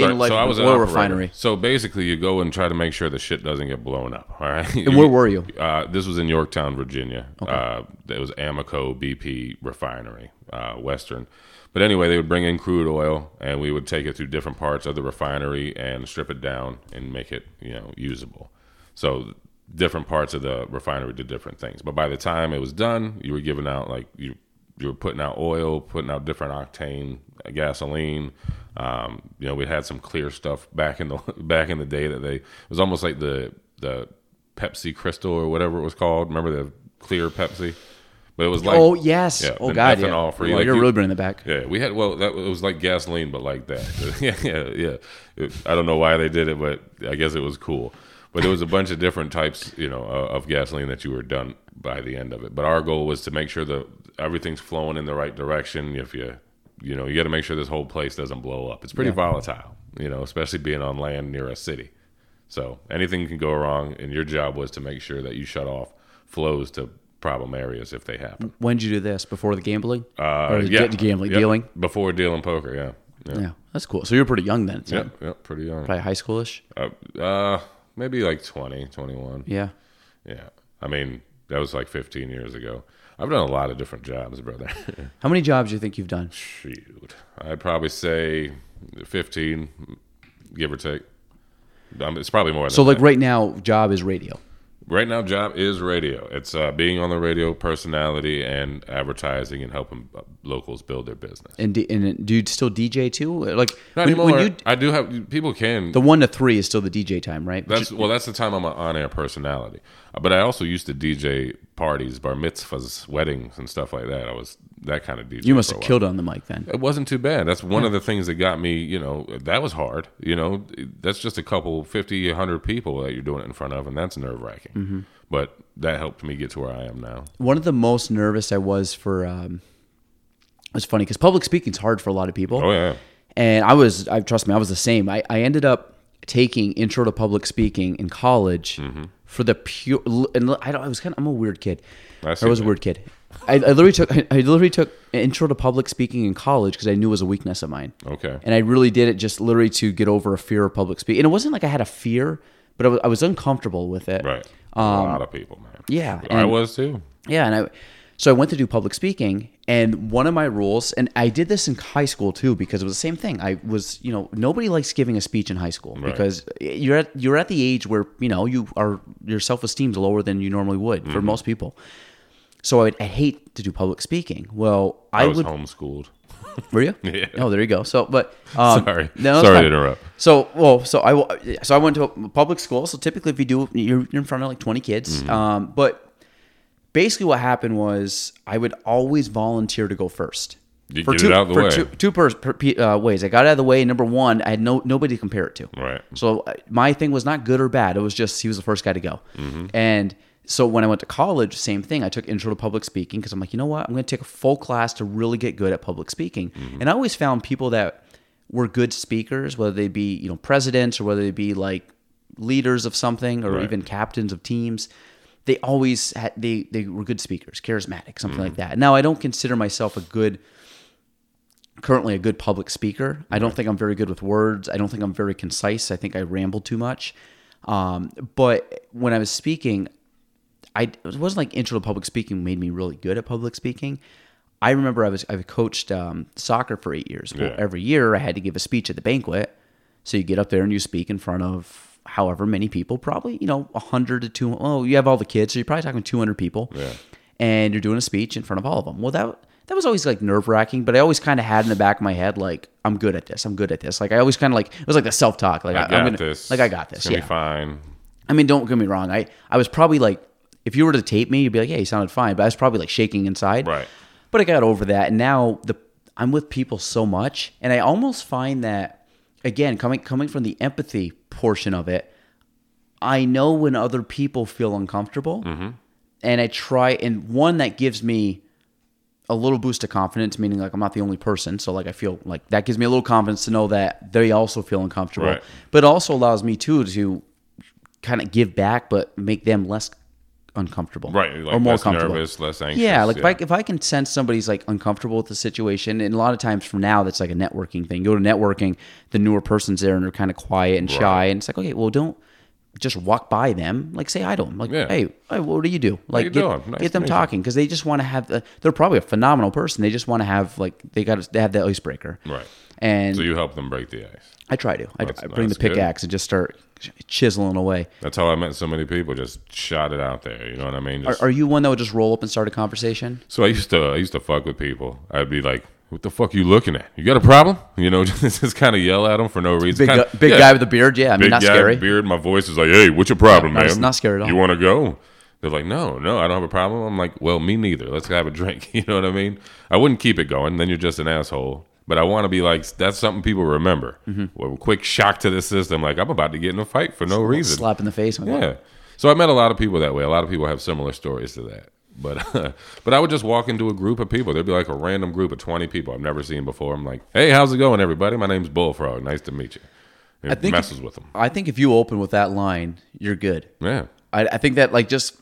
day the life I was an oil operator. refinery? So basically, you go and try to make sure the shit doesn't get blown up. All right. And where were you? Uh, this was in Yorktown, Virginia. Uh, it was Amoco BP refinery, uh, Western. But anyway, they would bring in crude oil, and we would take it through different parts of the refinery and strip it down and make it, you know, usable. So different parts of the refinery did different things. But by the time it was done, you were giving out like you you were putting out oil, putting out different octane uh, gasoline. Um, you know, we had some clear stuff back in the back in the day that they it was almost like the the Pepsi Crystal or whatever it was called. Remember the clear Pepsi? But it was like oh yes. yeah, oh god. Yeah. ethanol free. Well, Like you're you- really bringing it back. yeah, we had well, that it was like gasoline, but like that. yeah, yeah, yeah. It- I don't know why they did it, but I guess it was cool. But there was a bunch of different types, you know, uh, of gasoline that you were done by the end of it. But our goal was to make sure that everything's flowing in the right direction. If you, you know, you got to make sure this whole place doesn't blow up. It's pretty Yeah. volatile, you know, especially being on land near a city. So anything can go wrong, and your job was to make sure that you shut off flows to problem areas if they happen. When did you do this? Before the gambling? Uh, or yeah, gambling, yeah, dealing? before dealing poker. Yeah, yeah, Yeah, that's cool. So you're pretty young then. So yeah, yeah, pretty young. Probably high schoolish. Uh, uh, maybe like 20, 21. Yeah. Yeah, I mean that was like fifteen years ago. I've done a lot of different jobs, brother. How many jobs do you think you've done? Shoot, I'd probably say fifteen, give or take. Um, it's probably more. Than So like that. right now, job is radio. right now, job is radio. It's uh, being on the radio, personality, and advertising, and helping uh, locals build their business. And, d- and do you still DJ too? Like Not when, when you I do have people can. the one to three is still the DJ time, right? That's well. That's the time I'm an on-air personality. But I also used to DJ parties, bar mitzvahs, weddings, and stuff like that. I was that kind of DJ. you must have killed on the mic then. It wasn't too bad. That's one of the things that got me. You know, that was hard. You know, that's just a couple, 50, 100 people that you're doing it in front of, and that's nerve wracking. Mm-hmm. But that helped me get to where I am now. One of the most nervous I was for. Um, it was funny because public speaking is hard for a lot of people. Oh yeah, And I was, I trust me, I was the same. I, I ended up taking intro to public speaking in college Mm-hmm. for the pure. And I don't. I was kind of. I'm a weird kid. I I, was a weird kid. I, I literally took. I literally took intro to public speaking in college because I knew it was a weakness of mine. okay. And I really did it just literally to get over a fear of public speaking. And it wasn't like I had a fear, but I was, I was uncomfortable with it. right. a lot of people, man. Um, yeah, I was too. Yeah, and I so I went to do public speaking, and one of my rules, and I did this in high school too, because it was the same thing. I was, you know, nobody likes giving a speech in high school Right. because you're at you're at the age where you know you are your self esteem's lower than you normally would for Mm-hmm. most people. So I, I hate to do public speaking. Well, I, I was would. homeschooled. Were you? Yeah. Oh, there you go. So, but um, Sorry. no, Sorry to interrupt. So, well, so I so I went to a public school. So typically, if you do, you're, you're in front of like 20 kids. Mm-hmm. Um, but basically, what happened was I would always volunteer to go first. You for get two, it out of the for way. two, two per, per, uh, ways. I got out of the way. Number one, I had no nobody to compare it to. Right. So uh, my thing was not good or bad. It was just he was the first guy to go. Mm-hmm. And so when I went to college, same thing. I took intro to public speaking because I'm like, you know what? I'm going to take a full class to really get good at public speaking. Mm-hmm. And I always found people that were good speakers, whether they be you know presidents or whether they be like leaders of something or Right. even captains of teams. They always had they they were good speakers, charismatic, something like Mm-hmm. that. Now I don't consider myself a good currently a good public speaker. I don't think I'm very good with words. I don't think I'm very concise. I think I ramble too much. Um, but when I was speaking, I it wasn't like intro to public speaking made me really good at public speaking. I remember I was I coached um, soccer for eight years. Well, Yeah. every year I had to give a speech at the banquet. So you get up there and you speak in front of however many people, probably you know hundred to two. Oh, you have all the kids, so you're probably talking two hundred people. Yeah. And you're doing a speech in front of all of them. Well, that that was always like nerve wracking, but I always kind of had in the back of my head like I'm good at this. I'm good at this. Like I always kind of like it was like the self talk. Like I am got gonna, this. Like I got this. It's gonna Yeah. be fine. I mean, don't get me wrong. I I was probably like, if you were to tape me, you'd be like, yeah, you sounded fine. But I was probably like shaking inside. Right. But I got over that, and now the I'm with people so much, and I almost find that again coming coming from the empathy portion of it, I know when other people feel uncomfortable, Mm-hmm. and I try. And one that gives me a little boost of confidence, meaning like I'm not the only person. So like I feel like that gives me a little confidence to know that they also feel uncomfortable. Right. But also allows me too to kind of give back, but make them less uncomfortable, Right, like or more less comfortable. nervous, less anxious. Yeah, like If, I, if I can sense somebody's like uncomfortable with the situation, and a lot of times from now that's like a networking thing. Go to networking, the newer person's there and they're kind of quiet and shy, and it's like, okay, well, don't just walk by them, like say hi to them, like, Yeah. hey, hey, what do you do? Like, you get. Nice get them talking because they just want to have. The, they're probably a phenomenal person. They just want to have like they got to they have that icebreaker, right. and So you help them break the ice. I try to. That's- I bring the pickaxe and just start chiseling away. That's how I met so many people. Just shot it out there. You know what I mean? Are, Just, are you one that would just roll up and start a conversation? so I used to I used to fuck with people. I'd be like, "What the fuck are you looking at? You got a problem?" You know, just, just kind of yell at them for no reason. Big, Kinda- big yeah, guy with a beard, yeah. I mean, big not scary. beard. My voice is like, "Hey, what's your problem, No, man? it's not scary at all. You want to go?" They're like, "No, no, I don't have a problem." I'm like, "Well, me neither. Let's have a drink." You know what I mean? I wouldn't keep it going. Then you're just an asshole. But I want to be like, that's something people remember. Mm-hmm. A quick shock to the system. Like, I'm about to get in a fight for no reason. Slap in the face. Yeah. So I met a lot of people that way. A lot of people have similar stories to that. But but I would just walk into a group of people. There'd be like a random group of 20 people I've never seen before. I'm like, hey, how's it going, everybody? My name's Bullfrog. Nice to meet you. It I think messes with them. I think if you open with that line, you're good. Yeah. I, I think that like just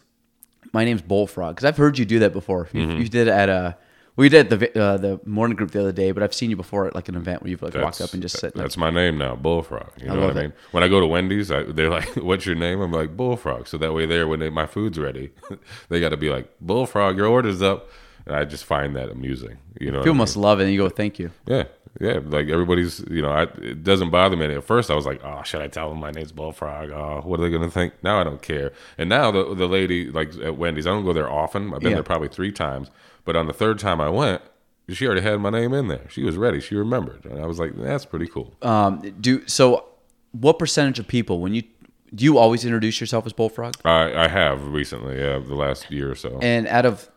my name's Bullfrog because I've heard you do that before. You, Mm-hmm. you did it at a we did the uh, the morning group the other day, but I've seen you before at like an event where you've like walked up and just said, That's my name now, Bullfrog. You know what I it. mean? When I go to Wendy's, I, they're like, "What's your name?" I'm like, "Bullfrog." So that way, there when they, my food's ready, they got to be like, "Bullfrog, your order's up." And I just find that amusing. You know, what I people mean? must love it, and you go, "Thank you." Yeah, yeah. Like everybody's, you know, I, it doesn't bother me. At first, I was like, "Oh, should I tell them my name's Bullfrog? Oh, what are they gonna think?" Now I don't care. And now the the lady, like at Wendy's, I don't go there often. I've been Yeah. there probably three times, but on the third time I went, she already had my name in there. She was ready. She remembered, and I was like, "That's pretty cool." Um, do so. What percentage of people when you do you always introduce yourself as Bullfrog? I, I have recently, yeah, the last year or so. And out of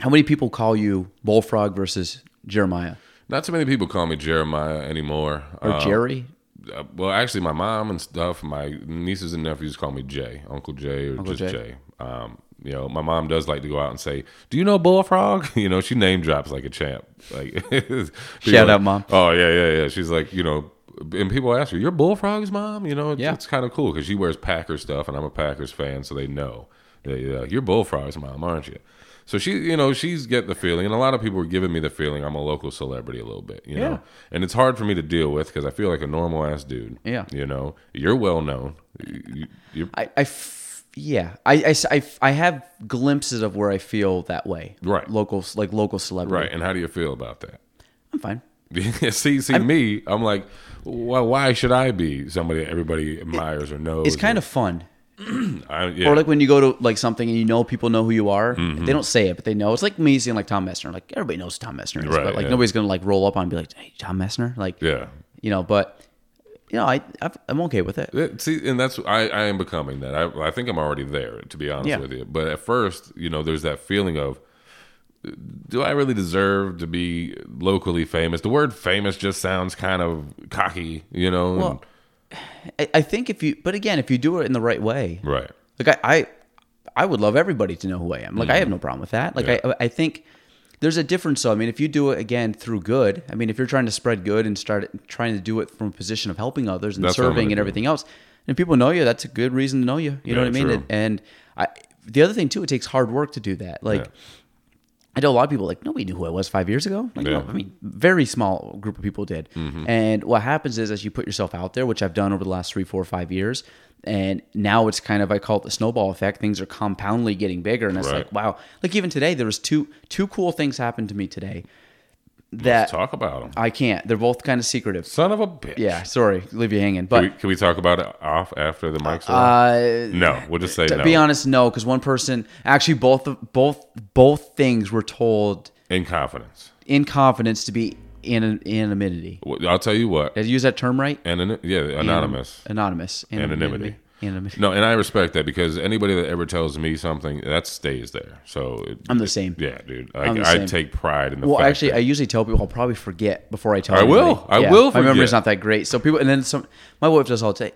how many people call you Bullfrog versus Jeremiah Not too many people call me Jeremiah anymore. or Uh, Jerry? uh, well, actually, my mom and stuff, my nieces and nephews call me Jay, Uncle Jay, or Uncle just Jay. Jay. Um, you know, my mom does like to go out and say, "Do you know Bullfrog?" You know, she name drops like a champ. Like, Shout are- out, Mom. Oh yeah, yeah, yeah. She's like, you know, and people ask her, "You're Bullfrog's mom?" You know, it's, Yeah. it's kind of cool because she wears Packers stuff, and I'm a Packers fan, so they know. Uh, You're Bullfrog's mom, aren't you? So she, you know, she's get the feeling, and a lot of people are giving me the feeling I'm a local celebrity a little bit, you Yeah. know, and it's hard for me to deal with because I feel like a normal ass dude. Yeah. you know, you're well known. You, I, I yeah, I I I have glimpses of where I feel that way. Right. Local, like local celebrity. right, and how do you feel about that? I'm fine. see, see me, I'm like, why, why should I be somebody that everybody admires or knows? It's kind of fun. I, yeah, Or like when you go to like something and you know people know who you are. Mm-hmm. They don't say it, but they know. It's like me seeing like Tom Messner. Like everybody knows who Tom Messner is, Right, but like yeah. nobody's gonna like roll up on and be like, "Hey, Tom Messner." Like, yeah. you know. But you know, I I've, I'm okay with it. Yeah, See, and that's I, I am becoming that. I, I think I'm already there, to be honest Yeah. with you. But at first, you know, there's that feeling of, do I really deserve to be locally famous? The word famous just sounds kind of cocky, you know. Well, I, I think if you, but again, if you do it in the right way, right. Like I, I, I would love everybody to know who I am. Like I have mm-hmm. no problem with that. Like I, I think there's a difference. So I mean, if you do it again through good, I mean, if you're trying to spread good and start trying to do it from a position of helping others and That's serving and everything else, and people know you, that's a good reason to know you. You know what I mean? true. And, and I, the other thing too, it takes hard work to do that. Like. Yeah. I know a lot of people like nobody knew who I was five years ago. Like, Yeah. Mm-hmm. no, I mean, very small group of people did. And what happens is, as you put yourself out there, which I've done over the last three, four, five years, and now it's kind of I call it the snowball effect. Things are compoundly getting bigger, and it's Right. like wow. Like even today, there was two two cool things happened to me today Let's that talk about them. I can't. They're both kind of secretive. Son of a bitch. Yeah, sorry, leave you hanging. Can But we, can we talk about it off after the mics uh, No, we'll just say that. to no. be honest, no, because one person actually both of both both things were told In confidence. in confidence to be in anonymity. I'll tell you what. Did I use that term right? Anon- yeah, anonymous. Anonymous. Anonymity. Anonymity. No, and I respect that because anybody that ever tells me something, that stays there. So it, I'm the same. Yeah, dude. I'm Like, the I take pride in the fact. Well, actually, I usually tell people I'll probably forget before I tell. You. I will. anybody. I Yeah, will My memory's not that great, so people. And then some. My wife does all time.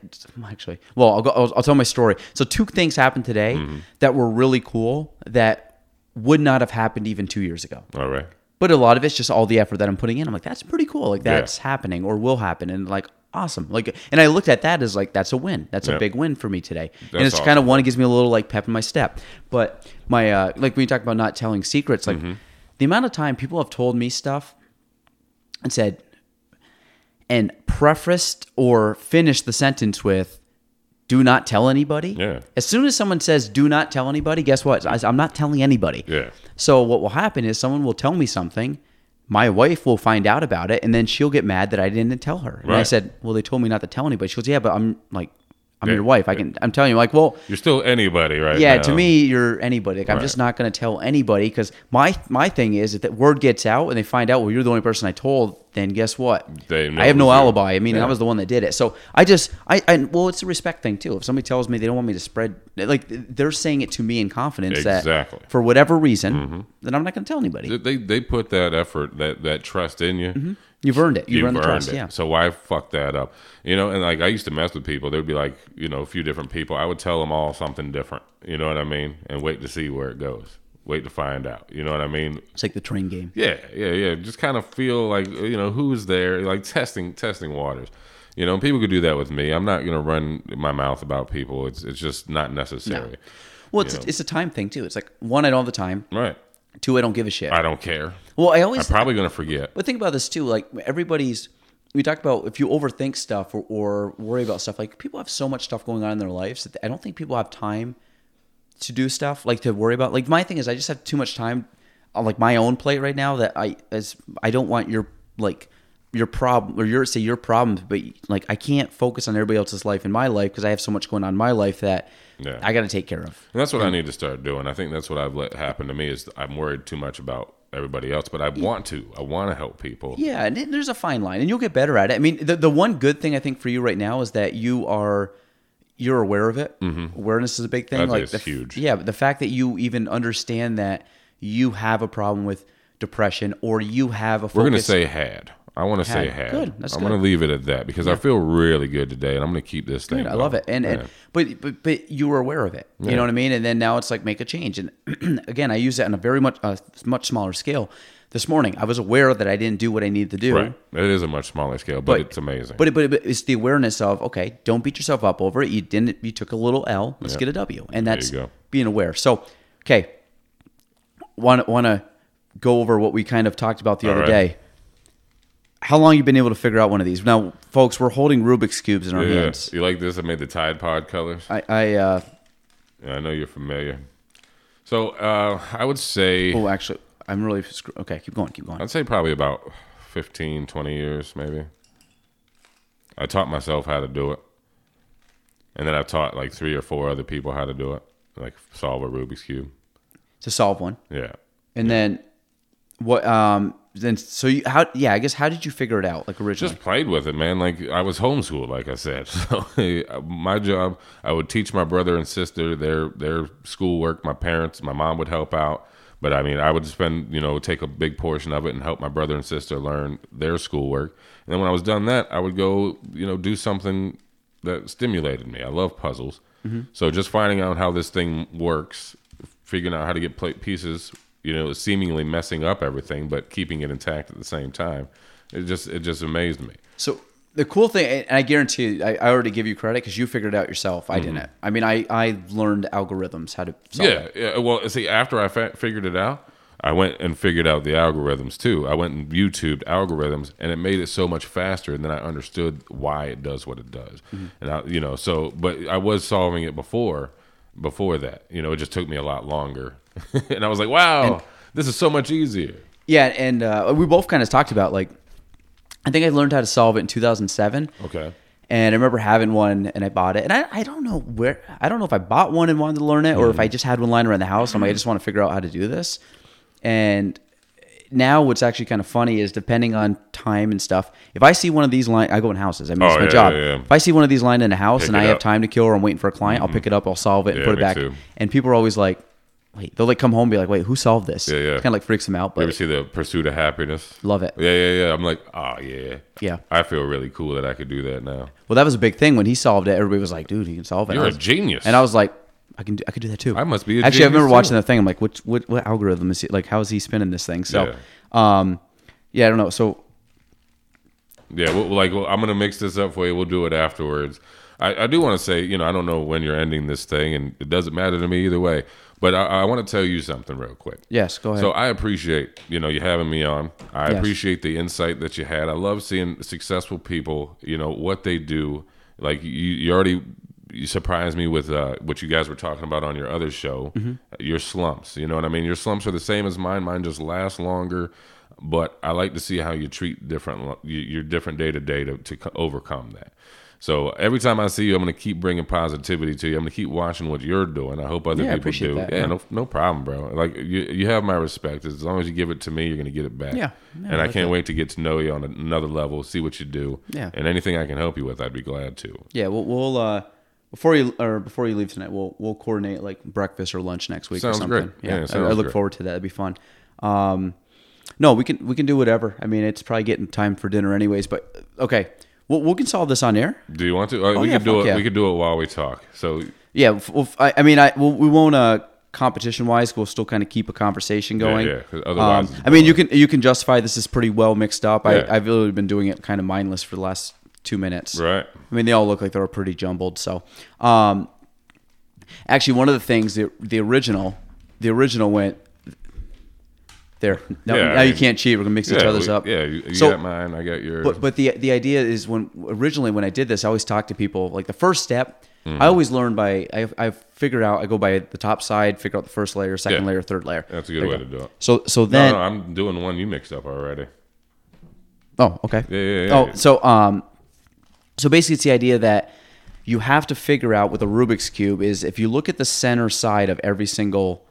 Actually, well, I'll go. I'll, I'll tell my story. So two things happened today Mm-hmm. that were really cool. That would not have happened even two years ago. All right. But a lot of it's just all the effort that I'm putting in. I'm like, that's pretty cool. Like that's happening or will happen, and like awesome. Like, and I looked at that as like that's a win. That's a big win for me today. and That's it's kind of one. It gives me a little like pep in my step. But my uh, like when you talk about not telling secrets, like Mm-hmm. the amount of time people have told me stuff and said and prefaced or finished the sentence with do not tell anybody Yeah. as soon as someone says do not tell anybody guess what i'm not telling anybody Yeah. so what will happen is someone will tell me something my wife will find out about it and then she'll get mad that i didn't tell her. And i said well they told me not to tell anybody. She goes yeah but i'm like i'm Yeah. your wife i can i'm telling you like well You're still anybody, right? yeah, now. to me, you're anybody. Like, I'm just not going to tell anybody because my my thing is if that word gets out and they find out, well, you're the only person I told. Then guess what? They know I have no you. alibi. I mean, Yeah. I was the one that did it. So I just I, I well, it's a respect thing too. If somebody tells me they don't want me to spread, like they're saying it to me in confidence Exactly. Mm-hmm. that for whatever reason, then I'm not going to tell anybody. They- They they put that effort, that that trust in you. You've earned it. You've, You've earned the trust. it. Yeah. So why fuck that up? You know, and like I used to mess with people. There'd be like, you know, a few different people. I would tell them all something different. You know what I mean? And wait to see where it goes. Wait to find out. You know what I mean? It's like the train game. Yeah, yeah, yeah. Just kind of feel like you know who's there, like testing testing waters. You know, people could do that with me. I'm not gonna run my mouth about people. It's it's just not necessary. Well, it's, it's a time thing too. It's like one, don't have the time. Right. Two, I don't give a shit. I don't care. well, I I'm always probably gonna forget. But think about this too. Like everybody's, we talked about if you overthink stuff or, or worry about stuff. Like people have so much stuff going on in their lives that I don't think people have time to do stuff like to worry about. Like my thing is, I just have too much time on like my own plate right now that I as I don't want your like your problem or your say your problems, but like I can't focus on everybody else's life in my life because I have so much going on in my life that Yeah. I got to take care of. And that's what I need to start doing. I think that's what I've let happen to me is I'm worried too much about everybody else, but I want to. I want to help people. Yeah, and there's a fine line, and you'll get better at it. I mean, the the one good thing I think for you right now is that you are you're aware of it. Mm-hmm. Awareness is a big thing. Think like the, huge. Yeah, but the fact that you even understand that you have a problem with depression or you have a focus. We're gonna say had. I want to say Had. Good. That's I'm good. gonna leave it at that because I feel really good today, and I'm gonna keep this thing. Good, I love it, and, Yeah. and but but but you were aware of it. You know what I mean? And then now it's like make a change. And again, I use that on a very much uh, much smaller scale. This morning, I was aware that I didn't do what I needed to do. right. It is a much smaller scale, but, it's amazing. But, it- but, but it's the awareness of okay, don't beat yourself up over it. You didn't. You took a little L. Let's get a W, and that's being aware. So, okay, want want to go over what we kind of talked about the All other right. day. How long you been able to figure out one of these? Now, folks, we're holding Rubik's cubes in our yeah, hands. you like this? I made the Tide Pod colors. I, I uh, Yeah, I know you're familiar. So uh, I would say oh, actually, I'm really screw- okay. Keep going. Keep going. I'd say probably about 15, 20 years, maybe. I taught myself how to do it. And then I taught like three or four other people how to do it, like solve a Rubik's Cube. To solve one, Yeah. and then what? Um, then so you how? Yeah, I guess how did you figure it out? Like originally, Just played with it, man. Like I was homeschooled, like I said. So my job, I would teach my brother and sister their their schoolwork. My parents, my mom would help out, but I mean, I would spend you know take a big portion of it and help my brother and sister learn their schoolwork. And then when I was done that, I would go you know do something that stimulated me. I love puzzles, mm-hmm. so just finding out how this thing works, figuring out how to get pieces, you know, seemingly messing up everything, but keeping it intact at the same time. It just it just amazed me. So the cool thing, and I guarantee you, I, I already give you credit because you figured it out yourself. I didn't. I mean, I, I learned algorithms how to solve Mm-hmm. Yeah, it. yeah. Well, see, after I fa- figured it out, I went and figured out the algorithms too. I went and YouTubed algorithms, and it made it so much faster. And then I understood why it does what it does. Mm-hmm. And I, you know, so but I was solving it before, before that. You know, it just took me a lot longer. and I was like, wow, this is so much easier. Yeah, and uh, we both kind of talked about like, I think I learned how to solve it in 2007. Okay. And I remember having one, and I bought it. And I, I don't know where, I don't know if I bought one and wanted to learn it, or if I just had one lying around the house. I'm like, I just want to figure out how to do this. And now, what's actually kind of funny is depending on time and stuff. If I see one of these lying, I go in houses. I mean, it's Oh, my yeah, job. yeah, yeah. If I see one of these lying in a house Pick and I have up. time to kill or I'm waiting for a client, I'll mm-hmm. pick it up, I'll solve it, and put it back. too. And people are always like, wait, they'll like come home and be like, wait, who solved this? Yeah, yeah. Kind of like freaks them out, But You ever see the Pursuit of Happiness? love it. Yeah, yeah, yeah. I'm like, oh yeah, Yeah. I feel really cool that I could do that now. Well, that was a big thing when he solved it. Everybody was like, dude, he can solve it. You're a genius. And I was like, I can do, I could do that too. I must be a actually. I remember genius, watching too. that thing. I'm like, what what what algorithm is he like? How is he spinning this thing? So, Yeah. um, yeah, I don't know. So Yeah, well, like well, I'm gonna mix this up for you. We'll do it afterwards. I, I do want to say, you know, I don't know when you're ending this thing, and it doesn't matter to me either way. But I, I want to tell you something real quick. yes, go ahead. So I appreciate you know you having me on. I Yes. appreciate the insight that you had. I love seeing successful people. You know what they do. Like you, you already you surprised me with uh, what you guys were talking about on your other show. Mm-hmm. Your slumps. You know what I mean. Your slumps are the same as mine. Mine just last longer. But I like to see how you treat different your different day to day to to overcome that. So every time I see you, I'm going to keep bringing positivity to you. I'm going to keep watching what you're doing. I hope other Yeah, people do. that, yeah, no, no problem, bro. Like you, you have my respect. As long as you give it to me, you're going to get it back. Yeah. Yeah, and I can't that. wait to get to know you on another level, see what you do. Yeah. And anything I can help you with, I'd be glad to. yeah, we'll, we'll uh, before you or before you leave tonight, we'll we'll coordinate like breakfast or lunch next week Sounds or something. great. Yeah, I- I, look great. forward to that. That'd be fun. Um, no, we can we can do whatever. I mean, it's probably getting time for dinner anyways. But okay, we'll we can solve this on air. Do you want to? Uh, we Oh, yeah, could do it. yeah. We could do it while we talk. So Yeah, well, f- I, I mean, I we'll, we won't uh, competition wise. We'll still kind of keep a conversation going. yeah, 'cause otherwise Um, I mean, you can you can justify this is pretty well mixed up. Yeah. I, I've really been doing it kind of mindless for the last two minutes. right. I mean, they all look like they're pretty jumbled. So, um, actually, one of the things the the original the original went there. No, Yeah, I now you can't cheat. We're gonna mix each other's we- up. Yeah, you, you So- got mine. I got yours. But but the the idea is when originally when I did this, I always talk to people like the first step. Mm-hmm. I always learn by I I figure out I go by the top side, figure out the first layer, second Yeah. layer, third layer. That's a good you way to do it. So so No, then no, I'm doing the one you mixed up already. oh okay Yeah, yeah, yeah. oh so um so basically it's the idea that you have to figure out with a Rubik's cube is if you look at the center side of every single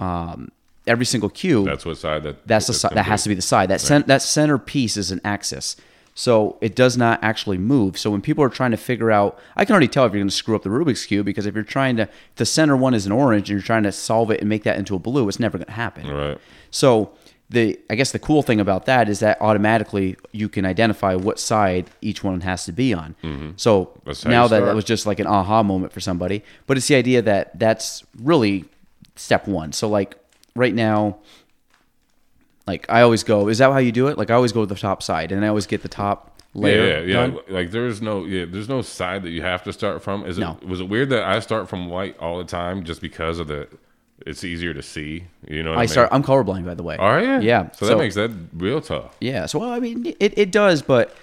um every single cube That's what side that. That's the side that has to be the side. That cen- that center piece is an axis. So it does not actually move. So when people are trying to figure out, I can already tell if you're going to screw up the Rubik's cube because if you're trying to, the center one is an orange and you're trying to solve it and make that into a blue, it's never going to happen. Right. So the, I guess the cool thing about that is that automatically you can identify what side each one has to be on. So Mm-hmm. How now that that was just like an aha moment for somebody, but it's the idea that that's really step one. So like right now, like I always go, is that how you do it? Like I always go to the top side, and I always get the top layer. Yeah, yeah, done. yeah. Like there's no, yeah, there's no side that you have to start from. Is it? Was it weird that I start from white all the time just because of the? It's easier to see. You know. What I, I mean? start. I'm colorblind, by the way. Are you? Yeah. So, that makes that real tough. Yeah. So well, I mean, it, it does, but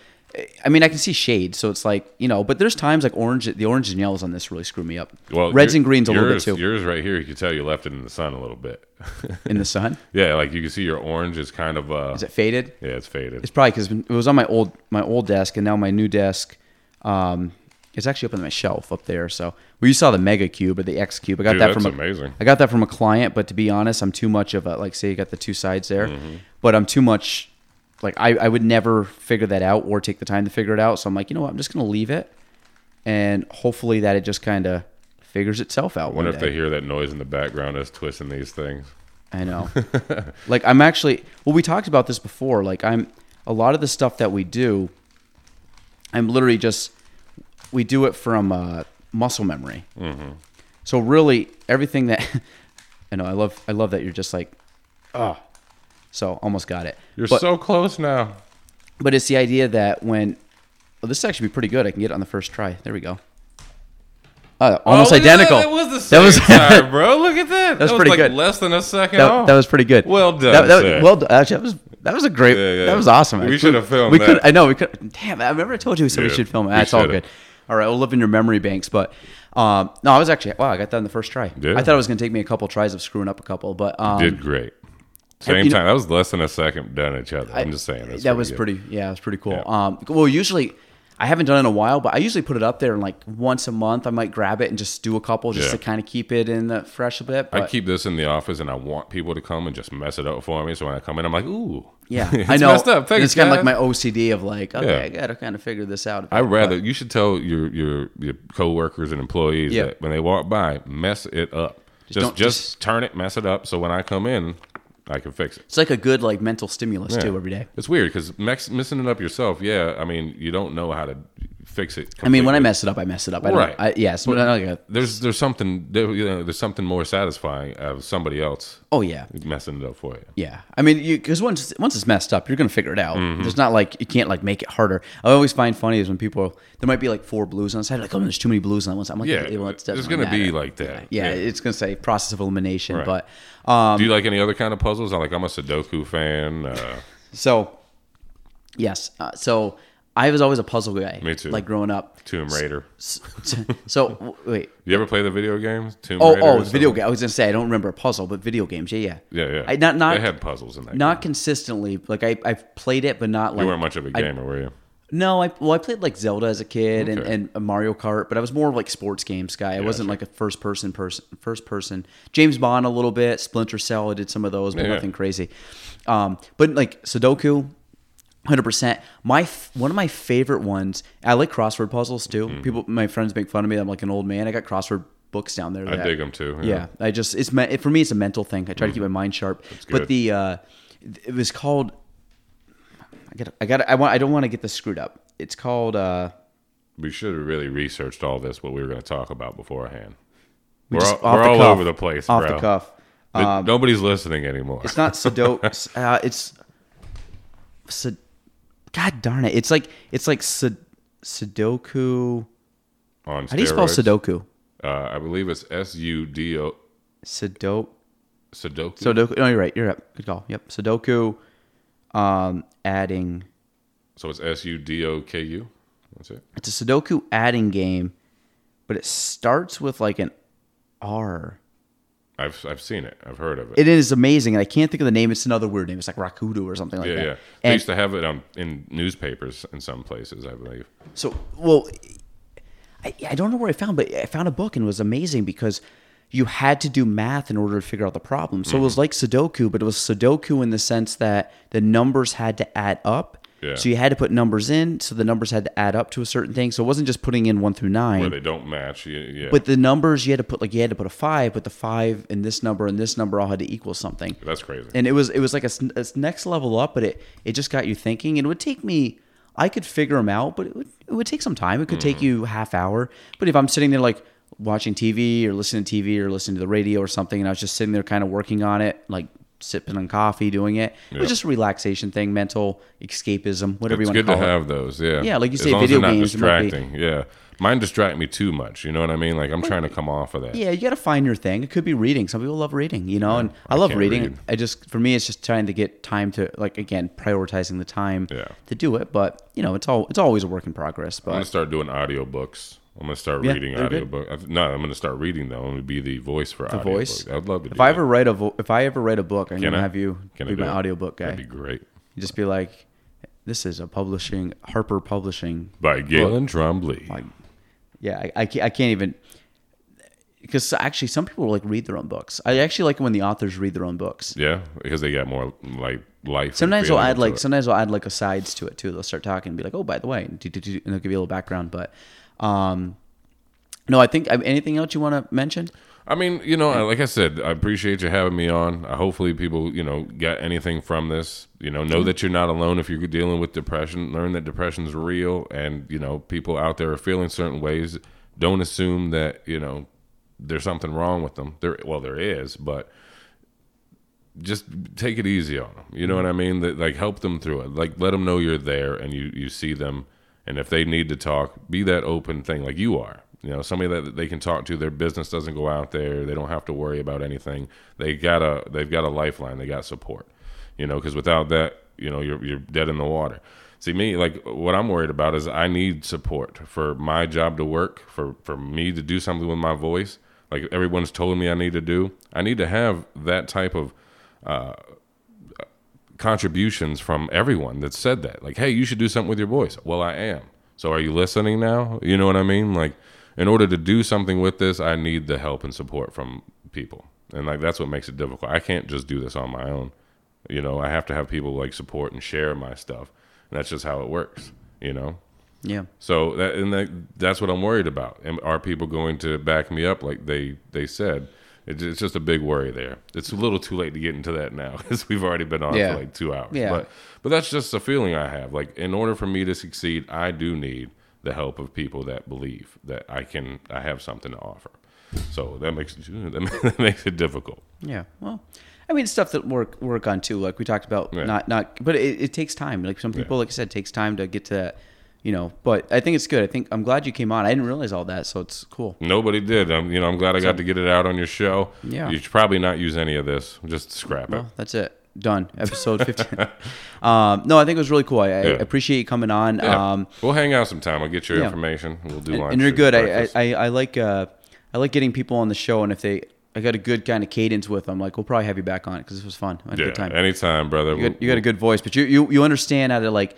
I mean, I can see shades, so it's like you know. But there's times like orange, the orange and yellows on this really screw me up. Well, reds and greens a little bit too Yours right here, you can tell you left it in the sun a little bit. in the sun. yeah, like you can see your orange is kind of. uh Is it faded? Yeah, it's faded. It's probably because it was on my old my old desk, and now my new desk, um, it's actually up on my shelf up there. So well, you saw the Mega Cube or the X Cube. I got Dude, that that's from a, amazing. I got that from a client, but to be honest, I'm too much of a like say you got the two sides there, Mm-hmm. but I'm too much. Like I, I would never figure that out or take the time to figure it out. So I'm like, you know what? I'm just gonna leave it, and hopefully that it just kind of figures itself out. I wonder if day. they hear that noise in the background as twisting these things. I know. like I'm actually well we talked about this before. Like I'm a lot of the stuff that we do I'm literally just we do it from uh, muscle memory. Mm-hmm. So really everything that I know I love I love that you're just like oh so almost got it. You're but, so close now. but it's the idea that when well, this actually be pretty good. I can get it on the first try. There we go. Uh, almost Oh, identical. That, That was the That was- time, bro. Look at that. That was that pretty like good. Less than a second That, off. that was pretty good. Well done, That, well done. Actually, that was that was a great. Yeah, yeah. That was awesome. We should have filmed We could. I know we could. Damn, I remember I told you we said we should film it. That's all good. All right, we'll live in your memory banks. But um, no, I was actually wow. I got that in the first try. Yeah. I thought it was going to take me a couple tries of screwing up a couple, but um, Did great. Same you know- time. that was less than a second done each other. I'm just saying. That was good. pretty. Yeah, it was pretty cool. Yeah. Um, well, usually. I haven't done it in a while, but I usually put it up there and like once a month I might grab it and just do a couple just Yeah. to kind of keep it in the fresh a bit. But I keep this in the office, and I want people to come and just mess it up for me. So when I come in, I'm like, "Ooh, yeah, I know. messed up. Thanks, it's kind of like my OCD of like, okay, Yeah. I got to kind of figure this out. I rather you should tell your your your coworkers and employees Yeah. that when they walk by, mess it up. Just just, just- turn it, mess it up, so when I come in, I can fix it. It's like a good like mental stimulus Yeah. too every day. It's weird because messing it up yourself. Yeah, I mean you don't know how to fix it. I mean, when I mess it up, I mess it up. I don't, Right. I, yes. but there's there's something there, you know, there's something more satisfying of somebody else oh yeah. messing it up for you. Yeah, I mean, because once once it's messed up, you're gonna figure it out. Mm-hmm. There's not like you can't like make it harder. I always find funny is when people there might be like four blues on the side, like oh, there's too many blues on that one side. I'm like, Yeah, it's gonna be like that. Yeah, Yeah. it's gonna say process of elimination. Right. But um, Do you like any other kind of puzzles? I'm like I'm a Sudoku fan. Uh, so yes, uh, so I was always a puzzle guy. Me too. Like growing up. Tomb Raider. So w- wait. You ever play the video games? Tomb Oh, Raider oh, video game. I was gonna say I don't remember a puzzle, but video games. Yeah, yeah. Yeah, yeah. I, not not they had puzzles in that. not game. consistently. Like I I've played it, but not like You weren't much of a gamer, were you? No, I well, I played like Zelda as a kid and, Okay. and a Mario Kart, but I was more of like sports games guy. I wasn't sure. like a first person person first person. James Bond a little bit, Splinter Cell. I did some of those, but Yeah. nothing crazy. Um, but like Sudoku, hundred percent. My f- one of my favorite ones. I like crossword puzzles too. Mm-hmm. People, my friends make fun of me. I'm like an old man. I got crossword books down there. I dig them too. yeah, I just it's me- for me it's a mental thing. I try to keep my mind sharp. But the uh, it was called. I got I got I want I don't want to get this screwed up. It's called uh, We should have really researched all this what we were going to talk about beforehand. we We're, just- all, we're all cuff. over the place, off bro. the cuff. Th- Nobody's listening anymore. It's not Sudoku. uh, it's Sud- God darn it! It's like it's like Sud- Sudoku. on How do you spell. Sudoku? Uh, I believe it's S U D O Sudoku. Sudoku. Sudoku. No, you're right. You're right. Good call. Yep. Sudoku. Um, adding. so it's S U D O K U. That's it. It's a Sudoku adding game, but it starts with like an R. I've I've seen it. I've heard of it. It is amazing, and I can't think of the name. It's another weird name. It's like Rakudu or something like yeah, that. yeah. They And used to have it on in newspapers in some places, I believe. so, well, I, I don't know where I found, but I found a book and it was amazing because you had to do math in order to figure out the problem. So it Mm-hmm. was like Sudoku, but it was Sudoku in the sense that the numbers had to add up. Yeah. So you had to put numbers in, so the numbers had to add up to a certain thing. So it wasn't just putting in one through nine. Where they don't match. Yeah. But the numbers you had to put like you had to put a five, but the five and this number and this number all had to equal something. that's crazy. And it was it was like a next level up, but it it just got you thinking. And it would take me, I could figure them out, but it would it would take some time. It could take mm-hmm. you half hour. But if I'm sitting there like watching TV or listening to TV or listening to the radio or something, and I was just sitting there kind of working on it, like sipping on coffee, doing it, it was just a relaxation thing, mental escapism, whatever it's you want to call it. It's good to have those. Yeah. Yeah, like you say, video games, it be- distracting. Yeah. Mine distract me too much. You know what I mean? Like I'm trying to come off of that. Yeah, you got to find your thing. It could be reading. Some people love reading, you know, and I, I love reading. read. I just, for me, it's just trying to get time to, like, again, prioritizing the time Yeah. to do it. But you know, it's all, it's always a work in progress. But I'm gonna start doing audiobooks. I'm gonna start Yeah, reading good. audiobook. No, I'm gonna start reading though. I'm gonna be the voice for the audiobook. voice. I'd love to. If do I that. ever write a, vo- if I ever write a book, I'm gonna I? have you Can be my it? audiobook guy. That'd be great. You just be like, this is a publishing Harper Publishing. By Gaelan Trombley. Like, yeah, I, I, can't, I can't even. Because actually, some people like read their own books. I actually like it when the authors read their own books. Yeah, because they got more like life. Sometimes they'll add like it. sometimes they'll add like asides to it too. They'll start talking and be like, "Oh, by the way," and they'll give you a little background. But um, no, I think anything else you want to mention? I mean, you know, like I said, I appreciate you having me on. Uh, hopefully, people, you know, get anything from this. You know, know that you're not alone if you're dealing with depression. Learn that depression's real, and you know, people out there are feeling certain ways. Don't assume that you know there's something wrong with them. There, well, there is, but just take it easy on them. You know what I mean? That like help them through it. Like let them know you're there and you you see them. And if they need to talk, be that open thing like you are. You know, somebody that they can talk to. Their business doesn't go out there. They don't have to worry about anything. They got a they've got a lifeline. They got support. You know, because without that, you know, you're you're dead in the water. See me like what I'm worried about is I need support for my job to work for for me to do something with my voice. Like everyone's told me I need to do. I need to have that type of uh, contributions from everyone that said that. Like, hey, you should do something with your voice. Well, I am. So are you listening now? You know what I mean? Like, in order to do something with this, I need the help and support from people. And like that's what makes it difficult. I can't just do this on my own. You know, I have to have people like support and share my stuff. And that's just how it works, you know? Yeah, So that and that, that's what I'm worried about. And are people going to back me up like they they said? It's just a big worry there. It's a little too late to get into that now because we've already been on Yeah. for like two hours. Yeah. But but that's just a feeling I have. Like in order for me to succeed, I do need the help of people that believe that I can I have something to offer. So that makes it, that makes it difficult. Yeah. Well, I mean, stuff that work work on too. Like we talked about, Yeah. not not, but it, it takes time. Like some people, like I said, takes time to get to that. You know, but I think it's good. I think I'm glad you came on. I didn't realize all that, so it's cool. Nobody did. I'm, you know, I'm glad I got to get it out on your show. Yeah. You should probably not use any of this. Just scrap it. Well, that's it. Done. Episode 15. um, no, I think it was really cool. I, I Yeah. appreciate you coming on. Yeah. Um, we'll hang out sometime. I'll get your yeah. information. We'll do and, lunch. and you're good. I, I. I, like uh, I like getting people on the show, and if they, I got a good kind of cadence with them. Like we'll probably have you back on it because this was fun. I had a yeah, good time. anytime, brother. You got, you got a good voice, but you you, you understand how to like.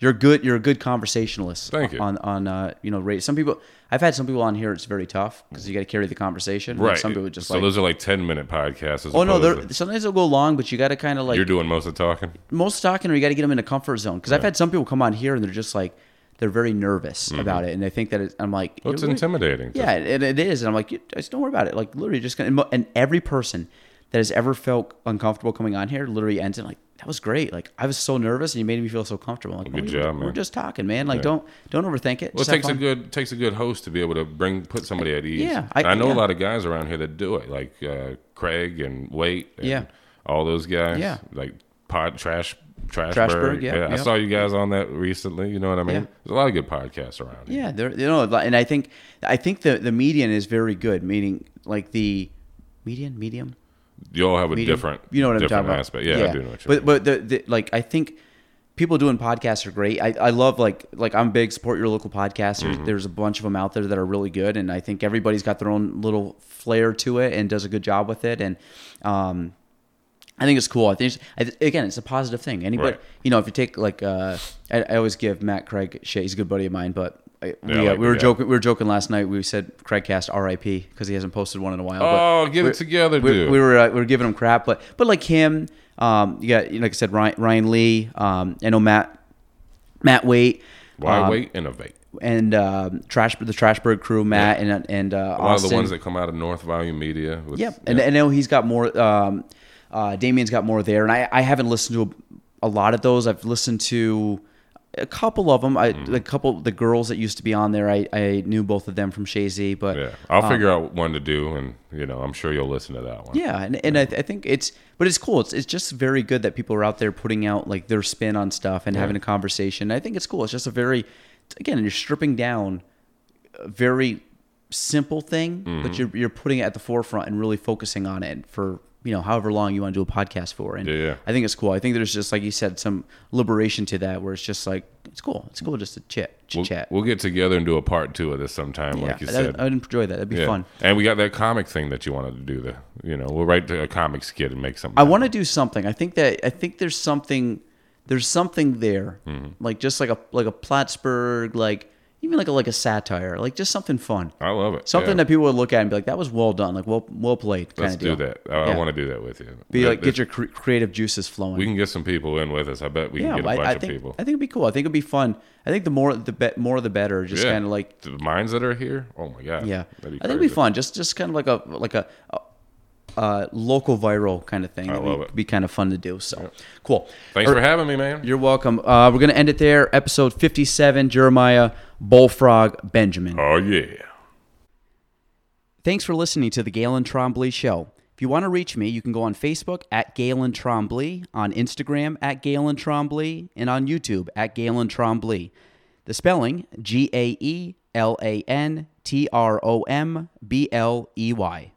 You're good. You're a good conversationalist. Thank you. On on uh, you know, rate. Some people. I've had some people on here. It's very tough because you got to carry the conversation. Right. some people just so like. those are like ten minute podcasts. As oh no, they're, to- sometimes they'll go long, but you got to kind of like you're doing most of the talking. most talking, or you got to get them in a comfort zone. Because I've had some people come on here and they're just like they're very nervous about it, and they think that I'm like, Mm-hmm. Well, it's really- intimidating. Yeah, it, it is, and I'm like, just don't worry about it. Like literally, just gonna, and every person that has ever felt uncomfortable coming on here literally ends in like, that was great. Like I was so nervous, and you made me feel so comfortable. Like, Good we- job, We're man. just talking, man. Like don't don't overthink it. Well, it Just takes a good takes a good host to be able to bring put somebody at ease. Yeah, I, I- know yeah. a lot of guys around here that do it, like uh, Craig and Wait. And Yeah. all those guys. Yeah. like Pod Trash Trashberg. Trashberg, yeah, I yeah. saw you guys on that recently. You know what I mean? Yeah. There's a lot of good podcasts around. here. Yeah, there, you know, and I think I think the the median is very good. Meaning, like the median, medium, you all have a medium. different, you know what I'm talking about. aspect. Yeah, I do know what you But but the, the like I think people doing podcasts are great. I, I love like like I'm big support your local podcasters. Mm-hmm. There's a bunch of them out there that are really good, and I think everybody's got their own little flair to it and does a good job with it. And um, I think it's cool. I think it's, again, it's a positive thing. Anybody, Right. you know, if you take like, uh, I, I always give Matt Craig shit. He's a good buddy of mine, but. I, we, Yeah, uh, like we were guy. joking. We were joking last night. We said Craigcast R.I.P. because he hasn't posted one in a while. Oh, get it together, we, dude. We were uh, we were giving him crap, but but like him, um, you got like I said, Ryan, Ryan Lee. Um, I know Matt Matt Wait. Why um, wait? Innovate. And um, trash the Trashberg crew, Matt and and uh, A lot Austin. of the ones that come out of North Volume Media. With, Yep. And I know he's got more. Um, uh, Damien's got more there, and I, I haven't listened to a, a lot of those. I've listened to a couple of them. I Mm-hmm. a couple the girls that used to be on there. I, I knew both of them from Chazy, but Yeah, I'll figure out one to do, and you know, I'm sure you'll listen to that one. Um, Yeah, and, and I, I think it's, but it's cool. It's, it's just very good that people are out there putting out like their spin on stuff and having a conversation. I think it's cool. It's just a very, again, you're stripping down a very simple thing, Mm-hmm. but you're you're putting it at the forefront and really focusing on it for you know however long you want to do a podcast for. And Yeah, yeah. I think it's cool. I think there's just like you said, some liberation to that where it's just like it's cool. It's cool just to chit We'll, chat. we'll get together and do a part two of this sometime, yeah, like you I, said. I'd enjoy that. That'd be fun. And we got that comic thing that you wanted to do. The you know, we'll write a comic skit and make something. I want to do something. I think that I think there's something there's something there, Mm-hmm. like just like a like a Plattsburgh, like even like a like a satire, like just something fun, I love it. something yeah. that people would look at and be like, "That was well done, like well well played." Kind Let's of deal. do that. I, I want to do that with you. Be That- like, get your cre- creative juices flowing. we can get some people in with us. I bet we yeah, can get a I, bunch I of people. I think it'd be cool. I think it'd be fun. I think the more the be- more the better. Just yeah. kind of like the minds that are here. Oh my god. yeah, I think it'd be fun. Just just kind of like a like a. a uh, local viral kind of thing. I love be, it. be kind of fun to do. So cool. Thanks Or- for having me, man. You're welcome. Uh, we're going to end it there. Episode 57, Jeremiah Bullfrog Benjamin. Oh yeah. Thanks for listening to the Gaelan Trombley Show. If you want to reach me, you can go on Facebook at Gaelan Trombley, on Instagram at Gaelan Trombley, and on YouTube at Gaelan Trombley. The spelling G A E L A N T R O M B L E Y.